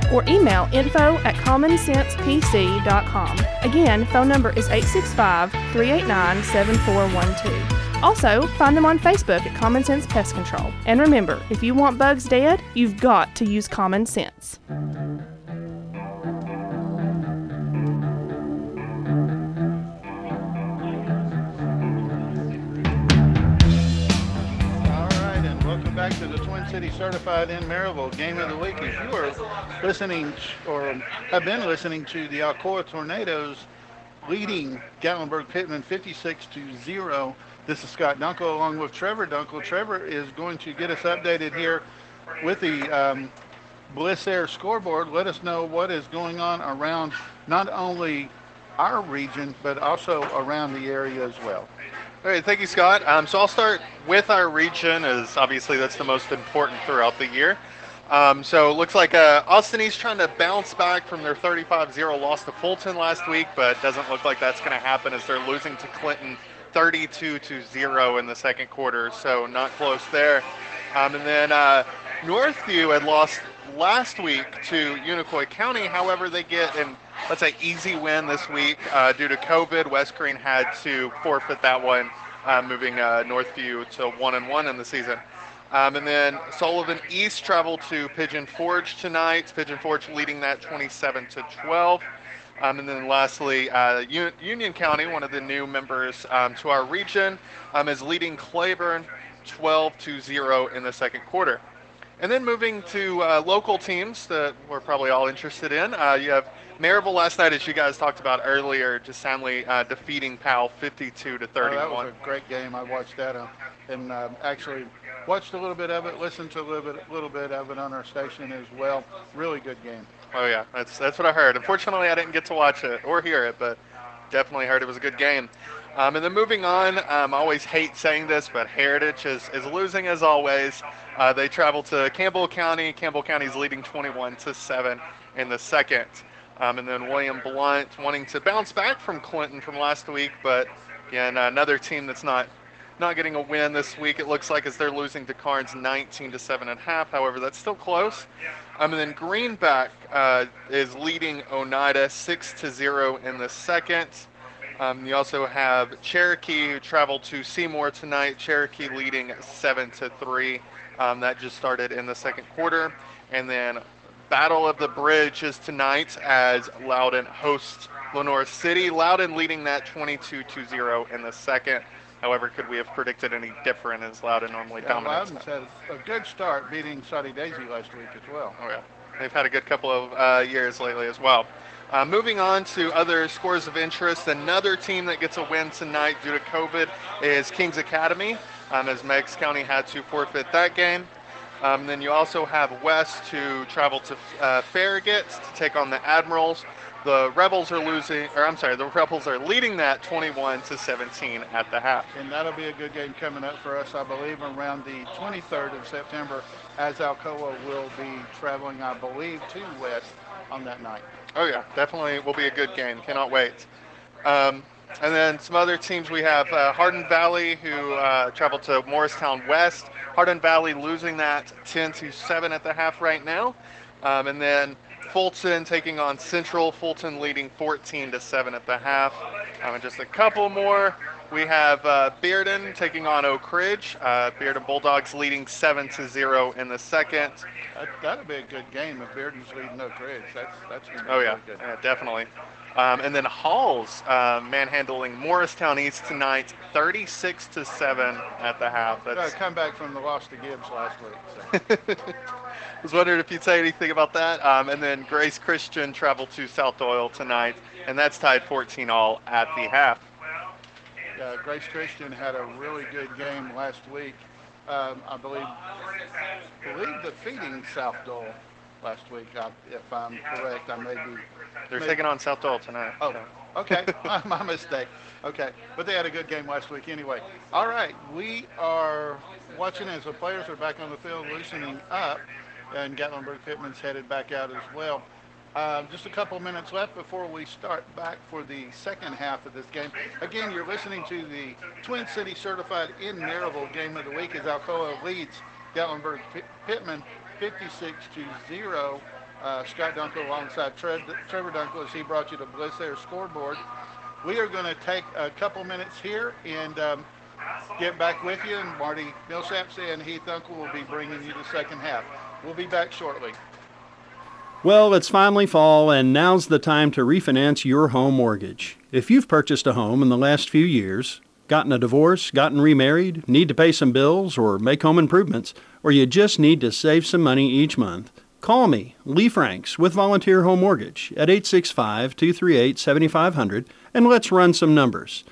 or email info at commonsensepc.com. Again, phone number is 865 389 7412. Also, find them on Facebook at Common Sense Pest Control. And remember, if you want bugs dead, you've got to use common sense.
All right, and welcome back to the City Certified in Maryville Game of the Week. If you are listening or have been listening to the Alcoa Tornadoes leading Gatlinburg Pittman 56 to 0. This is Scott Dunkel along with Trevor Dunkel. Trevor is going to get us updated here with the um, Bliss Air scoreboard. Let us know what is going on around not only our region, but also around the area as well.
All right, thank you, Scott. Um, so I'll start with our region, as obviously that's the most important throughout the year. Um, so it looks like uh, Austin East trying to bounce back from their 35-0 loss to Fulton last week, but doesn't look like that's going to happen as they're losing to Clinton 32-0 in the second quarter. So not close there. Um, and then uh, Northview had lost last week to Unicoi County. However, they get an let's say easy win this week uh, due to COVID. West Greene had to forfeit that one, uh, moving uh, Northview to one and one in the season. Um, and then Sullivan East traveled to Pigeon Forge tonight. Pigeon Forge leading that 27 to 12. Um, and then lastly, uh, Union County, one of the new members um, to our region, um, is leading Claiborne 12 to 0 in the second quarter. And then moving to uh, local teams that we're probably all interested in. Uh, you have Maryville last night, as you guys talked about earlier, just soundly uh, defeating Powell 52 to
Oh,
31.
that was a great game. I watched that uh, and uh, actually watched a little bit of it, listened to a little bit, little bit of it on our station as well. Really good game.
Oh yeah, that's that's what I heard. Unfortunately, I didn't get to watch it or hear it, but definitely heard it was a good game. Um, and then moving on, um, I always hate saying this, but Heritage is, is losing as always. Uh, they travel to Campbell County. Campbell County is leading 21 to seven in the second. Um, and then William Blount wanting to bounce back from Clinton from last week, but again, another team that's not not getting a win this week. It looks like as they're losing to Karns 19 to seven and a half. However, that's still close. Um, and then Greenback uh, is leading Oneida six to zero in the second. Um, you also have Cherokee who traveled to Seymour tonight. Cherokee leading seven to three. Um, that just started in the second quarter. And then Battle of the Bridge is tonight as Loudon hosts Lenoir City. Loudon leading that 22 to 0 in the second. However, could we have predicted any different as Loudon normally
Yeah,
dominates?
Loudon's had a good start beating Soddy Daisy last week as well.
Oh, yeah. They've had a good couple of uh, years lately as well. Uh, moving on to other scores of interest, another team that gets a win tonight due to COVID is Kings Academy, um, as Meigs County had to forfeit that game. Um, then you also have West to travel to uh, Farragut to take on the Admirals. The Rebels are losing, or I'm sorry, the Rebels are leading that 21 to 17 at the half.
And that'll be a good game coming up for us, I believe, around the 23rd of September, as Alcoa will be traveling, I believe, to West on that night.
Oh yeah, definitely will be a good game. Cannot wait. Um, and then some other teams we have uh, Hardin Valley who uh, traveled to Morristown West. Hardin Valley losing that 10 to 7 at the half right now. Um, and then Fulton taking on Central. Fulton leading 14 to 7 at the half. Um, and just a couple more. We have uh, Bearden taking on Oak Ridge. Uh, Bearden Bulldogs leading 7 to 0 in the second.
That, that'll be a good game if Bearden's leading Oak Ridge. That's, that's going to be
Oh, yeah, yeah definitely. Um, and then Halls uh, manhandling Morristown East tonight, 36 to 7 at the half. That's
to come back from the loss to Gibbs last week. So.
I was wondering if you'd say anything about that. Um, and then Grace Christian traveled to South Doyle tonight, and that's tied 14 all at the half.
Uh, Grace Christian had a really good game last week. Um, I believe, believe defeating South Doyle last week. I, if I'm correct, I may be.
They're
may-
taking on South Doyle tonight.
Oh,
so.
okay, my, mistake. Okay, but they had a good game last week anyway. All right, we are watching as the players are back on the field loosening up, and Gatlinburg Pittman's headed back out as well. Um, just a couple minutes left before we start back for the second half of this game. Again, you're listening to the Twin City Certified in Maryville Game of the Week as Alcoa leads Gatlinburg Pitt- Pittman 56 to 0. Uh, Scott Dunkel alongside Trev, Trevor Dunkel as he brought you the Bliss Air scoreboard. We are going to take a couple minutes here and um, get back with you. And Marty Millsaps and Heath Uncle will be bringing you the second half. We'll be back shortly.
Well, it's finally fall, and now's the time to refinance your home mortgage. If you've purchased a home in the last few years, gotten a divorce, gotten remarried, need to pay some bills, or make home improvements, or you just need to save some money each month, call me, Lee Franks, with Volunteer Home Mortgage at 865 238 7500, and let's run some numbers.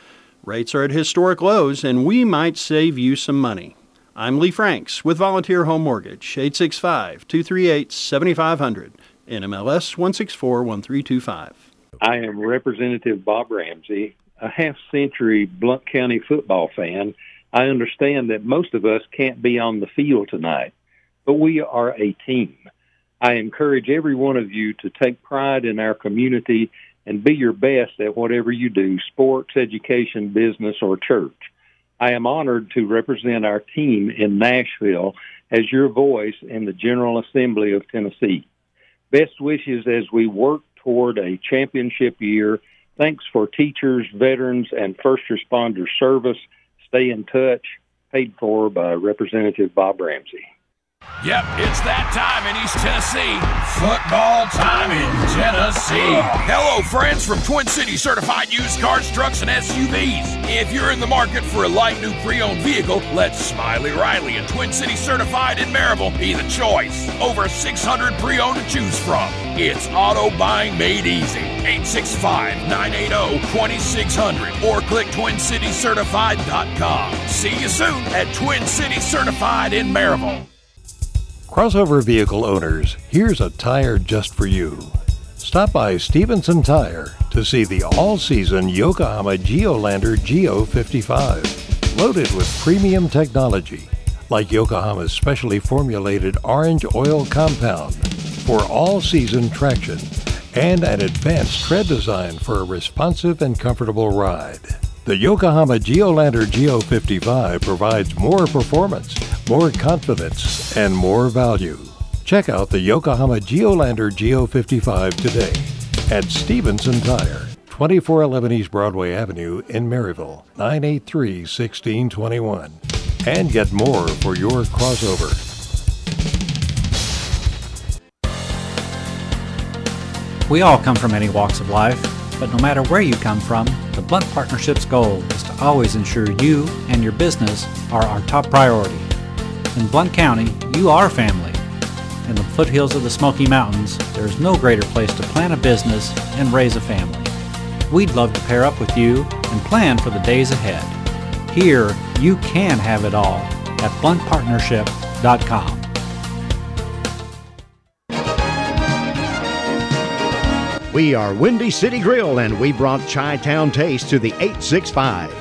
Rates are at historic lows, and we might save you some money. I'm Lee Franks with Volunteer Home Mortgage, 865 238 7500, NMLS 1641325.
I am Representative Bob Ramsey, a half century Blount County football fan. I understand that most of us can't be on the field tonight, but we are a team. I encourage every one of you to take pride in our community and be your best at whatever you do sports, education, business, or church. I am honored to represent our team in Nashville as your voice in the General Assembly of Tennessee. Best wishes as we work toward a championship year. Thanks for teachers, veterans, and first responders service. Stay in touch. Paid for by Representative Bob Ramsey.
Yep, it's that time in East Tennessee. Football time in Tennessee. Hello, friends from Twin City Certified Used Cars, Trucks, and SUVs. If you're in the market for a light new pre owned vehicle, let Smiley Riley and Twin City Certified in Maryville be the choice. Over 600 pre owned to choose from. It's auto buying made easy. 865 980 2600 or click TwinCityCertified.com. See you soon at Twin City Certified in Maryville.
Crossover vehicle owners, here's a tire just for you. Stop by Stevenson Tire to see the all season Yokohama Geolandar Geo 55. Loaded with premium technology like Yokohama's specially formulated orange oil compound for all season traction and an advanced tread design for a responsive and comfortable ride. The Yokohama Geolandar Geo 55 provides more performance, more confidence, and more value. Check out the Yokohama Geolandar Geo 55 today at Stevenson Tire, 2411 East Broadway Avenue in Maryville, 983 1621. And get more for your crossover.
We all come from many walks of life, but no matter where you come from, the Blount Partnership's goal is to always ensure you and your business are our top priority. In Blount County, you are family. In the foothills of the Smoky Mountains, there is no greater place to plan a business and raise a family. We'd love to pair up with you and plan for the days ahead. Here, you can have it all at blountpartnership.com.
We are Windy City Grill and we brought Chi Town Taste to the 865.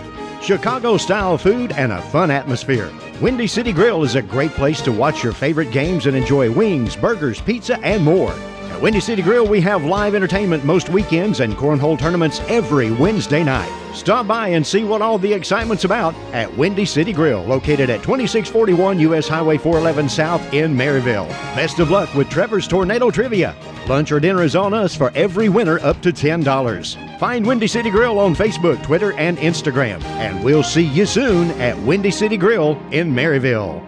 Chicago style food and a fun atmosphere. Windy City Grill is a great place to watch your favorite games and enjoy wings, burgers, pizza, and more. At Windy City Grill, we have live entertainment most weekends and cornhole tournaments every Wednesday night. Stop by and see what all the excitement's about at Windy City Grill, located at 2641 US Highway 411 South in Maryville. Best of luck with Trevor's Tornado Trivia. Lunch or dinner is on us for every winner up to $10. Find Windy City Grill on Facebook, Twitter, and Instagram. And we'll see you soon at Windy City Grill in Maryville.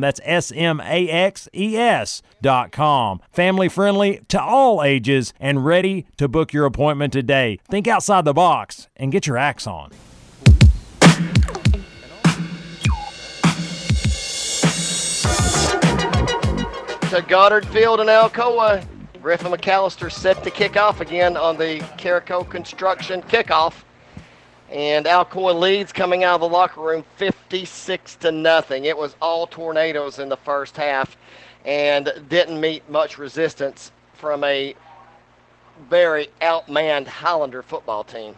That's S M A X E S dot com. Family friendly to all ages and ready to book your appointment today. Think outside the box and get your axe on.
to Goddard Field in Alcoa. Griffin McAllister set to kick off again on the Carico Construction kickoff. And Alcoa leads coming out of the locker room 56 to nothing. It was all tornadoes in the first half and didn't meet much resistance from a very outmanned Highlander football team.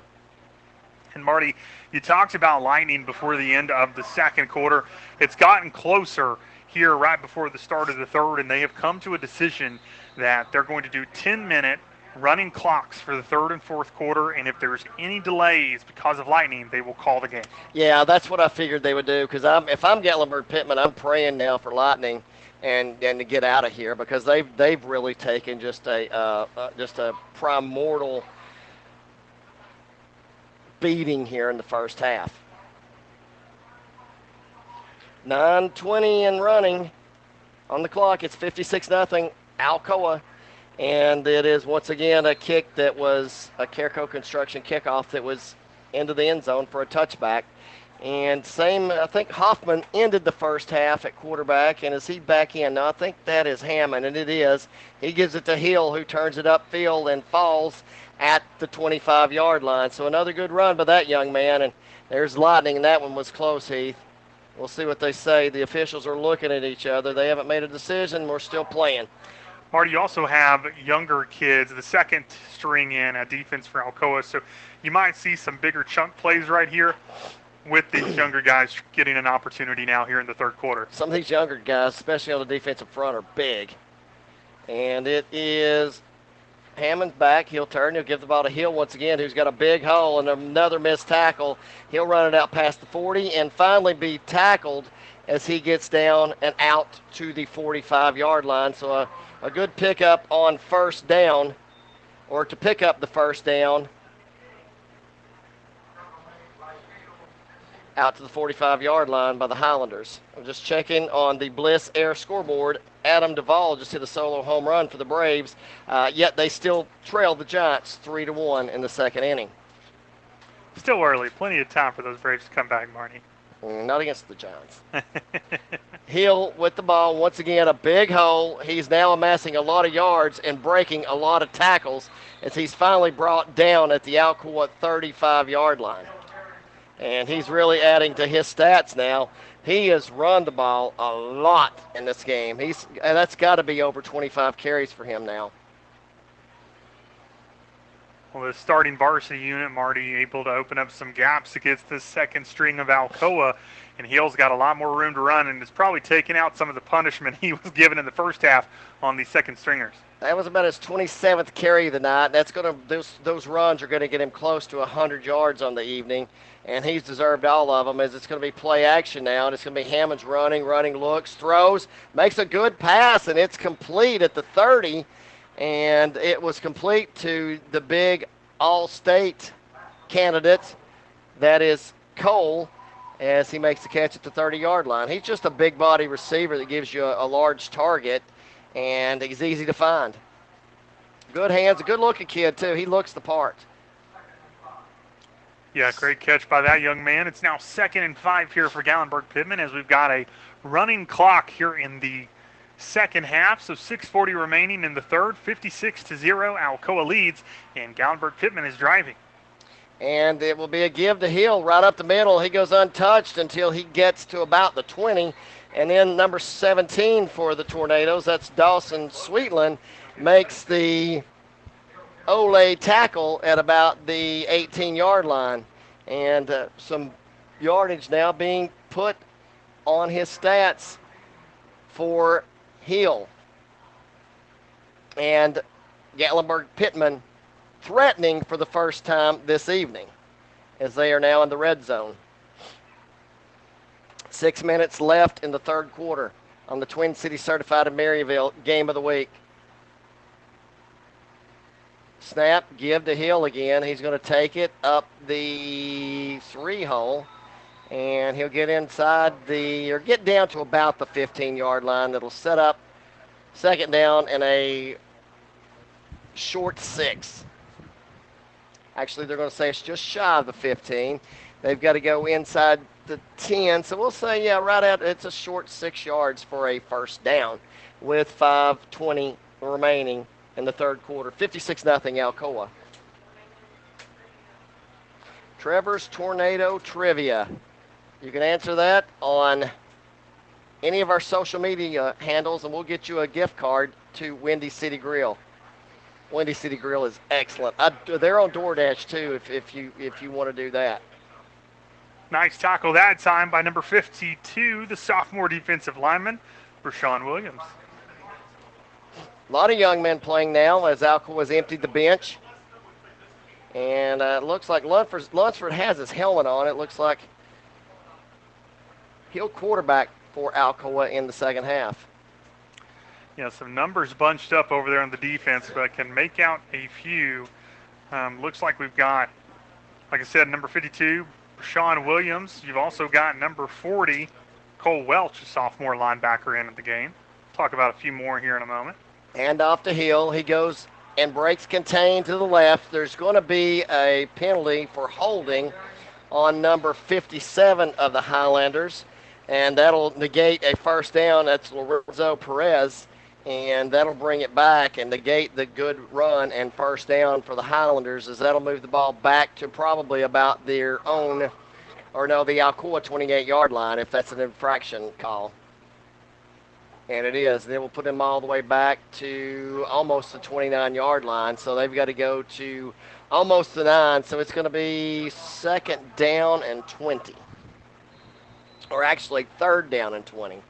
And Marty, you talked about lightning before the end of the second quarter. It's gotten closer here right before the start of the third, and they have come to a decision that they're going to do 10 minute running clocks for the third and fourth quarter, and if there's any delays because of lightning, they will call the game.
Yeah, that's what I figured they would do. Because I'm, if I'm Gatlinburg Pittman, I'm praying now for lightning, and and to get out of here because they've they've really taken just a uh, uh, just a primordial beating here in the first half. 9:20 and running on the clock. It's 56 nothing Alcoa. And it is once again a kick that was a Carico construction kickoff that was into the end zone for a touchback. And same, I think Hoffman ended the first half at quarterback, and is he back in? Now I think that is Hammond, and it is. He gives it to Hill, who turns it upfield and falls at the 25-yard line. So another good run by that young man, and there's Lightning, and that one was close, Heath. We'll see what they say. The officials are looking at each other. They haven't made a decision. We're still playing.
Marty, you also have younger kids, the second string in a defense for Alcoa, so you might see some bigger chunk plays right here with these younger guys getting an opportunity now here in the third quarter.
Some of these younger guys, especially on the defensive front, are big. And it is Hammond's back. He'll turn. He'll give the ball to Hill once again, who's got a big hole and another missed tackle. He'll run it out past the 40 and finally be tackled as he gets down and out to the 45 yard line. So a, a good pickup on first down, or to pick up the first down out to the 45 yard line by the Highlanders. I'm just checking on the Bliss Air scoreboard. Adam Duvall just hit a solo home run for the Braves, uh, yet they still trail the Giants 3 to 1 in the second inning.
Still early. Plenty of time for those Braves to come back, Marty.
Mm, Not against the Giants. Hill with the ball. Once again, a big hole. He's now amassing a lot of yards and breaking a lot of tackles as he's finally brought down at the Alcoa 35 yard line. And he's really adding to his stats now. He has run the ball a lot in this game. He's and that's got to be over 25 carries for him now.
Well, the starting varsity unit, Marty, able to open up some gaps against this second string of Alcoa. And Hill's got a lot more room to run and is probably taking out some of the punishment he was given in the first half on the second stringers.
That was about his 27th carry of the night. That's going to those those runs are going to get him close to 100 yards on the evening, and he's deserved all of them. As it's going to be play action now, and it's going to be Hammond's running, running looks, throws, makes a good pass, and it's complete at the 30, and it was complete to the big All-State candidate, that is Cole, as he makes the catch at the 30-yard line. He's just a big body receiver that gives you a, a large target and he's easy to find. Good hands, a good looking kid, too. He looks the part.
Yeah, great catch by that young man. It's now second and five here for Gatlinburg Pittman as we've got a running clock here in the second half. So 6:40 remaining in the third. 56 to zero. Alcoa leads, and Gatlinburg Pittman is driving.
And it will be a give to Hill right up the middle. He goes untouched until he gets to about the 20. And then number 17 for the Tornadoes, that's Dawson Sweetland, makes the Ole tackle at about the 18 yard line. And uh, some yardage now being put on his stats for Hill. And Gatlinburg Pittman threatening for the first time this evening as they are now in the red zone. Six minutes left in the third quarter on the Twin City Certified in Maryville game of the week. Snap, give to Hill again. He's going to take it up the three hole, and he'll get inside the, or get down to about the 15 yard line. That'll set up second down and a short six. Actually, they're going to say it's just shy of the 15. They've got to go inside the 10. So we'll say, yeah, right out, it's a short six yards for a first down with 5.20 remaining in the third quarter. 56 0 Alcoa. Trevor's Tornado Trivia. You can answer that on any of our social media handles, and we'll get you a gift card to Windy City Grill. Windy City Grill is excellent. I, they're on DoorDash too, if, if you if you want to do that.
Nice tackle that time by number 52, the sophomore defensive lineman, Rashawn Williams.
A lot of young men playing now as Alcoa has emptied the bench. And uh, it looks like Lunsford, Lunsford has his helmet on. It looks like he'll quarterback for Alcoa in the second half.
Yeah, some numbers bunched up over there on the defense, but I can make out a few. Um, looks like we've got, like I said, number 52, Sean Williams. You've also got number 40, Cole Welch, a sophomore linebacker in at the game. Talk about a few more here in a moment.
And off to Hill. He goes and breaks contained to the left. There's going to be a penalty for holding on number 57 of the Highlanders, and that'll negate a first down. That's Lorenzo Perez and that'll bring it back and negate the good run and first down for the Highlanders as that'll move the ball back to probably about their own, or no, the Alcoa 28 yard line if that's an infraction call. And it is. Then we'll put them all the way back to almost the 29 yard line. So they've got to go to almost the nine. So it's going to be second down and 20. Or actually, third down and 20.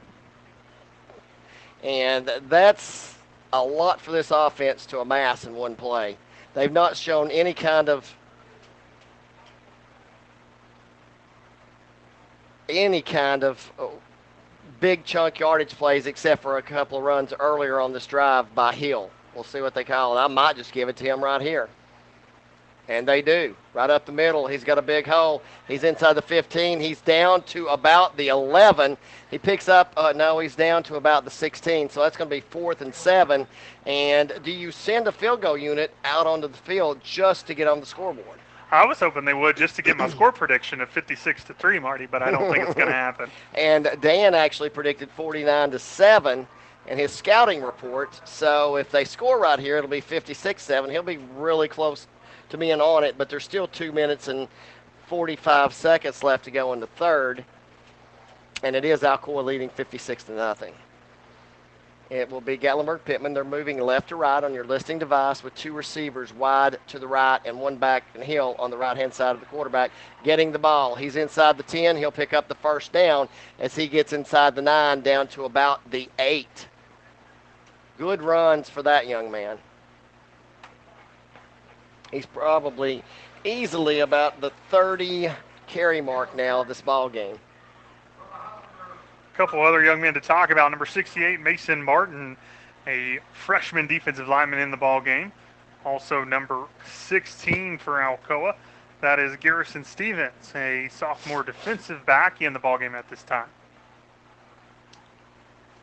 And that's a lot for this offense to amass in one play. They've not shown any kind of any kind of oh, big chunk yardage plays except for a couple of runs earlier on this drive by Hill. We'll see what they call it. I might just give it to him right here. And they do. Right up the middle. He's got a big hole. He's inside the 15. He's down to about the 11. He picks up, uh, no, he's down to about the 16. So that's going to be fourth and seven. And do you send a field goal unit out onto the field just to get on the scoreboard?
I was hoping they would just to get my score prediction of 56 to 3, Marty, but I don't think it's going to happen.
And Dan actually predicted 49 to 7 in his scouting report. So if they score right here, it'll be 56 7. He'll be really close to being on it, but there's still two minutes and 45 seconds left to go in the third. And it is Alcoa leading 56 to nothing. It will be Gatlinburg Pittman. They're moving left to right on your listing device with two receivers wide to the right and one back and Hill on the right hand side of the quarterback getting the ball. He's inside the 10. He'll pick up the first down as he gets inside the 9 down to about the 8. Good runs for that young man. He's probably easily about the 30 carry mark now of this ball game.
A couple other young men to talk about. Number 68, Mason Martin, a freshman defensive lineman in the ball game. Also number 16 for Alcoa. That is Garrison Stevens, a sophomore defensive back in the ball game at this time.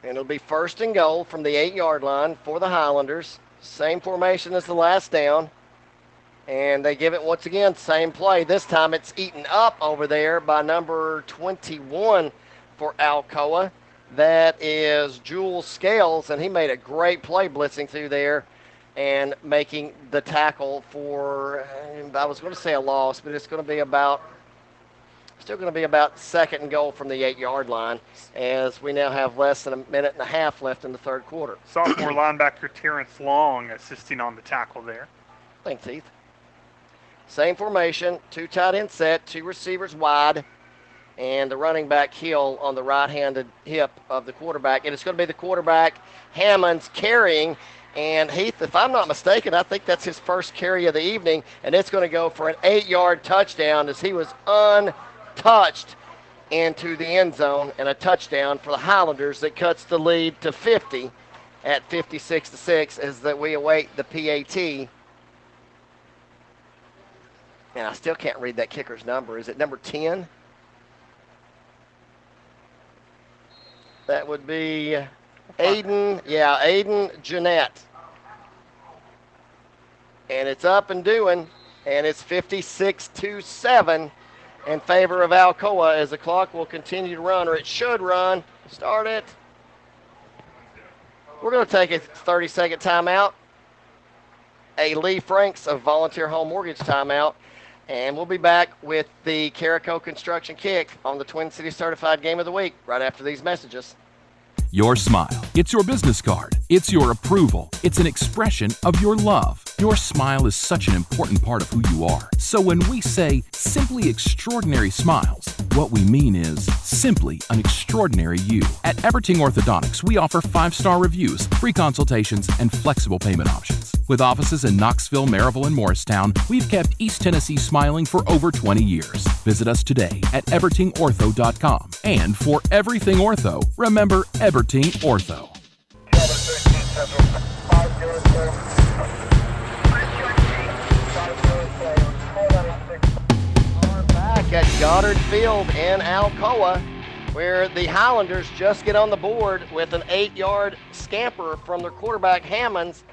And it'll be first and goal from the eight yard line for the Highlanders. Same formation as the last down. And they give it once again, same play. This time it's eaten up over there by number 21 for Alcoa. That is Jules Scales, and he made a great play blitzing through there and making the tackle for, I was going to say a loss, but it's going to be about, still going to be about second and goal from the eight yard line as we now have less than a minute and a half left in the third quarter.
Sophomore linebacker Terrence Long assisting on the tackle there.
Thanks, Heath. Same formation, two tight end set, two receivers wide, and the running back heel on the right handed hip of the quarterback. And it's going to be the quarterback, Hammonds, carrying. And Heath, if I'm not mistaken, I think that's his first carry of the evening, and it's going to go for an eight yard touchdown as he was untouched into the end zone and a touchdown for the Highlanders that cuts the lead to 50 at 56 to 6 as that we await the PAT and I still can't read that kicker's number. Is it number 10? That would be Aiden. Yeah, Aiden Jeanette. And it's up and doing, and it's 56 to 7 in favor of Alcoa as the clock will continue to run, or it should run. Start it. We're going to take a 30 second timeout. A Lee Franks of Volunteer Home Mortgage timeout. And we'll be back with the Carico Construction Kick on the Twin Cities Certified Game of the Week right after these messages.
Your smile. It's your business card. It's your approval. It's an expression of your love. Your smile is such an important part of who you are. So when we say simply extraordinary smiles, what we mean is simply an extraordinary you. At Everting Orthodontics, we offer five star reviews, free consultations, and flexible payment options. With offices in Knoxville, Maryville, and Morristown, we've kept East Tennessee smiling for over 20 years. Visit us today at evertingortho.com. And for everything ortho, remember Everting Ortho.
Back at Goddard Field in Alcoa, where the Highlanders just get on the board with an eight yard scamper from their quarterback Hammonds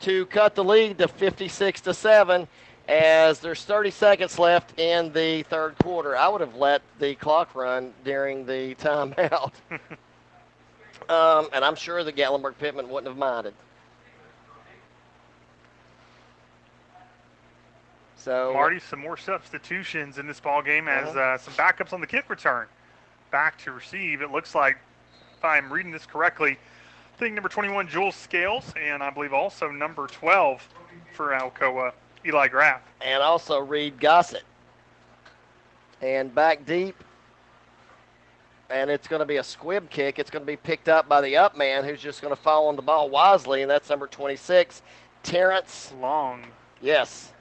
to cut the lead to 56 to 7 as there's 30 seconds left in the third quarter. I would have let the clock run during the timeout. um, and I'm sure the Gatlinburg Pittman wouldn't have minded. So
Marty, some more substitutions in this ball game as uh, some backups on the kick return. Back to receive. It looks like, if I'm reading this correctly, I think number 21 Jules Scales, and I believe also number 12 for Alcoa, Eli Graff.
and also Reed Gossett. And back deep. And it's going to be a squib kick. It's going to be picked up by the up man who's just going to fall on the ball wisely, and that's number 26, Terrence
Long.
Yes.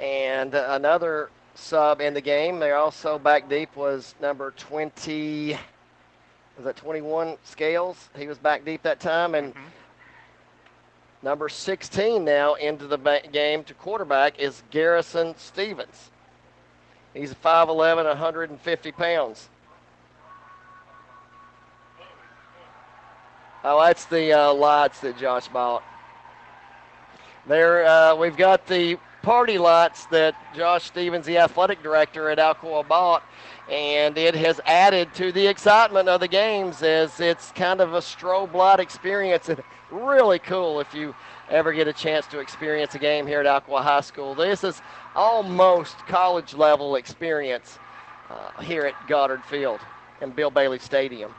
And another sub in the game. They're also back deep was number 20. Was that 21 Scales? He was back deep that time. And number 16 now into the game to quarterback is Garrison Stevens. He's 5'11, 150 pounds. Oh, that's the uh, lights that Josh bought. There, uh, we've got the party lights that Josh Stevens, the athletic director at Alcoa, bought, and it has added to the excitement of the games as it's kind of a strobe light experience and really cool if you ever get a chance to experience a game here at Alcoa High School. This is almost college level experience uh, here at Goddard Field and Bill Bailey Stadium.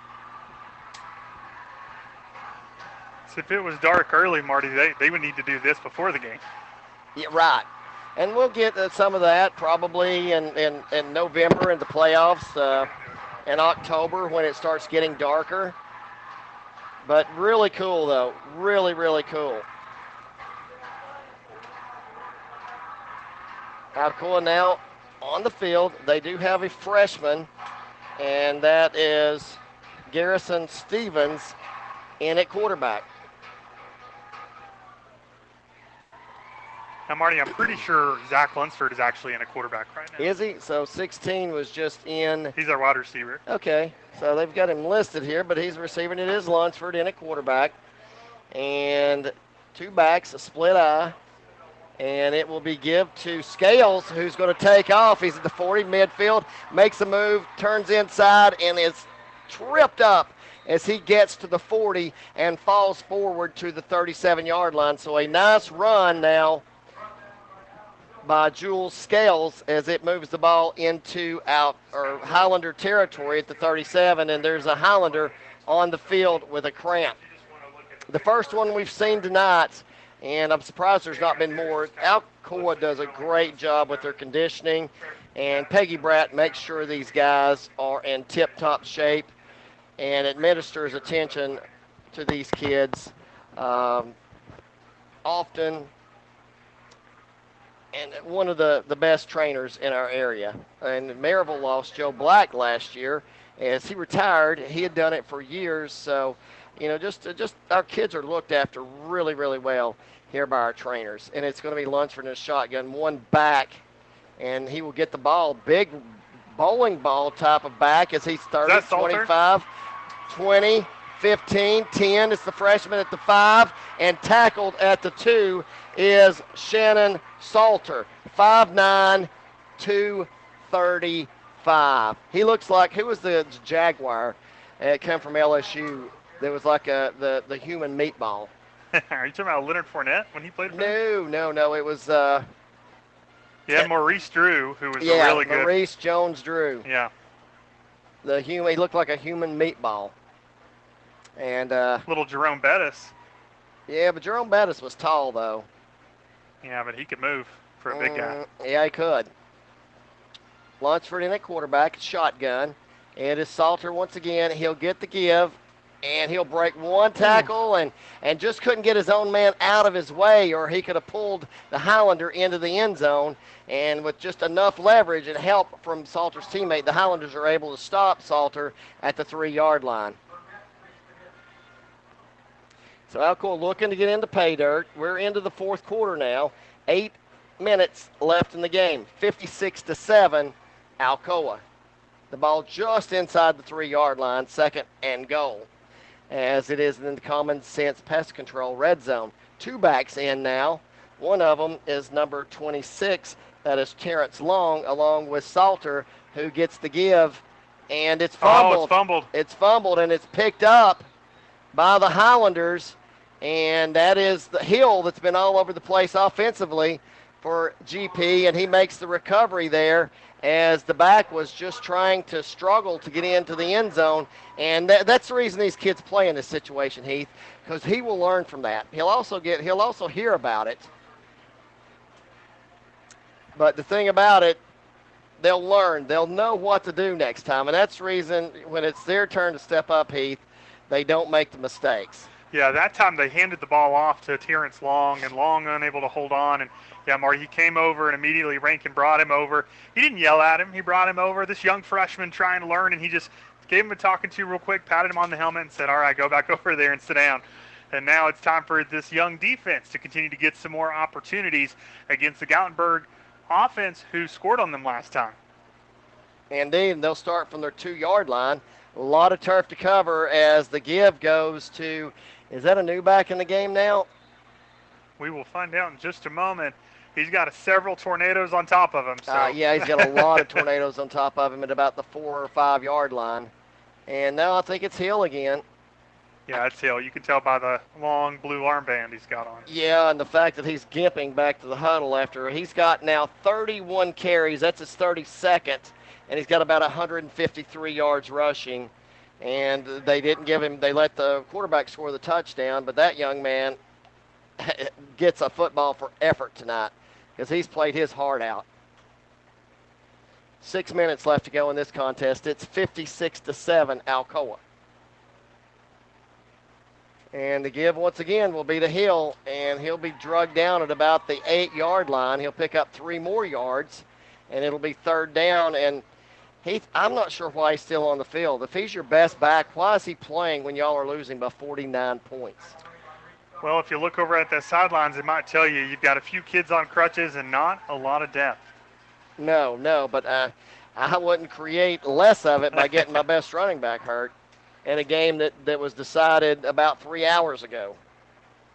So if it was dark early, Marty, they, they would need to do this before the game.
Yeah, right. And we'll get uh, some of that probably in, in, in November in the playoffs, uh, in October when it starts getting darker. But really cool, though. Really, really cool. Alcoa now on the field. They do have a freshman, and that is Garrison Stevens in at quarterback.
Now, Marty, I'm pretty sure Zach Lunsford is actually in a quarterback right now.
Is he? So 16 was just in.
He's our wide receiver.
Okay, so they've got him listed here, but he's receiving it is Lunsford in a quarterback. And two backs, a split I, and it will be give to Scales, who's going to take off. He's at the 40 midfield, makes a move, turns inside, and is tripped up as he gets to the 40 and falls forward to the 37 yard line. So a nice run now by Jules Scales as it moves the ball into out or Highlander territory at the 37, and there's a Highlander on the field with a cramp. The first one we've seen tonight, and I'm surprised there's not been more. Alcoa does a great job with their conditioning, and Peggy Bratt makes sure these guys are in tip-top shape and administers attention to these kids um, often and one of the, the best trainers in our area. And Maryville lost Joe Black last year as he retired. He had done it for years, so you know, just just our kids are looked after really, really well here by our trainers. And it's going to be Lunsford in a shotgun, one back, and he will get the ball, big bowling ball type of back as he's 30, 25, 20, 15, 10. It's the freshman at the five, and tackled at the two is Shannon Salter, 5'9", 235. He looks like, who was the Jaguar? It came from LSU. That was like a, the, the human meatball.
Are you talking about Leonard Fournette when he played for
No, no, no. It was. Uh,
yeah, Maurice Drew, who was
yeah,
a really good.
Maurice Jones Drew.
Yeah.
The human, he looked like a human meatball. And uh,
little Jerome Bettis.
Yeah, but Jerome Bettis was tall though.
Yeah, but he could move for a big guy.
Mm, yeah, he could. Lunsford in at quarterback, shotgun. And It is Salter once again. He'll get the give, and he'll break one tackle and, and just couldn't get his own man out of his way, or he could have pulled the Highlander into the end zone. And with just enough leverage and help from Salter's teammate, the Highlanders are able to stop Salter at the three yard line. So Alcoa looking to get into pay dirt. We're into the fourth quarter now. Eight minutes left in the game. 56 to 7, Alcoa. The ball just inside the three yard line, second and goal. As it is in the common sense pest control red zone. Two backs in now. One of them is number 26. That is Terrence Long, along with Salter, who gets the give. And it's fumbled.
Oh, it's fumbled.
It's fumbled, and it's picked up by the Highlanders and that is the Hill that's been all over the place offensively for GP, and he makes the recovery there as the back was just trying to struggle to get into the end zone. And that, that's the reason these kids play in this situation, Heath, because he will learn from that. He'll also get he'll also hear about it. But the thing about it, they'll learn. They'll know what to do next time, and that's the reason when it's their turn to step up, Heath, they don't make the mistakes.
Yeah, that time they handed the ball off to Terrence Long, and Long unable to hold on. And yeah, Marty, he came over and immediately Rankin brought him over. He didn't yell at him. He brought him over. This young freshman trying to learn, and he just gave him a talking to real quick, patted him on the helmet, and said, "All right, go back over there and sit down." And now it's time for this young defense to continue to get some more opportunities against the Gatlinburg offense, who scored on them last time.
And they'll start from their two-yard line. A lot of turf to cover as the give goes to is that a new back in the game now?
We will find out in just a moment. He's got several tornadoes on top of him. So.
Uh, yeah, he's got a lot of tornadoes on top of him at about the four or five yard line. And now I think it's Hill again.
Yeah, it's Hill. You can tell by the long blue armband he's got on.
Yeah, and the fact that he's gimping back to the huddle after he's got now 31 carries. That's his 32nd, and he's got about 153 yards rushing and they didn't give him. They let the quarterback score the touchdown, but that young man gets a football for effort tonight because he's played his heart out. Six minutes left to go in this contest. It's 56 to seven, Alcoa. And the give once again will be to Hill, and he'll be drugged down at about the eight yard line. He'll pick up three more yards, and it'll be third down. And Heath, I'm not sure why he's still on the field. If he's your best back, why is he playing when y'all are losing by 49 points?
Well, if you look over at the sidelines, it might tell you you've got a few kids on crutches and not a lot of depth.
No, no, but uh, I wouldn't create less of it by getting my best running back hurt in a game that, that was decided about three hours ago.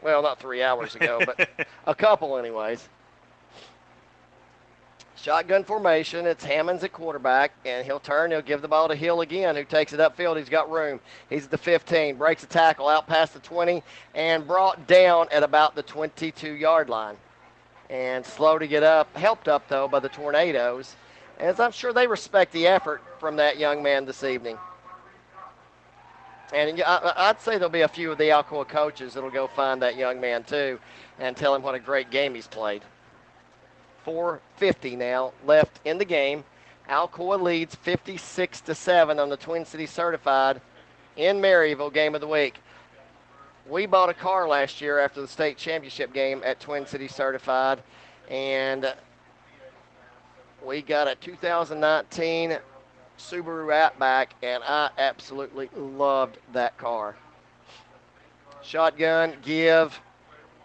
Well, not three hours ago, but a couple, anyways. Shotgun formation. It's Hammonds at quarterback, and he'll turn. He'll give the ball to Hill again, who takes it upfield. He's got room. He's at the 15, breaks a tackle out past the 20, and brought down at about the 22-yard line. And slow to get up, helped up though by the Tornadoes, as I'm sure they respect the effort from that young man this evening. And I'd say there'll be a few of the Alcoa coaches that'll go find that young man too, and tell him what a great game he's played. 450 now left in the game. Alcoa leads 56 to 7 on the Twin Cities Certified in Maryville game of the week. We bought a car last year after the state championship game at Twin Cities Certified, and we got a 2019 Subaru Outback, and I absolutely loved that car. Shotgun, give,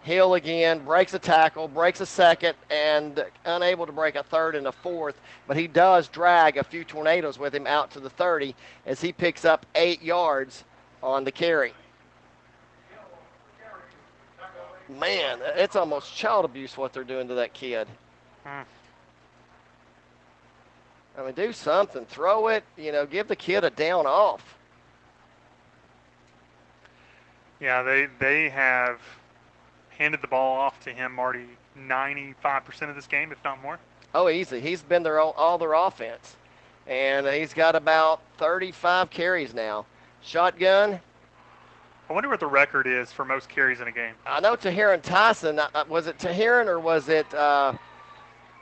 Hill again, breaks a tackle, breaks a second, and unable to break a third and a fourth. But he does drag a few tornadoes with him out to the 30 as he picks up eight yards on the carry. Man, it's almost child abuse what they're doing to that kid. Hmm. I mean, do something. Throw it. You know, give the kid a down off.
Yeah, they they have handed the ball off to him, Marty, 95% of this game, if not more.
Oh, easy. He's been their all, all their offense, and he's got about 35 carries now. Shotgun.
I wonder what the record is for most carries in a game.
I know Tahiron Tyson. Uh, uh, was it Tahiron or was it uh,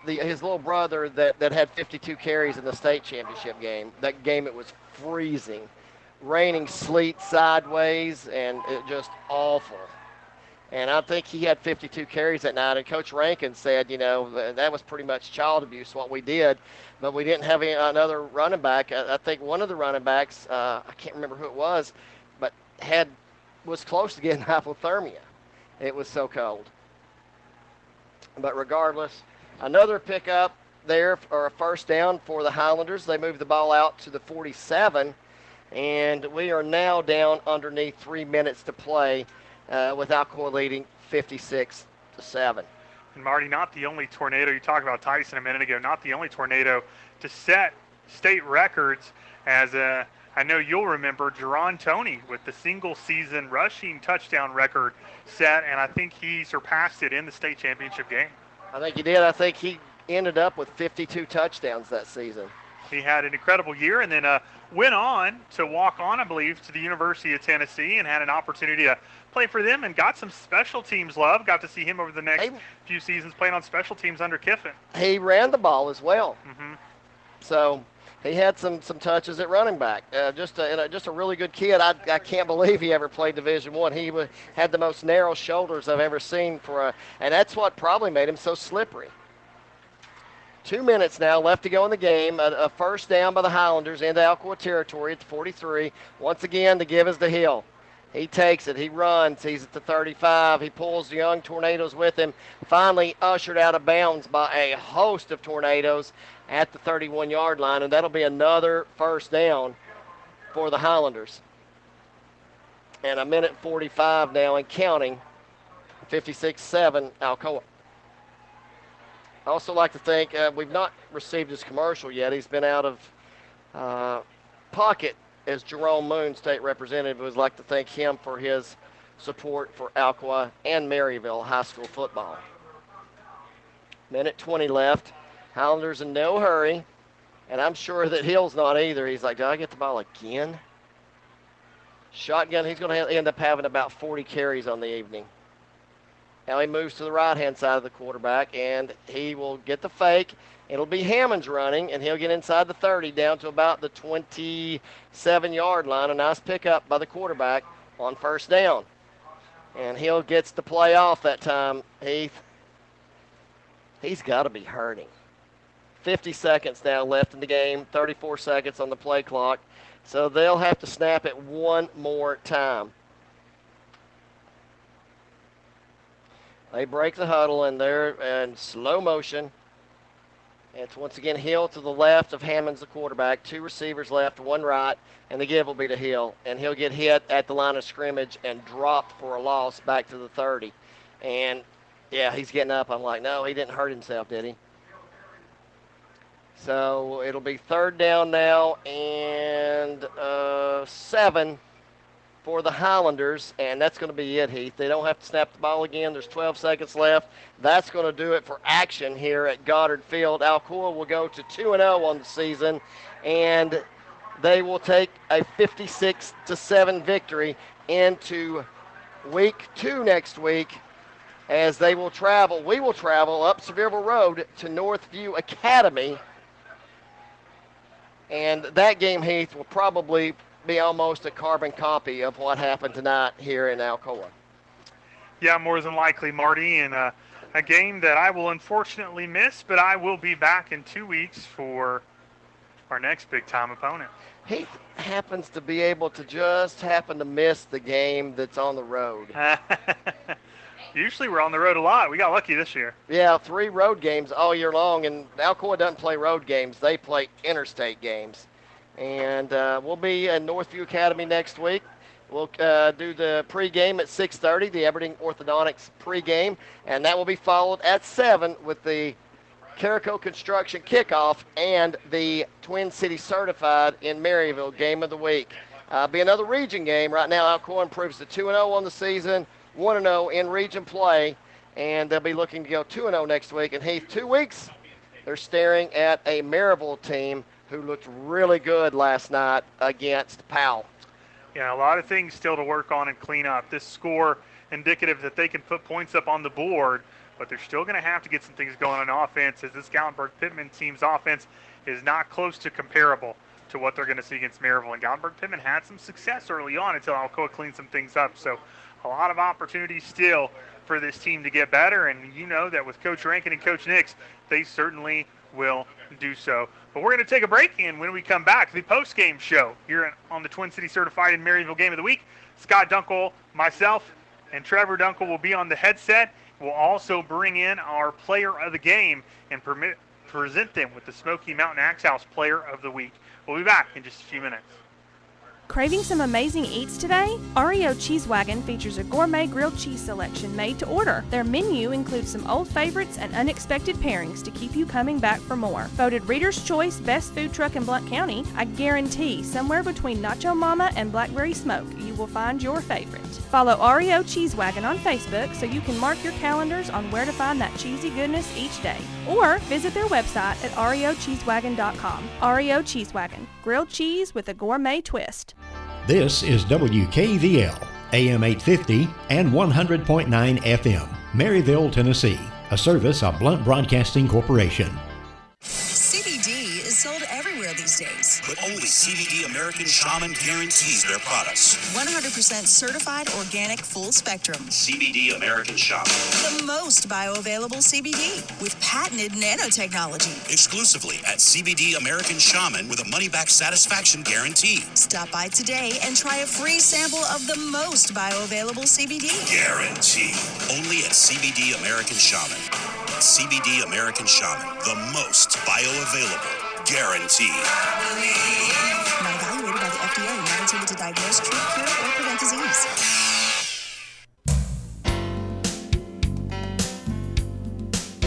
the, his little brother that, that had 52 carries in the state championship game? That game it was freezing, raining sleet sideways, and it just awful. And I think he had 52 carries that night. And Coach Rankin said, you know, that was pretty much child abuse what we did, but we didn't have any, another running back. I, I, think one of the running backs, uh, I can't remember who it was, but had was close to getting hypothermia. It was so cold. But regardless, another pickup there or a first down for the Highlanders. They moved the ball out to the 47, and we are now down underneath three minutes to play uh, with Alcoa leading 56 to 7.
And Marty, not the only tornado you talked about Tyson a minute ago, not the only tornado to set state records as uh, I know you'll remember Jerron Tony with the single season rushing touchdown record set, and I think he surpassed it in the state championship game.
I think he did. I think he ended up with 52 touchdowns that season.
He had an incredible year and then uh, went on to walk on, I believe, to the University of Tennessee and had an opportunity to play for them and got some special teams love. Got to see him over the next hey, few seasons playing on special teams under Kiffin.
He ran the ball as well.
Mm-hmm.
So he had some some touches at running back. Uh, just a, just a really good kid. I, I can't believe he ever played Division One. He w- had the most narrow shoulders I've ever seen for a, and that's what probably made him so slippery. Two minutes now left to go in the game. A, a first down by the Highlanders into Alcoa territory at the 43. Once again, the give is the hill. He takes it. He runs. He's at the 35. He pulls the young tornadoes with him. Finally ushered out of bounds by a host of tornadoes at the 31 yard line, and that'll be another first down for the Highlanders. And a minute 45 now and counting. 56 7 Alcoa. I also like to thank, uh, we've not received his commercial yet. He's been out of uh, pocket as Jerome Moon, state representative. Would like to thank him for his support for Alcoa and Maryville high school football. Minute 20 left. Highlanders in no hurry. And I'm sure that Hill's not either. He's like, did I get the ball again? Shotgun, he's going to end up having about 40 carries on the evening. Now he moves to the right hand side of the quarterback, and he will get the fake. It'll be Hammonds running, and he'll get inside the 30 down to about the 27 yard line. A nice pickup by the quarterback on first down. And Hill gets the play off that time, Heath. He's got to be hurting. 50 seconds now left in the game, 34 seconds on the play clock. So they'll have to snap it one more time. They break the huddle and they're in slow motion. It's once again Hill to the left of Hammond's the quarterback. Two receivers left, one right, and the give will be to Hill. And he'll get hit at the line of scrimmage and dropped for a loss back to the 30. And yeah, he's getting up. I'm like, no, he didn't hurt himself, did he? So it'll be third down now and uh, seven for the Highlanders, and that's going to be it, Heath. They don't have to snap the ball again. There's 12 seconds left. That's going to do it for action here at Goddard Field. Alcoa will go to 2 0 on the season, and they will take a 56 7 victory into week two next week as they will travel. We will travel up Sevierville Road to Northview Academy. And that game, Heath, will probably be almost a carbon copy of what happened tonight here in Alcoa.
Yeah, more than likely, Marty, and uh, a game that I will unfortunately miss, but I will be back in two weeks for our next big time opponent.
He happens to be able to just happen to miss the game that's on the road.
Usually we're on the road a lot. We got lucky this year.
Yeah, three road games all year long, and Alcoa doesn't play road games. They play interstate games. And uh, we'll be at Northview Academy next week. We'll uh, do the pregame at 6:30, the Aberdeen Orthodontics pregame, and that will be followed at 7 with the Carico Construction kickoff and the Twin City Certified in Maryville game of the week. Uh, be another region game. Right now, Alcoa improves to 2 0 on the season, 1 0 in region play, and they'll be looking to go 2 0 next week. And Heath, two weeks, they're staring at a Maryville team who looked really good last night against Powell.
Yeah, a lot of things still to work on and clean up. This score indicative that they can put points up on the board, but they're still going to have to get some things going on offense as this Gatlinburg Pittman team's offense is not close to comparable to what they're going to see against Maryville. And Gatlinburg Pittman had some success early on until Alcoa cleaned some things up. So a lot of opportunities still for this team to get better. And you know that with Coach Rankin and Coach Nix, they certainly will do so. But we're going to take a break, and when we come back, the post-game show here on the Twin City Certified in Maryville Game of the Week. Scott Dunkel, myself, and Trevor Dunkel will be on the headset. We'll also bring in our player of the game and permit, present them with the Smoky Mountain Axe House Player of the Week. We'll be back in just a few minutes.
Craving some amazing eats today? REO Cheese Wagon features a gourmet grilled cheese selection made to order. Their menu includes some old favorites and unexpected pairings to keep you coming back for more. Voted Reader's Choice Best Food Truck in Blount County, I guarantee somewhere between Nacho Mama and Blackberry Smoke, you will find your favorite. Follow REO Cheese Wagon on Facebook so you can mark your calendars on where to find that cheesy goodness each day. Or visit their website at reocheesewagon.com. REO Cheese Wagon, grilled cheese with a gourmet twist.
This is WKVL, AM 850 and 100.9 FM, Maryville, Tennessee, a service of Blount Broadcasting Corporation.
But only CBD American Shaman guarantees their products.
100% certified organic full spectrum.
CBD American Shaman.
The most bioavailable CBD with patented nanotechnology.
Exclusively at CBD American Shaman with a money back satisfaction guarantee.
Stop by today and try a free sample of the most bioavailable CBD.
Guarantee. Only at CBD American Shaman. CBD American Shaman. The most bioavailable. Guarantee.
Not evaluated by the FDA, not intended to diagnose, treat, cure,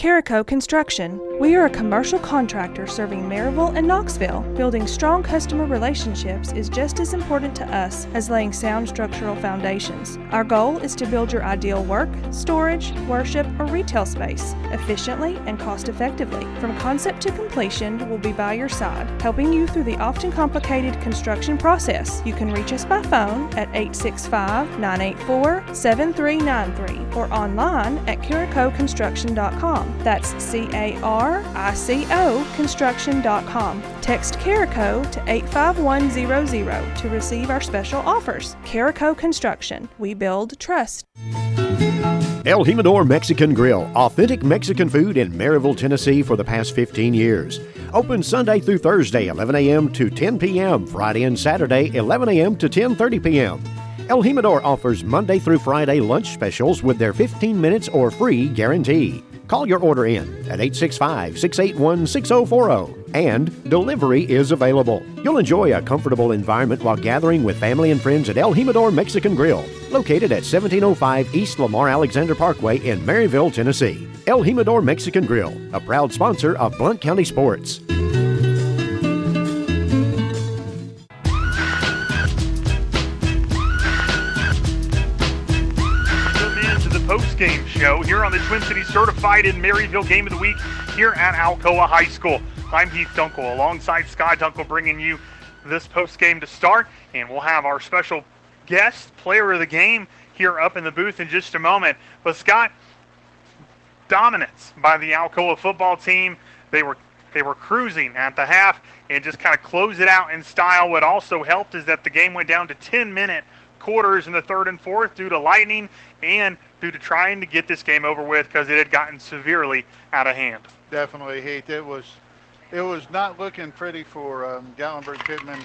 Carico Construction. We are a commercial contractor serving Maryville and Knoxville. Building strong customer relationships is just as important to us as laying sound structural foundations. Our goal is to build your ideal work, storage, worship, or retail space efficiently and cost effectively. From concept to completion, we'll be by your side, helping you through the often complicated construction process. You can reach us by phone at 865 984 7393 or online at caricoconstruction.com. That's C A R I C O construction.com. Text Carico to 85100 to receive our special offers. Carico Construction. We build trust.
El Jimador Mexican Grill, authentic Mexican food in Maryville, Tennessee for the past 15 years. Open Sunday through Thursday, 11 a.m. to 10 p.m. Friday and Saturday, 11 a.m. to 10:30 p.m. El Jimador offers Monday through Friday lunch specials with their 15 minutes or free guarantee. Call your order in at 865 681 6040 and delivery is available. You'll enjoy a comfortable environment while gathering with family and friends at El Jimador Mexican Grill, located at 1705 East Lamar Alexander Parkway in Maryville, Tennessee. El Jimador Mexican Grill, a proud sponsor of Blount County Sports.
Show here on the Twin Cities Certified in Maryville Game of the Week here at Alcoa High School. I'm Heath Dunkel alongside Scott Dunkel bringing you this post-game to start, and we'll have our special guest player of the game here up in the booth in just a moment. But Scott, dominance by the Alcoa football team. They were they were cruising at the half and just kind of closed it out in style. What also helped is that the game went down to 10 minute quarters in the third and fourth due to lightning and due to trying to get this game over with because it had gotten severely out of hand.
Definitely, Heath. It was, it was not looking pretty for um, Gatlinburg Pittman.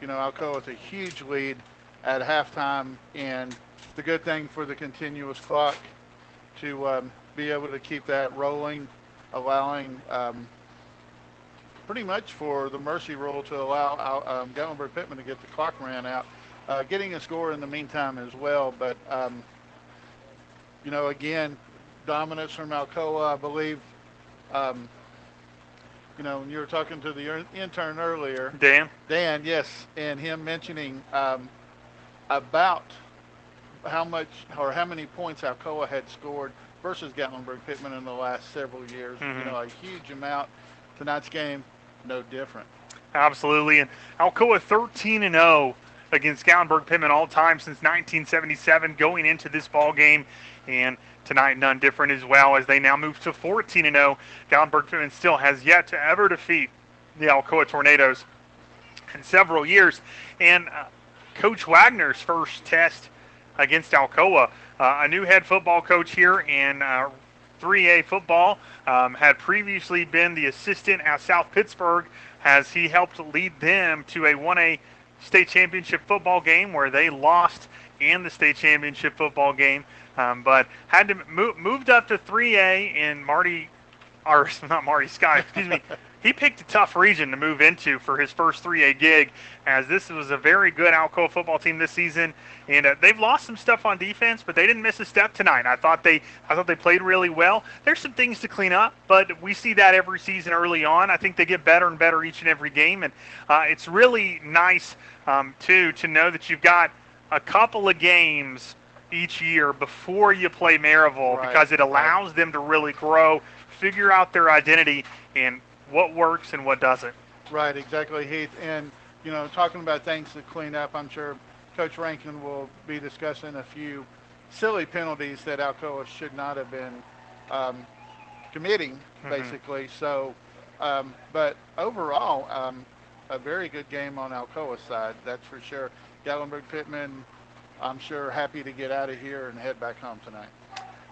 You know, Alcoa with a huge lead at halftime, and the good thing for the continuous clock to um, be able to keep that rolling, allowing um, pretty much for the mercy rule to allow um, Gatlinburg Pittman to get the clock ran out, uh, getting a score in the meantime as well. But um, you know, again, dominance from Alcoa, I believe. Um, you know, when you were talking to the er- intern earlier,
Dan.
Dan, yes, and him mentioning um, about how much or how many points Alcoa had scored versus Gatlinburg Pittman in the last several years.
Mhm.
You know, a huge amount. Tonight's game, no different.
Absolutely. And Alcoa 13 and 0 against Gatlinburg Pittman all time since 1977 going into this ball game. And tonight, none different as well as they now move to 14 and 0. Gatlinburg Pittman still has yet to ever defeat the Alcoa Tornadoes in several years. And uh, Coach Wagner's first test against Alcoa, uh, a new head football coach here in uh, 3A football, um, had previously been the assistant at South Pittsburg as he helped lead them to a 1A state championship football game where they lost in the state championship football game, um, but had to move, moved up to 3A and Marty, or not Marty Sky, excuse me. He picked a tough region to move into for his first 3A gig, as this was a very good Alcoa football team this season, and uh, they've lost some stuff on defense, but they didn't miss a step tonight. I thought they, I thought they played really well. There's some things to clean up, but we see that every season early on. I think they get better and better each and every game, and uh, it's really nice um, too to know that you've got a couple of games each year before you play Maryville
Right,
because it
right.
allows them to really grow, figure out their identity, and what works and what doesn't.
Right, exactly, Heath. And, you know, talking about things to clean up, I'm sure Coach Rankin will be discussing a few silly penalties that Alcoa should not have been um, committing,
Mhm.
basically. So, um, but overall, um, a very good game on Alcoa's side, that's for sure. Gatlinburg Pittman, I'm sure, happy to get out of here and head back home tonight.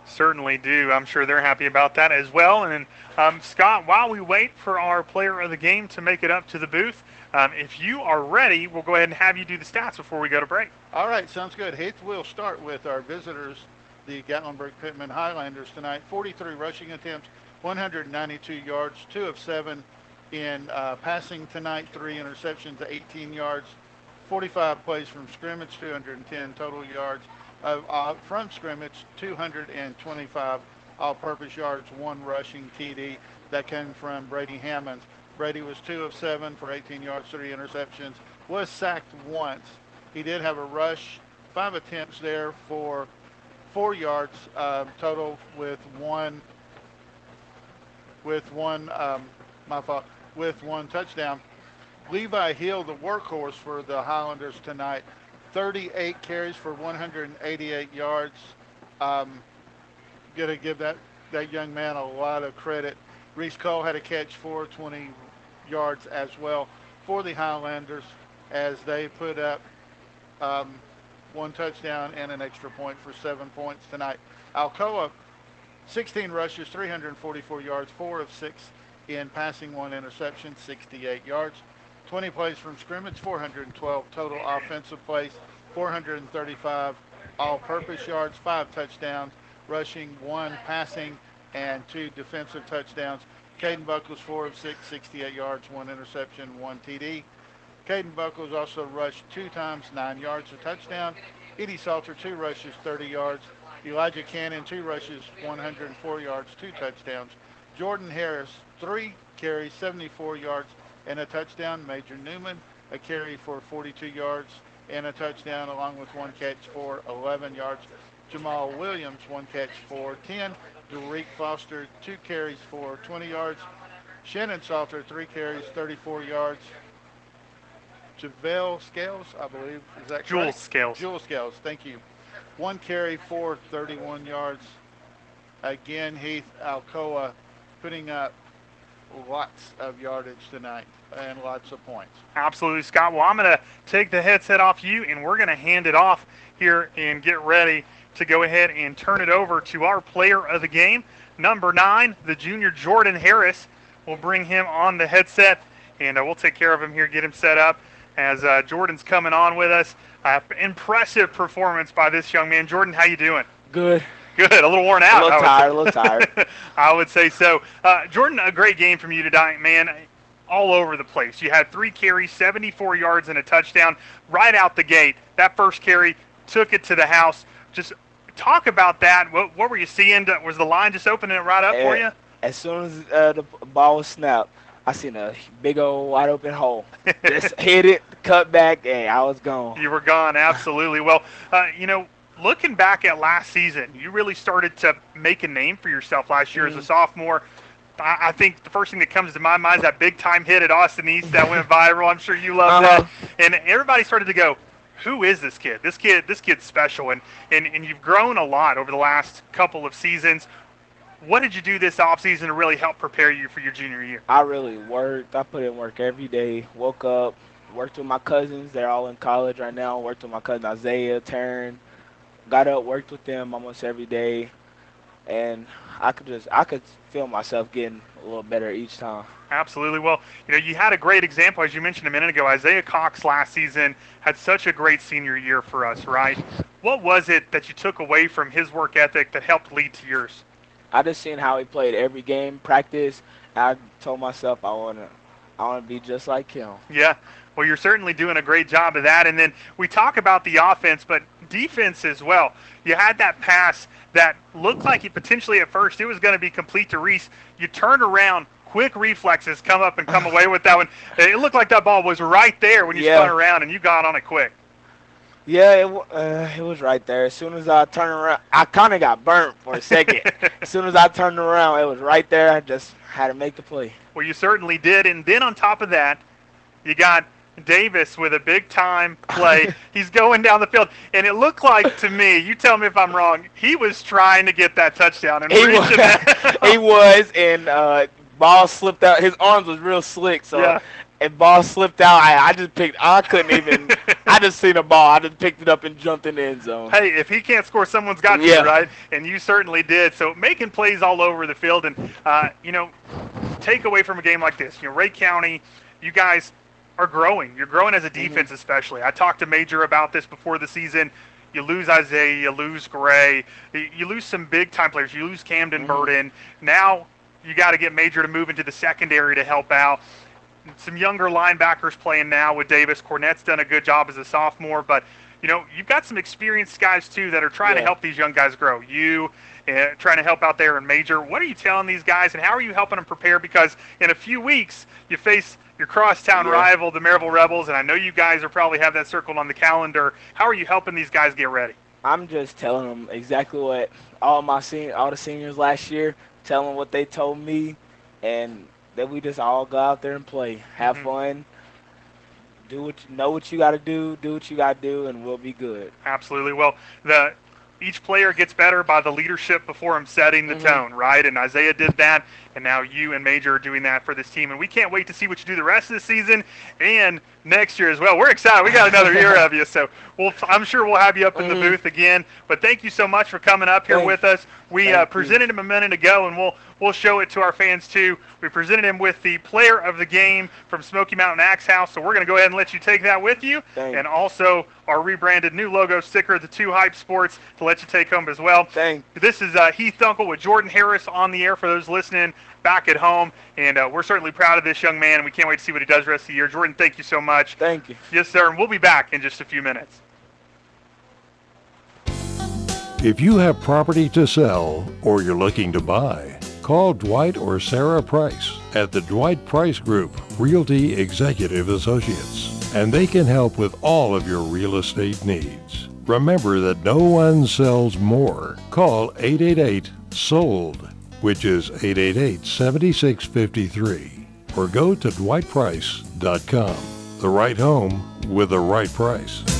Certainly do. I'm sure they're happy about that as well. And um, Scott, while we wait for our player of the game to make it up to the booth, um, if you are ready, we'll go ahead and have you do the stats before we go to break.
All right, sounds good. Heath, we'll start with our visitors, the Gatlinburg Pittman Highlanders tonight. 43 rushing attempts, 192 yards, two of seven in uh, passing tonight, three interceptions 18 yards, 45 plays from scrimmage, 210 total yards. Uh, uh, from scrimmage, 225 all-purpose yards, one rushing TD. That came from Brady Hammonds. Brady was two of seven for 18 yards, three interceptions. Was sacked once. He did have a rush, five attempts there for four yards um, total with one with one um, my fault with one touchdown. Levi Hill, the workhorse for the Highlanders tonight, 38 carries for 188 yards. Um, gonna give that that young man a lot of credit. Reese Cole had a catch for 20 yards as well for the Highlanders as they put up um, one touchdown and an extra point for seven points tonight. Alcoa, 16 rushes, 344 yards, four of six in passing, one interception, 68 yards. 20 plays from scrimmage, 412 total offensive plays, 435 all-purpose yards, five touchdowns, rushing, one passing, and two defensive touchdowns. Caden Buckles, four of six, 68 yards, one interception, one TD. Caden Buckles also rushed two times, nine yards, a touchdown. Edie Salter, two rushes, 30 yards. Elijah Cannon, two rushes, 104 yards, two touchdowns. Jordan Harris, three carries, 74 yards, and a touchdown. Major Newman, a carry for 42 yards and a touchdown, along with one catch for 11 yards. Jamal Williams, one catch for 10. Derek Foster, two carries for 20 yards. Shannon Salter, three carries, 34 yards. JaVale Scales, I believe, is that correct? Jewel?
Scales.
Jewel Scales, thank you. One carry for 31 yards. Again, Heath Alcoa putting up lots of yardage tonight and lots of points.
Absolutely, Scott. Well, I'm going to take the headset off you, and we're going to hand it off here and get ready to go ahead and turn it over to our player of the game, number nine, the junior Jordan Harris. We'll bring him on the headset, and uh, we'll take care of him here, get him set up as uh, Jordan's coming on with us. Uh, impressive performance by this young man. Jordan, how you doing?
Good.
Good. A little worn out.
A little tired. A little tired.
I would say so. Uh, Jordan, a great game from you tonight, man. All over the place. You had three carries, 74 yards, and a touchdown right out the gate. That first carry took it to the house. Just talk about that. What, what were you seeing? Was the line just opening it right up for you?
As soon as uh, the ball was snapped, I seen a big old wide open hole. Just hit it, cut back, and I was gone.
You were gone, absolutely. well, uh, you know, looking back at last season, you really started to make a name for yourself last year as a
Mhm.
sophomore. I I think the first thing that comes to my mind is that big time hit at Austin East that went viral. I'm sure you love
Uh-huh.
that. And everybody started to go, who is this kid? This kid, this kid's special. And, and, and you've grown a lot over the last couple of seasons. What did you do this offseason to really help prepare you for your junior year?
I really worked. I put in work every day. Woke up, worked with my cousins. They're all in college right now. Worked with my cousin Isaiah, Taryn. Got up, worked with them almost every day, and I could just I could feel myself getting a little better each time.
Absolutely. Well, you know, you had a great example, as you mentioned a minute ago. Isaiah Cox last season had such a great senior year for us, right? What was it that you took away from his work ethic that helped lead to yours?
I just seen how he played every game, practice. I told myself I wanna I wanna be just like him.
Yeah. Well, you're certainly doing a great job of that. And then we talk about the offense, but defense as well. You had that pass that looked like it potentially at first it was going to be complete to Reese. You turned around, quick reflexes, come up and come away with that one. It looked like that ball was right there when you
Yeah.
spun around and you got on it quick.
Yeah, it, uh, it was right there. As soon as I turned around, I kind of got burnt for a second. as soon as I turned around, it was right there. I just had to make the play.
Well, you certainly did. And then on top of that, you got Davis with a big time play. He's going down the field. And it looked like to me, you tell me if I'm wrong, he was trying to get that touchdown. And
He was, he was, and uh, ball slipped out. His arms was real slick, so
Yeah.
and ball slipped out. I, I just picked. I couldn't even. I just seen a ball. I just picked it up and jumped in the end zone.
hey, if he can't score, someone's got
Yeah.
to, right? And you certainly did. So making plays all over the field, and uh, you know, take away from a game like this. You know, Rhea County, you guys are growing. You're growing as a defense, especially. I talked to Major about this before the season. You lose Isaiah, you lose Gray, you lose some big time players. You lose Camden Burden. Now you got to get Major to move into the secondary to help out some younger linebackers playing now with Davis. Cornett's done a good job as a sophomore, but you know you've got some experienced guys too that are trying to help these young guys grow. You uh, trying to help out there in major. What are you telling these guys, and how are you helping them prepare? Because in a few weeks, you face your crosstown
Yeah.
rival, the Maryville Rebels, and I know you guys are probably have that circled on the calendar. How are you helping these guys get ready?
I'm just telling them exactly what all my sen- all the seniors last year, telling them what they told me, and that we just all go out there and play, have
Mhm.
fun, do what you know what you got to do, do what you got to do, and we'll be good.
Absolutely. Well, the each player gets better by the leadership before him setting the
Mhm.
tone, right? And Isaiah did that, and now you and Major are doing that for this team. And we can't wait to see what you do the rest of the season and next year as well. We're excited. We got another year of you, so we'll, I'm sure we'll have you up in the
Mhm.
booth again. But thank you so much for coming up here
Thank-
with us. We uh, presented him a minute ago, and we'll we'll show it to our fans too. We presented him with the player of the game from Smoky Mountain Axe House, so we're going to go ahead and let you take that with you,
Thank
and also our rebranded new logo sticker, the Two Hype Sports, to let you take home as well.
Thank.
This is uh, Heath Dunkel with Jordan Harris on the air for those listening back at home, and uh, we're certainly proud of this young man, and we can't wait to see what he does the rest of the year. Jordan, thank you so much.
Thank you.
Yes, sir, and we'll be back in just a few minutes.
If you have property to sell or you're looking to buy, call Dwight or Sarah Price at the Dwight Price Group Realty Executive Associates, and they can help with all of your real estate needs. Remember that no one sells more. Call 888 SOLD, which is 888 7653, or go to dwightprice.com. The right home with the right price.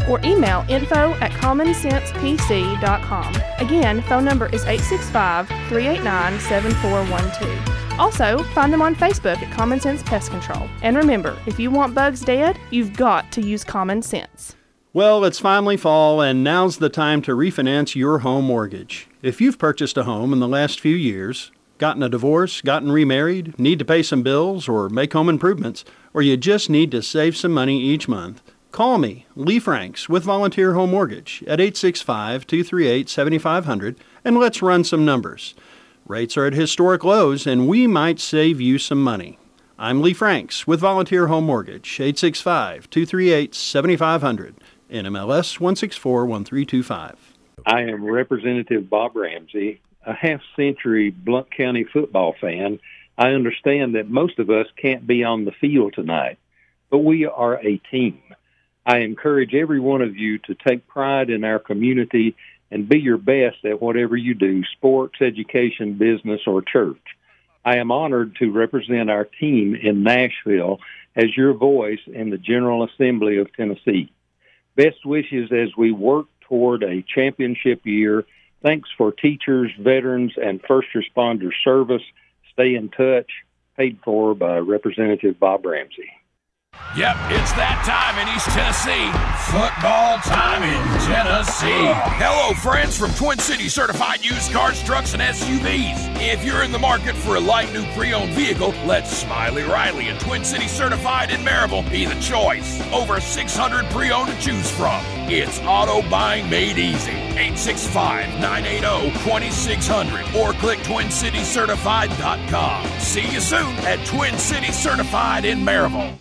or email info at commonsensepc.com. Again, phone number is 865 389 7412. Also, find them on Facebook at Common Sense Pest Control. And remember, if you want bugs dead, you've got to use common sense.
Well, it's finally fall, and now's the time to refinance your home mortgage. If you've purchased a home in the last few years, gotten a divorce, gotten remarried, need to pay some bills, or make home improvements, or you just need to save some money each month, call me, Lee Franks, with Volunteer Home Mortgage at 865 238 7500, and let's run some numbers. Rates are at historic lows, and we might save you some money. I'm Lee Franks with Volunteer Home Mortgage, 865 238 7500, NMLS 1641325.
I am Representative Bob Ramsey, a half century Blount County football fan. I understand that most of us can't be on the field tonight, but we are a team. I encourage every one of you to take pride in our community and be your best at whatever you do sports, education, business, or church. I am honored to represent our team in Nashville as your voice in the General Assembly of Tennessee. Best wishes as we work toward a championship year. Thanks for teachers, veterans, and first responders service. Stay in touch. Paid for by Representative Bob Ramsey.
Yep, it's that time in East Tennessee. Football time in Tennessee. Hello, friends from Twin City certified used cars, trucks, and SUVs. If you're in the market for a light new pre owned vehicle, let Smiley Riley and Twin City certified in Maryville be the choice. Over 600 pre owned to choose from. It's auto buying made easy. 865 980 2600 or click TwinCitiesCertified.com. See you soon at Twin City Certified in Maryville.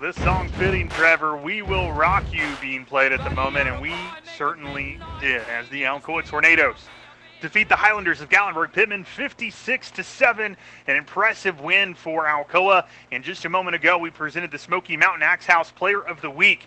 This song fitting, Trevor, We Will Rock You being played at the moment, and we certainly did as the Alcoa Tornadoes defeat the Highlanders of Gatlinburg Pittman 56 to 7. An impressive win for Alcoa. And just a moment ago, we presented the Smoky Mountain Axe House Player of the Week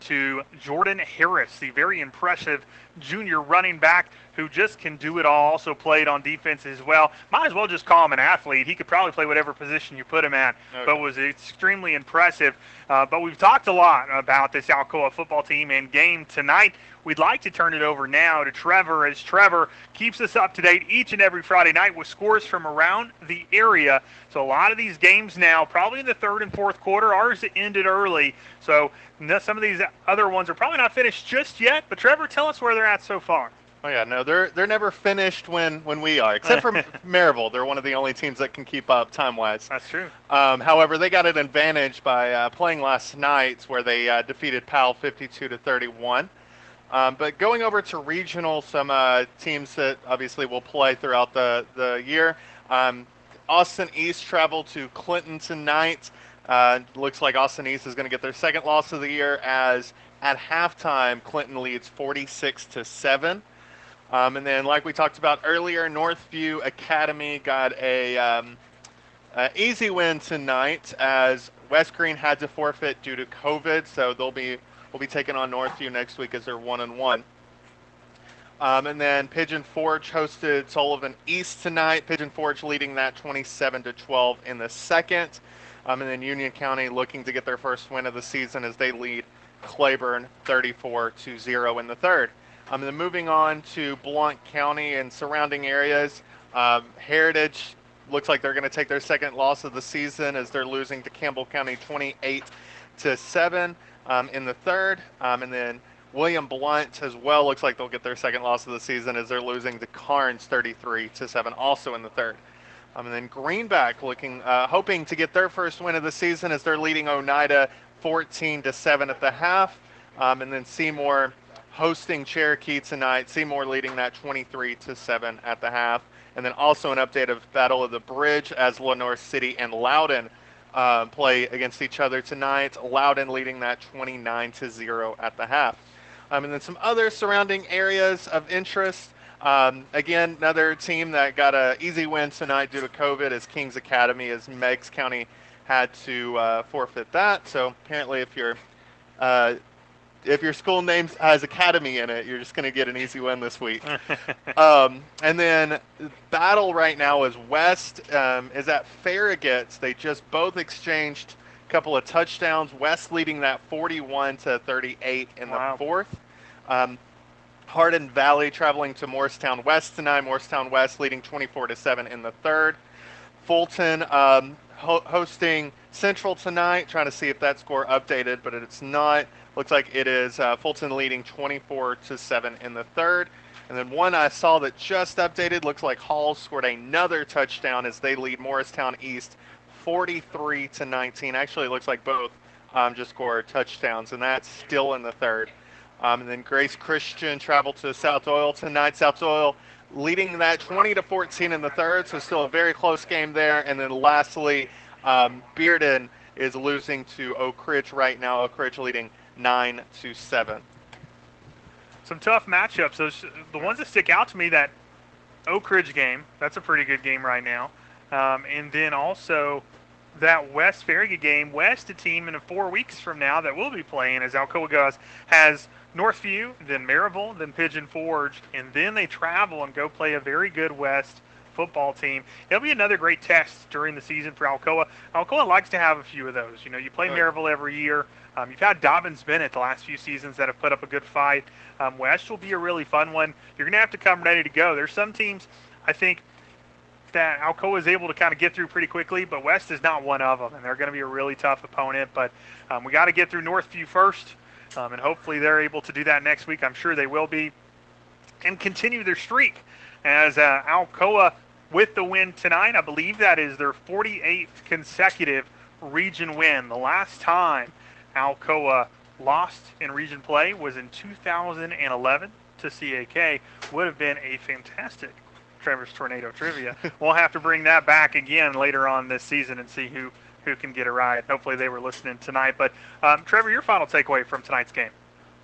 to Jordan Harris, the very impressive junior running back who just can do it all. Also played on defense as well. Might as well just call him an athlete. He could probably play whatever position you put him at,
Okay.
but was extremely impressive. Uh, but we've talked a lot about this Alcoa football team and game tonight. We'd like to turn it over now to Trevor as Trevor keeps us up to date each and every Friday night with scores from around the area. So a lot of these games now, probably in the third and fourth quarter, ours ended early. So some of these other ones are probably not finished just yet. But Trevor, tell us where they're at so far.
Oh yeah, no, they're they're never finished when when we are, except for Maryville. They're one of the only teams that can keep up time wise.
That's true.
Um, however, they got an advantage by uh, playing last night, where they uh, defeated Powell 52 to 31. Um, but going over to regional, some uh, teams that obviously will play throughout the the year. Um, Austin East travel to Clinton tonight. Uh, looks like Austin East is going to get their second loss of the year, as at halftime Clinton leads 46 to seven. Um, and then, like we talked about earlier, Northview Academy got a um, uh, easy win tonight as West Greene had to forfeit due to COVID, so they'll be will be taking on Northview next week as they're one and one. Um, and then Pigeon Forge hosted Sullivan East tonight. Pigeon Forge leading that 27 to 12 in the second. Um, and then Union County looking to get their first win of the season as they lead Claiborne 34 to 0 in the third. Um, then moving on to Blount County and surrounding areas, um, Heritage looks like they're going to take their second loss of the season as they're losing to Campbell County 28 to 7 um, in the third. Um, and then William Blount as well looks like they'll get their second loss of the season as they're losing to Karns 33 to 7 also in the third. Um, and then Greenback looking, uh, hoping to get their first win of the season as they're leading Oneida 14 to 7 at the half. Um, and then Seymour hosting Cherokee tonight. Seymour leading that 23 to 7 at the half. And then also an update of Battle of the Bridge as Lenoir City and Loudon uh, play against each other tonight. Loudon leading that 29 to 0 at the half. Um, and then some other surrounding areas of interest. Um, again, another team that got an easy win tonight due to COVID is Kings Academy, as Meigs County had to uh, forfeit that. So apparently, if your uh, if your school name has Academy in it, you're just going to get an easy win this week. um, and then battle right now is West um, is at Farragut. They just both exchanged a couple of touchdowns. West leading that 41 to 38 in the fourth. Um, Hardin Valley traveling to Morristown West tonight. Morristown West leading 24 to 7 in the third. Fulton um, ho- hosting Central tonight, trying to see if that score updated, but it's not. Looks like it is uh, Fulton leading 24 to 7 in the third. And then one I saw that just updated looks like Hall scored another touchdown as they lead Morristown East 43 to 19. Actually, looks like both um, just scored touchdowns, and that's still in the third. Um, and then Grace Christian traveled to South Doyle tonight. South Doyle leading that 20 to 14 in the third, so still a very close game there. And then lastly, um, Bearden is losing to Oak Ridge right now. Oak Ridge leading 9 to 7.
Some tough matchups. Those the ones that stick out to me. That Oak Ridge game. That's a pretty good game right now. Um, and then also that West Farragut game. West, a team in four weeks from now that will be playing as Alcoa goes, has Northview, then Maryville, then Pigeon Forge, and then they travel and go play a very good West football team. It'll be another great test during the season for Alcoa. Alcoa likes to have a few of those. You know, you play Maryville every year. Um, you've had Dobyns-Bennett the last few seasons that have put up a good fight. Um, West will be a really fun one. You're going to have to come ready to go. There's some teams, I think, that Alcoa is able to kind of get through pretty quickly, but West is not one of them, and they're going to be a really tough opponent. But um, we got to get through Northview first, um, and hopefully they're able to do that next week. I'm sure they will be, and continue their streak as uh, Alcoa with the win tonight. I believe that is their 48th consecutive region win. The last time Alcoa lost in region play was in 2011 to CAK. Would have been a fantastic Trevor's Tornado Trivia. we'll have to bring that back again later on this season and see who, who can get a ride. Hopefully they were listening tonight. But um, Trevor, your final takeaway from tonight's game.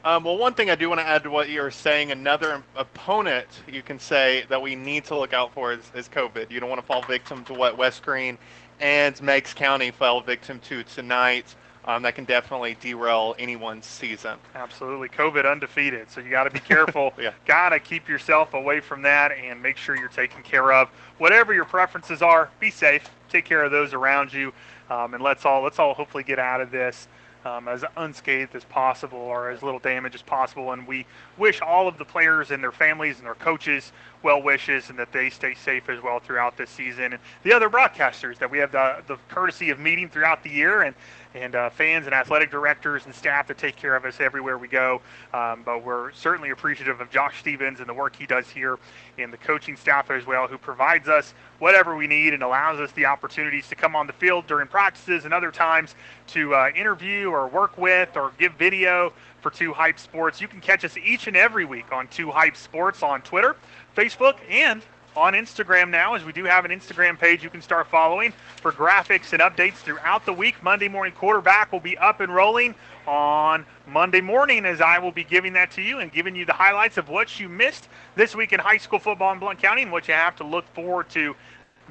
Um, well, one thing I do want to add to what you're saying, another opponent you can say that we need to look out for is, is COVID. You don't want to fall victim to what West Greene and Meigs County fell victim to tonight. Um, that can definitely derail anyone's season.
Absolutely. COVID undefeated. So you got to be careful. yeah. Got to keep yourself away from that and make sure you're taken care of. Whatever your preferences are, be safe. Take care of those around you. Um, and let's all let's all hopefully get out of this um, as unscathed as possible or as little damage as possible. And we wish all of the players and their families and their coaches well wishes and that they stay safe as well throughout this season. And the other broadcasters that we have the, the courtesy of meeting throughout the year and and uh, fans and athletic directors and staff that take care of us everywhere we go. Um, but we're certainly appreciative of Josh Stevens and the work he does here and the coaching staff as well, who provides us whatever we need and allows us the opportunities to come on the field during practices and other times to uh, interview or work with or give video for Two Hype Sports. You can catch us each and every week on Two Hype Sports on Twitter, Facebook, and on Instagram now, as we do have an Instagram page you can start following for graphics and updates throughout the week. Monday morning quarterback will be up and rolling on Monday morning as I will be giving that to you and giving you the highlights of what you missed this week in high school football in Blount County and what you have to look forward to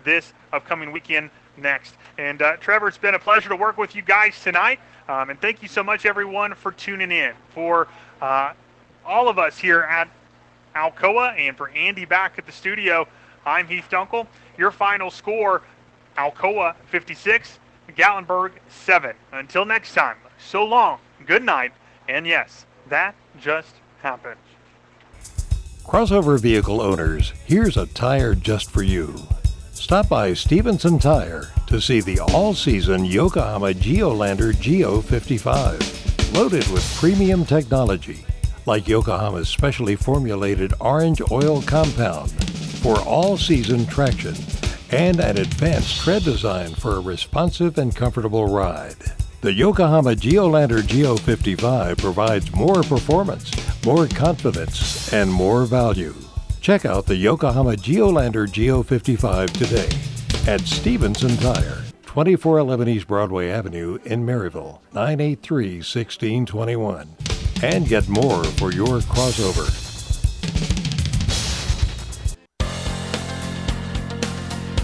this upcoming weekend next. And uh, Trevor, it's been a pleasure to work with you guys tonight. Um, and thank you so much, everyone, for tuning in. For uh, all of us here at Alcoa, and for Andy back at the studio, I'm Heath Dunkel. Your final score, Alcoa 56, Gatlinburg 7. Until next time, so long, good night, and yes, that just happened.
Crossover vehicle owners, here's a tire just for you. Stop by Stevenson Tire to see the all-season Yokohama Geolandar Geo 55, loaded with premium technology like Yokohama's specially formulated orange oil compound for all season traction and an advanced tread design for a responsive and comfortable ride. The Yokohama Geolandar Geo 55 provides more performance, more confidence, and more value. Check out the Yokohama Geolandar Geo 55 today at Stevenson Tire, 2411 East Broadway Avenue in Maryville, 983 1621 and get more for your crossover.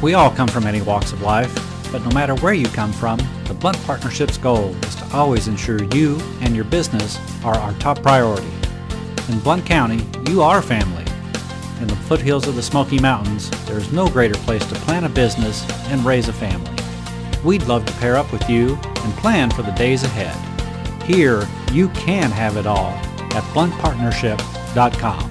We all come from many walks of life, but no matter where you come from, the Blount Partnership's goal is to always ensure you and your business are our top priority. In Blount County, you are family. In the foothills of the Smoky Mountains, there is no greater place to plan a business and raise a family. We'd love to pair up with you and plan for the days ahead. Here, you can have it all at blountpartnership.com.